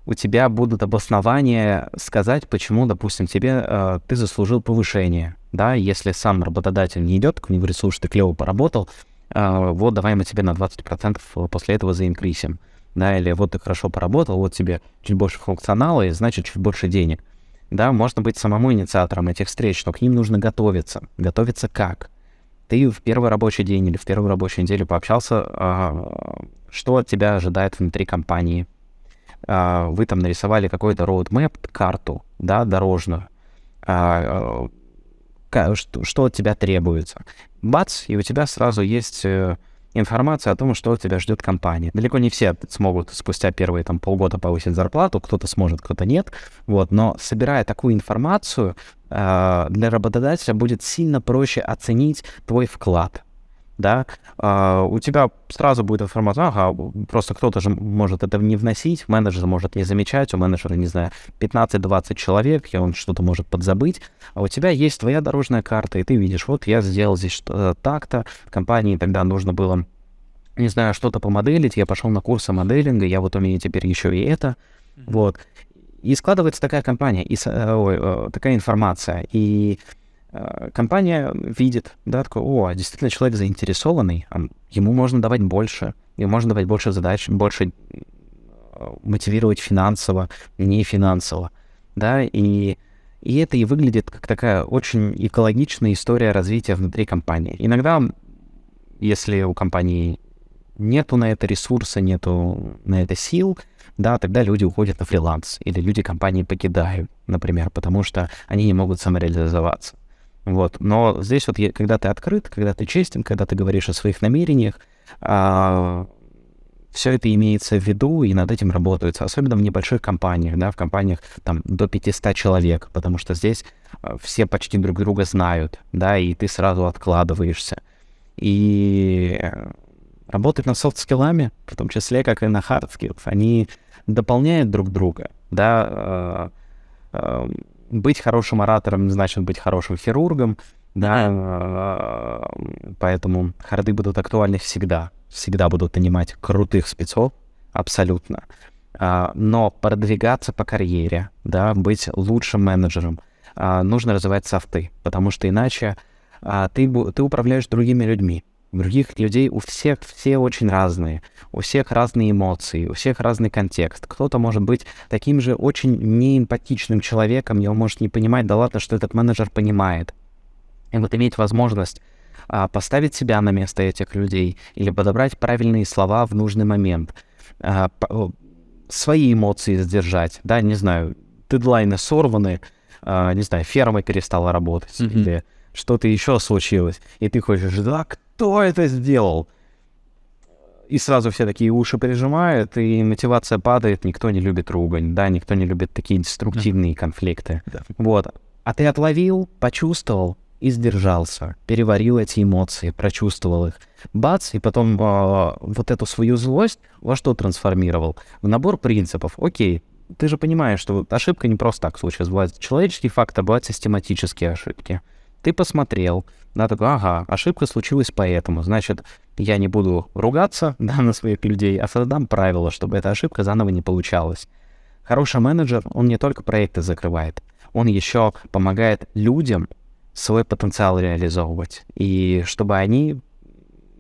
у тебя будут обоснования сказать, почему, допустим, тебе э, ты заслужил повышение. Да, если сам работодатель не идет к нему говорит, слушай, ты клево поработал, э, вот давай мы тебе на 20% после этого заинкрисим. Да, или вот ты хорошо поработал, вот тебе чуть больше функционала, и значит чуть больше денег. Да, можно быть самому инициатором этих встреч, но к ним нужно готовиться. Готовиться как? Ты в первый рабочий день или в первую рабочую неделю пообщался, а, что от тебя ожидает внутри компании. А, Вы там нарисовали какой-то roadmap, карту, да, дорожную. А, а, Что от тебя требуется. Бац, и у тебя сразу есть э, информация о том, что тебя ждет компания. Далеко не все смогут спустя первые там полгода повысить зарплату, кто-то сможет, кто-то нет. Вот, но собирая такую информацию, для работодателя будет сильно проще оценить твой вклад. Да, А, у тебя сразу будет информация, ага, просто кто-то же может это не вносить, менеджер может не замечать, у менеджера, не знаю, 15-20 человек, и он что-то может подзабыть, а у тебя есть твоя дорожная карта, и ты видишь, вот я сделал здесь что- так-то, компании тогда нужно было, не знаю, что-то помоделить, я пошел на курсы моделинга, я вот умею теперь еще и это, вот. И складывается такая компания, и, э, ой, э, такая информация, и э, компания видит, да, такой, о, а действительно человек заинтересованный, а ему можно давать больше, ему можно давать больше задач, больше э, мотивировать финансово, не финансово, да, и, и это и выглядит как такая очень экологичная история развития внутри компании. Иногда, если у компании нету на это ресурса, нету на это сил, да, тогда люди уходят на фриланс, или люди компании покидают, например, потому что они не могут самореализоваться. Вот. Но здесь вот, когда ты открыт, когда ты честен, когда ты говоришь о своих намерениях, все это имеется в виду, и над этим работается, особенно в небольших компаниях, да, в компаниях там до 500 человек, потому что здесь а, все почти друг друга знают, да, и ты сразу откладываешься. И э, работать над софт-скиллами, в том числе, как и на skills, они дополняют друг друга, да, э, э, быть хорошим оратором не значит быть хорошим хирургом, да, э, поэтому харды будут актуальны всегда, всегда будут нанимать крутых спецов, абсолютно. А, Но продвигаться по карьере, да, быть лучшим менеджером, а, нужно развивать софты, потому что иначе а, ты, ты управляешь другими людьми, других людей, у всех все очень разные. У всех разные эмоции, у всех разный контекст. Кто-то может быть таким же очень неэмпатичным человеком, и он может не понимать, да ладно, что этот менеджер понимает. И вот иметь возможность а, поставить себя на место этих людей или подобрать правильные слова в нужный момент, а, по, свои эмоции сдержать, да, не знаю, дедлайны сорваны, а, не знаю, ферма перестала работать mm-hmm. или что-то еще случилось, и ты хочешь, да, кто это сделал? И сразу все такие уши прижимают, и мотивация падает, никто не любит ругань, да, никто не любит такие деструктивные конфликты. Вот. А ты отловил, почувствовал, и сдержался, переварил эти эмоции, прочувствовал их. Бац, и потом э, вот эту свою злость во что трансформировал? В набор принципов. Окей, ты же понимаешь, что ошибка не просто так случилась. Бывает человеческий фактор, бывают систематические ошибки. Ты посмотрел, да, такой, ага, ошибка случилась поэтому, значит, я не буду ругаться, да, на своих людей, а создам правила, чтобы эта ошибка заново не получалась. Хороший менеджер, он не только проекты закрывает, он еще помогает людям свой потенциал реализовывать. И чтобы они,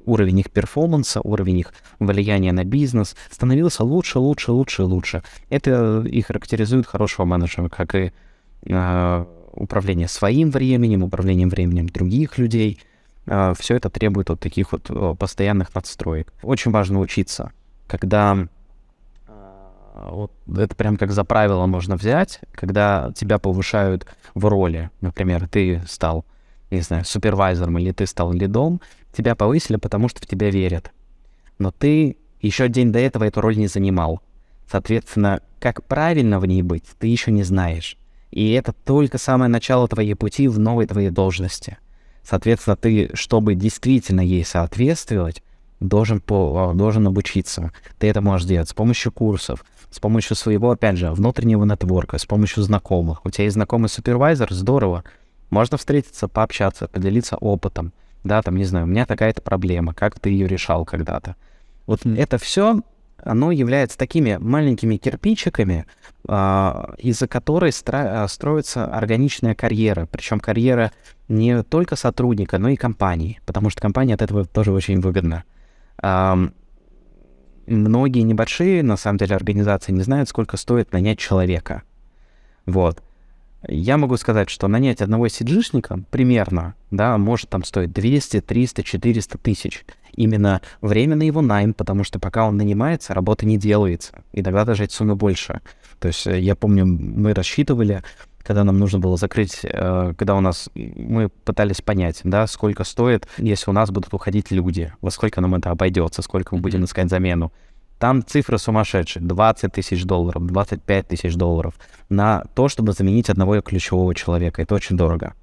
уровень их перформанса, уровень их влияния на бизнес становился лучше, лучше, лучше, лучше. Это и характеризует хорошего менеджера, как и э, управление своим временем, управлением временем других людей. Э, все это требует вот таких вот постоянных надстроек. Очень важно учиться, когда вот это прям как за правило можно взять, когда тебя повышают в роли. Например, ты стал, не знаю, супервайзером или ты стал лидом, тебя повысили, потому что в тебя верят. Но ты еще день до этого эту роль не занимал. Соответственно, как правильно в ней быть, ты еще не знаешь. И это только самое начало твоей пути в новой твоей должности. Соответственно, ты, чтобы действительно ей соответствовать, должен, по, должен обучиться. Ты это можешь делать с помощью курсов, с помощью своего, опять же, внутреннего нетворка, с помощью знакомых. У тебя есть знакомый супервайзер, здорово. Можно встретиться, пообщаться, поделиться опытом. Да, там, не знаю, у меня такая-то проблема, как ты ее решал когда-то. Вот mm. это все, оно является такими маленькими кирпичиками, а, из-за которой а, строится органичная карьера. Причем карьера не только сотрудника, но и компании, потому что компания от этого тоже очень выгодна многие небольшие, на самом деле, организации не знают, сколько стоит нанять человека. Вот. Я могу сказать, что нанять одного сиджишника примерно, да, может там стоить 200, 300, 400 тысяч. Именно время на его найм, потому что пока он нанимается, работа не делается. И тогда даже эти суммы больше. То есть э, я помню, мы рассчитывали когда нам нужно было закрыть, э, когда у нас мы пытались понять, да, сколько стоит, если у нас будут уходить люди, во сколько нам это обойдется, сколько мы будем искать замену. Там цифры сумасшедшие, 20 тысяч долларов, 25 тысяч долларов на то, чтобы заменить одного ключевого человека. Это очень дорого.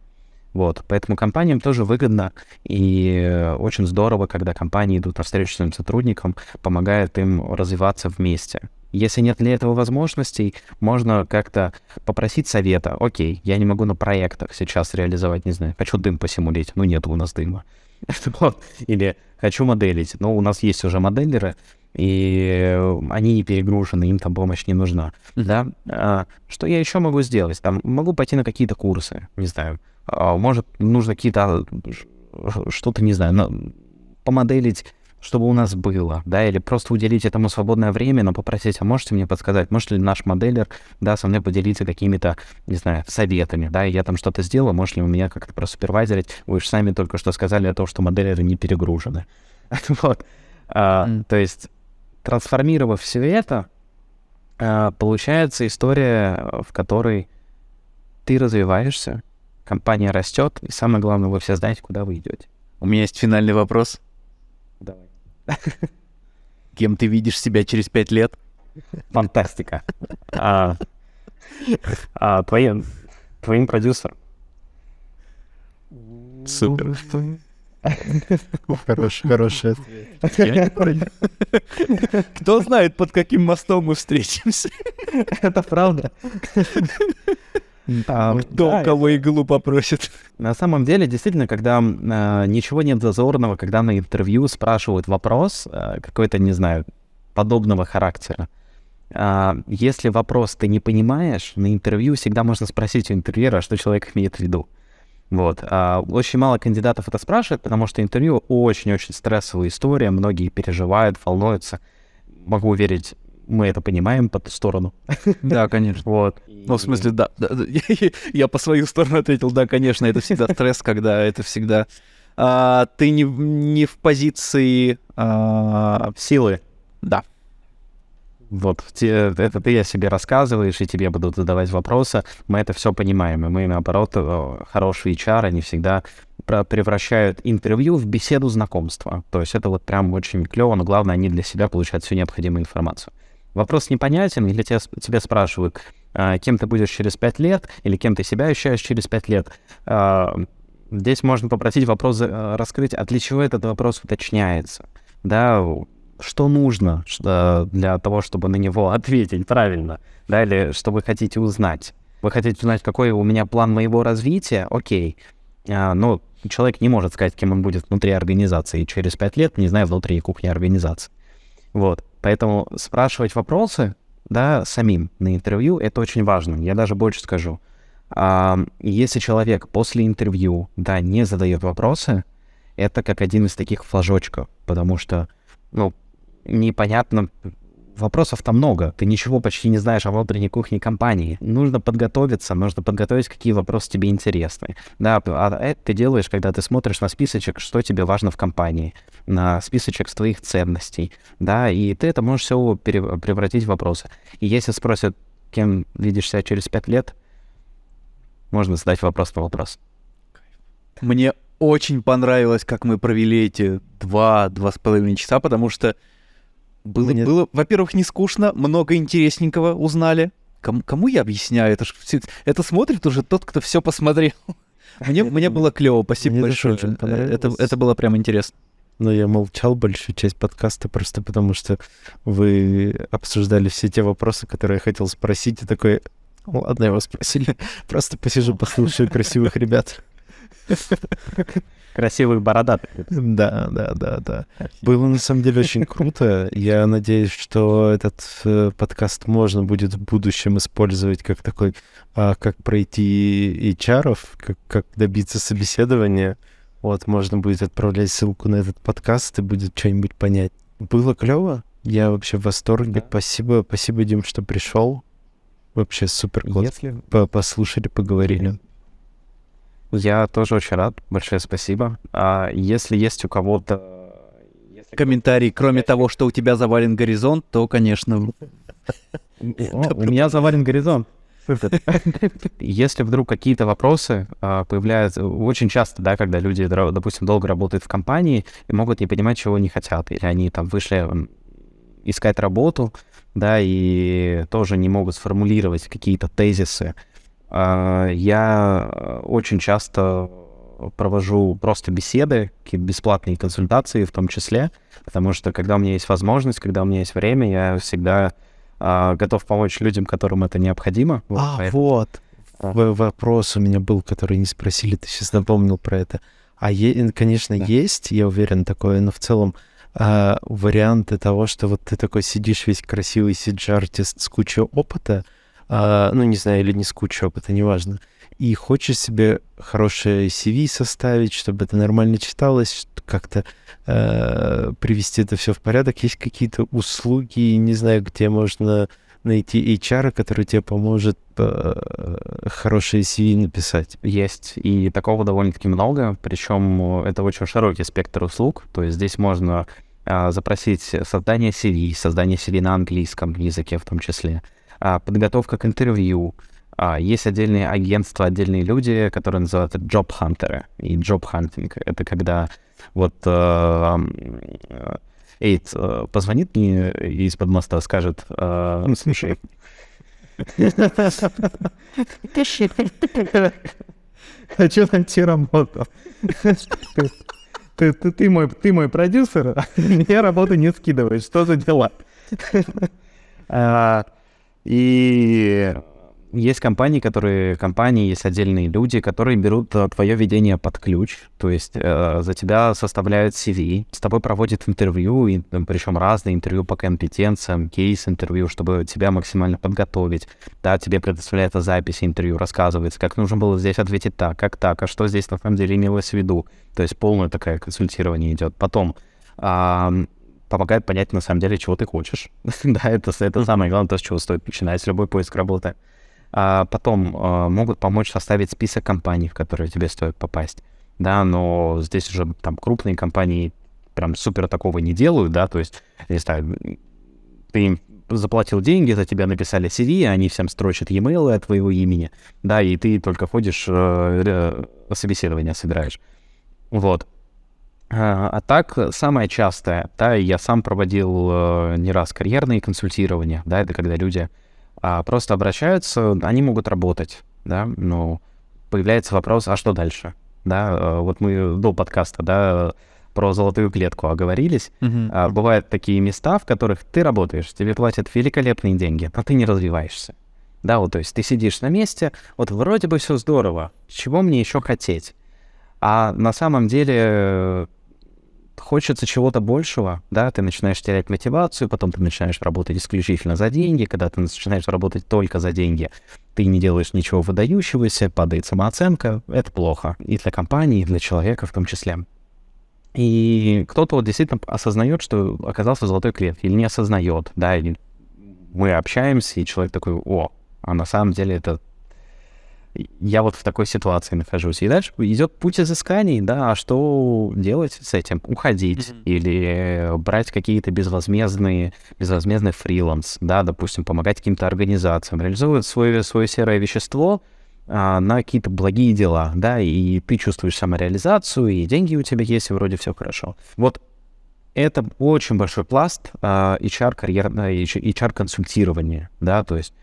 Вот, поэтому компаниям тоже выгодно и очень здорово, когда компании идут навстречу своим сотрудникам, помогают им развиваться вместе. Если нет для этого возможностей, можно как-то попросить совета. Окей, я не могу на проектах сейчас реализовать, не знаю, хочу дым посимулить, ну нет у нас дыма. Или хочу моделить, но у нас есть уже моделеры, и они не перегружены, им там помощь не нужна. Да? А, что я еще могу сделать? Там могу пойти на какие-то курсы, не знаю. А, может, нужно какие-то что-то, не знаю, помоделить чтобы у нас было, да, или просто уделить этому свободное время, но попросить, а можете мне подсказать, может ли наш моделер, да, со мной поделиться какими-то, не знаю, советами, да, я там что-то сделал, может ли у меня как-то просупервайзерить, вы же сами только что сказали о том, что моделеры не перегружены. вот. А, mm. То есть, трансформировав все это, а, получается история, в которой ты развиваешься, компания растет, и самое главное, вы все знаете, куда вы идете. У меня есть финальный вопрос. Кем ты видишь себя через пять лет? Фантастика. А, а, твоим, твоим продюсером. Супер. Хороший, хороший ответ. Кто знает, под каким мостом мы встретимся. Это правда. А, Кто да, кого иглу попросит? На самом деле, действительно, когда э, ничего нет зазорного, когда на интервью спрашивают вопрос э, какой-то, не знаю, подобного характера, э, если вопрос ты не понимаешь, на интервью всегда можно спросить у интервьюера, что человек имеет в виду. Вот. А очень мало кандидатов это спрашивают, потому что интервью очень-очень стрессовая история, многие переживают, волнуются. Могу уверить, мы это понимаем по ту сторону. Да, конечно. Вот. Ну, в смысле, да. да, да. Я по свою сторону ответил, да, конечно, это всегда стресс, когда это всегда... а, ты не, в- не в позиции... а, Силы. да. Вот, те- это ты о себе рассказываешь, и тебе будут задавать вопросы. Мы это все понимаем. И мы, наоборот, э, хорошие HR, они всегда превращают интервью в беседу знакомства. То есть это вот прям очень клево, но главное, они для себя получают всю необходимую информацию. Вопрос непонятен, или тебя, тебя спрашивают, а, кем ты будешь через пять лет, или кем ты себя ощущаешь через пять лет. А, Здесь можно попросить вопрос за- раскрыть, а для чего этот вопрос уточняется. Да, что нужно для того, чтобы на него ответить правильно, да, или что вы хотите узнать. Вы хотите узнать, какой у меня план моего развития? Окей. Но человек не может сказать, кем он будет внутри организации через пять лет, не зная внутри кухни организации. Вот. Поэтому спрашивать вопросы, да, самим на интервью, это очень важно. Я даже больше скажу. А, если человек после интервью, да, не задает вопросы, это как один из таких флажочков, потому что, ну, непонятно, вопросов там много, ты ничего почти не знаешь о внутренней кухне компании. Нужно подготовиться, нужно подготовить, какие вопросы тебе интересны. Да, а это ты делаешь, когда ты смотришь на списочек, что тебе важно в компании, на списочек твоих ценностей, да, и ты это можешь все превратить в вопросы. И если спросят, кем видишь себя через пять лет, можно задать вопрос на вопрос. Мне очень понравилось, как мы провели эти два, два с половиной часа, потому что было, Мне- было во-первых, не скучно, много интересненького узнали. Кому, кому я объясняю? Это, ж это смотрит уже тот, кто все посмотрел. Мне, мне было клево, спасибо Мне большое. Э, Это, это было прям интересно. Но я молчал большую часть подкаста просто потому, что вы обсуждали все те вопросы, которые я хотел спросить, и такой, «Ну ладно, его спросили, просто посижу, послушаю красивых ребят. Красивых бородатых. Да, да, да, да. Было на самом деле очень круто. Я надеюсь, что этот э, подкаст можно будет в будущем использовать как такой, а, как пройти HR, как, как добиться собеседования. Вот, можно будет отправлять ссылку на этот подкаст, и будет что-нибудь понять. Было клево. Я вообще в восторге. Да. Спасибо, спасибо, Дим, что пришел. Вообще супер. Если По- Послушали, поговорили. Я тоже очень рад. Большое спасибо. А если есть у кого-то... Комментарий, кроме того, что у тебя завален горизонт, то, конечно, О, у меня завален горизонт. Если вдруг какие-то вопросы а, появляются очень часто, да, когда люди, допустим, долго работают в компании и могут не понимать, чего они хотят, или они там вышли искать работу, да, и тоже не могут сформулировать какие-то тезисы. А, Я э, очень часто провожу просто беседы, какие-то бесплатные консультации в том числе, потому что когда у меня есть возможность, когда у меня есть время, я всегда а, готов помочь людям, которым это необходимо. Вот, А, поэтому- вот. В- Вопрос у меня был, который не спросили, ты сейчас напомнил про это. А, е- конечно, Да. есть, я уверен, такое, но в целом а, варианты того, что вот ты такой сидишь весь красивый сиджи-артист с кучей опыта, а, ну, не знаю, или не с кучей опыта, неважно, и хочешь себе хорошее CV составить, чтобы это нормально читалось, как-то э, привести это все в порядок, есть какие-то услуги, не знаю, где можно найти HR, который тебе поможет э, хорошее CV написать. Есть, и такого довольно-таки много, причем это очень широкий спектр услуг, то есть здесь можно а, запросить создание CV, создание CV на английском языке в том числе, подготовка к интервью, а, есть отдельные агентства, отдельные люди, которые называются job hunter и job hunting. Это когда вот э, э, Эйд э, позвонит мне из-под моста, скажет, э, слушай, Хочу найти работу. Ты, ты, ты, мой, ты мой продюсер, а мне работу не скидываешь. Что за дела? И есть компании, которые, компании, есть отдельные люди, которые берут э, твое ведение под ключ, то есть э, за тебя составляют CV, с тобой проводят интервью, и, причем разные интервью по компетенциям, кейс-интервью, чтобы тебя максимально подготовить. Да, тебе предоставляется запись интервью, рассказывается, как нужно было здесь ответить так, как так, а что здесь на самом деле имелось в виду. То есть полное такое консультирование идет. Потом а, помогает понять на самом деле, чего ты хочешь. да, это, это самое главное, то, с чего стоит начинать любой поиск работы. А потом а, могут помочь составить список компаний, в которые тебе стоит попасть. Да, но здесь уже там крупные компании прям супер такого не делают, да, то есть, не знаю, ты им заплатил деньги, за тебя написали CV, они всем строчат e-mail от твоего имени, да, и ты только ходишь, э, собеседование собираешь. Вот. А, а так, самое частое, да, я сам проводил э, не раз карьерные консультирования, да, это когда люди а, просто обращаются, они могут работать, да, но появляется вопрос, а что дальше? Да, э, вот мы до подкаста, да, про золотую клетку оговорились. Uh-huh. А, бывают такие места, в которых ты работаешь, тебе платят великолепные деньги, но ты не развиваешься. Да, вот, то есть ты сидишь на месте, вот вроде бы все здорово, чего мне еще хотеть? А на самом деле хочется чего-то большего, да, ты начинаешь терять мотивацию, потом ты начинаешь работать исключительно за деньги, когда ты начинаешь работать только за деньги, ты не делаешь ничего выдающегося, падает самооценка, это плохо. И для компании, и для человека в том числе. И кто-то вот действительно осознает, что оказался в золотой клетке, или не осознает, да, или мы общаемся, и человек такой, о, а на самом деле это я вот в такой ситуации нахожусь. И дальше идет путь изысканий, да, а что делать с этим? Уходить mm-hmm. или брать какие-то безвозмездные, безвозмездный фриланс, да, допустим, помогать каким-то организациям, реализовывать свое, свое серое вещество а, на какие-то благие дела, да, и ты чувствуешь самореализацию, и деньги у тебя есть, и вроде все хорошо. Вот это очень большой пласт а, HR, карьерное, HR-консультирования, да, то есть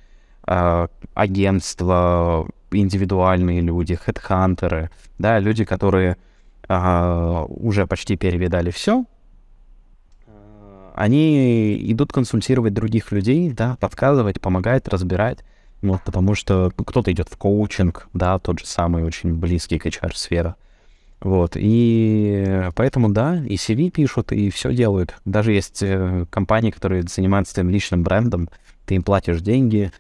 а, агентства, индивидуальные люди, хедхантеры, да, люди, которые а, уже почти перевидали все, они идут консультировать других людей, да, подсказывать, помогать, разбирать, вот, потому что кто-то идет в коучинг, да, тот же самый очень близкий к HR-сфера. Вот, и поэтому, да, и CV пишут, и все делают. Даже есть э, компании, которые занимаются твоим личным брендом, ты им платишь деньги,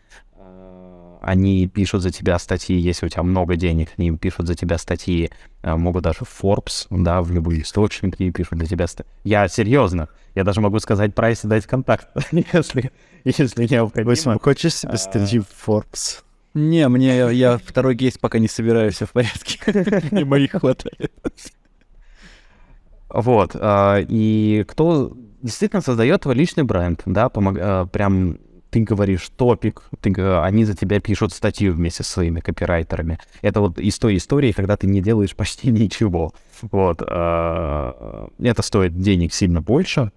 они пишут за тебя статьи, если у тебя много денег, они пишут за тебя статьи, э, могут даже в Forbes, да, в любые источники пишут для тебя статьи. Я серьезно, я даже могу сказать прайс и дать контакт, если, если необходимо. Восьмой, хочешь себе статью в Forbes? Не, мне я второй кейс пока не собираю, все в порядке. Не моих хватает. Вот. А, и кто действительно создает твой личный бренд, да, помог, а, прям ты говоришь топик, ты, они за тебя пишут статью вместе со своими копирайтерами. Это вот из той истории, когда ты не делаешь почти ничего. Вот. А, это стоит денег сильно больше.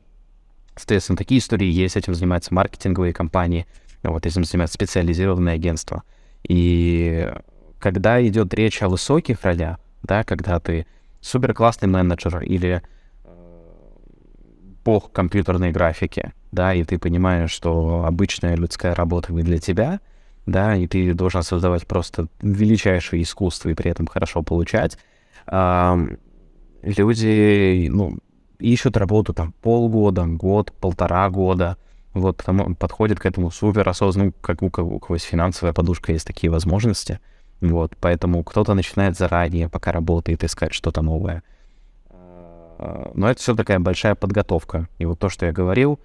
Соответственно, такие истории есть, этим занимаются маркетинговые компании, вот этим занимаются специализированные агентства. И когда идет речь о высоких ролях, да, когда ты супер классный менеджер или бог компьютерной графики, да, и ты понимаешь, что обычная людская работа не для тебя, да, и ты должен создавать просто величайшее искусство и при этом хорошо получать. Люди, ну, ищут работу там полгода, год, полтора года, вот потому, подходят к этому супер осознанно, как у кого, у кого есть финансовая подушка, есть такие возможности, вот, поэтому кто-то начинает заранее, пока работает, искать что-то новое. А, но это все такая большая подготовка. И вот то, что я говорил,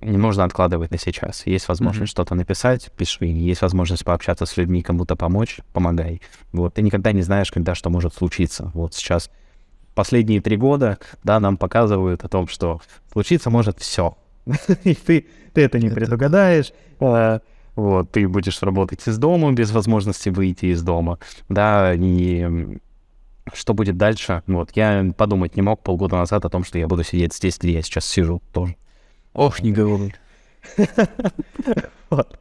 не можно откладывать на сейчас. Есть возможность mm-hmm. что-то написать, пиши. Есть возможность пообщаться с людьми, кому-то помочь, помогай. Вот ты никогда не знаешь, когда что может случиться. Вот сейчас последние три года, да, нам показывают о том, что случиться может все. И ты, ты это не предугадаешь. А, вот, ты будешь работать из дома без возможности выйти из дома, да, и что будет дальше? Вот, я подумать не мог полгода назад о том, что я буду сидеть здесь, где я сейчас сижу тоже. Ох, не говори. Вот.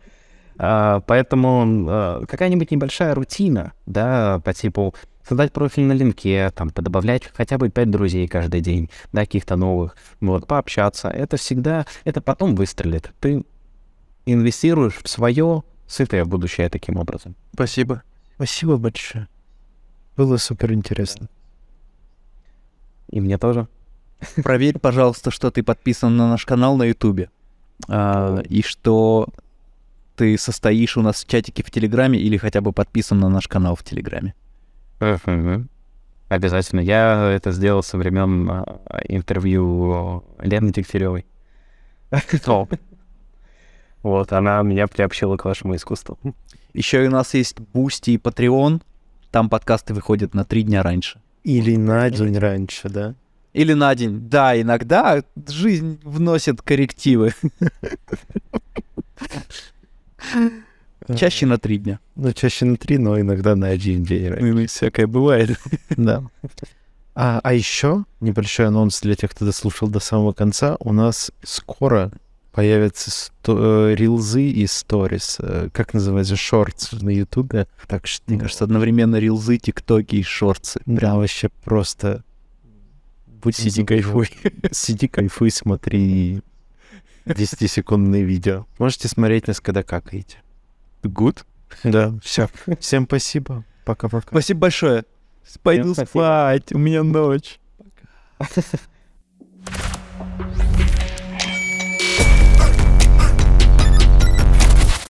А, поэтому а, какая-нибудь небольшая рутина, да, по типу создать профиль на линке, там, подобавлять хотя бы пять друзей каждый день, да, каких-то новых, вот, пообщаться, это всегда, это потом выстрелит. Ты инвестируешь в свое сытое будущее таким образом. Спасибо. Спасибо большое. Было супер интересно. И мне тоже. Проверь, пожалуйста, что ты подписан на наш канал на Ютубе. А, и что ты состоишь у нас в чатике в Телеграме или хотя бы подписан на наш канал в Телеграме. Обязательно. Я это сделал со времен а, интервью Лены Дегтяревой. Вот, она меня приобщила к вашему искусству. Еще и у нас есть Boosty и Patreon. Там подкасты выходят на три дня раньше. Или на день раньше, да? Или на день. Да, иногда жизнь вносит коррективы. Чаще на три дня. Ну, чаще на три, но иногда на один день раньше. Ну, всякое бывает. Да. А, а еще небольшой анонс для тех, кто дослушал до самого конца. У нас скоро появятся сто- э, рилзы и сторис. Э, Как называется? Шортс на Ютубе. Так что, Мне кажется, одновременно рилзы, тиктоки и шорты. прям вообще просто... Будь Сиди, кайфуй. Сиди, кайфуй, смотри 10-секундные видео. Можете смотреть нас, когда какаете. Good. Да, все. Всем спасибо. Пока-пока. Спасибо большое. Пойду спать, у меня ночь.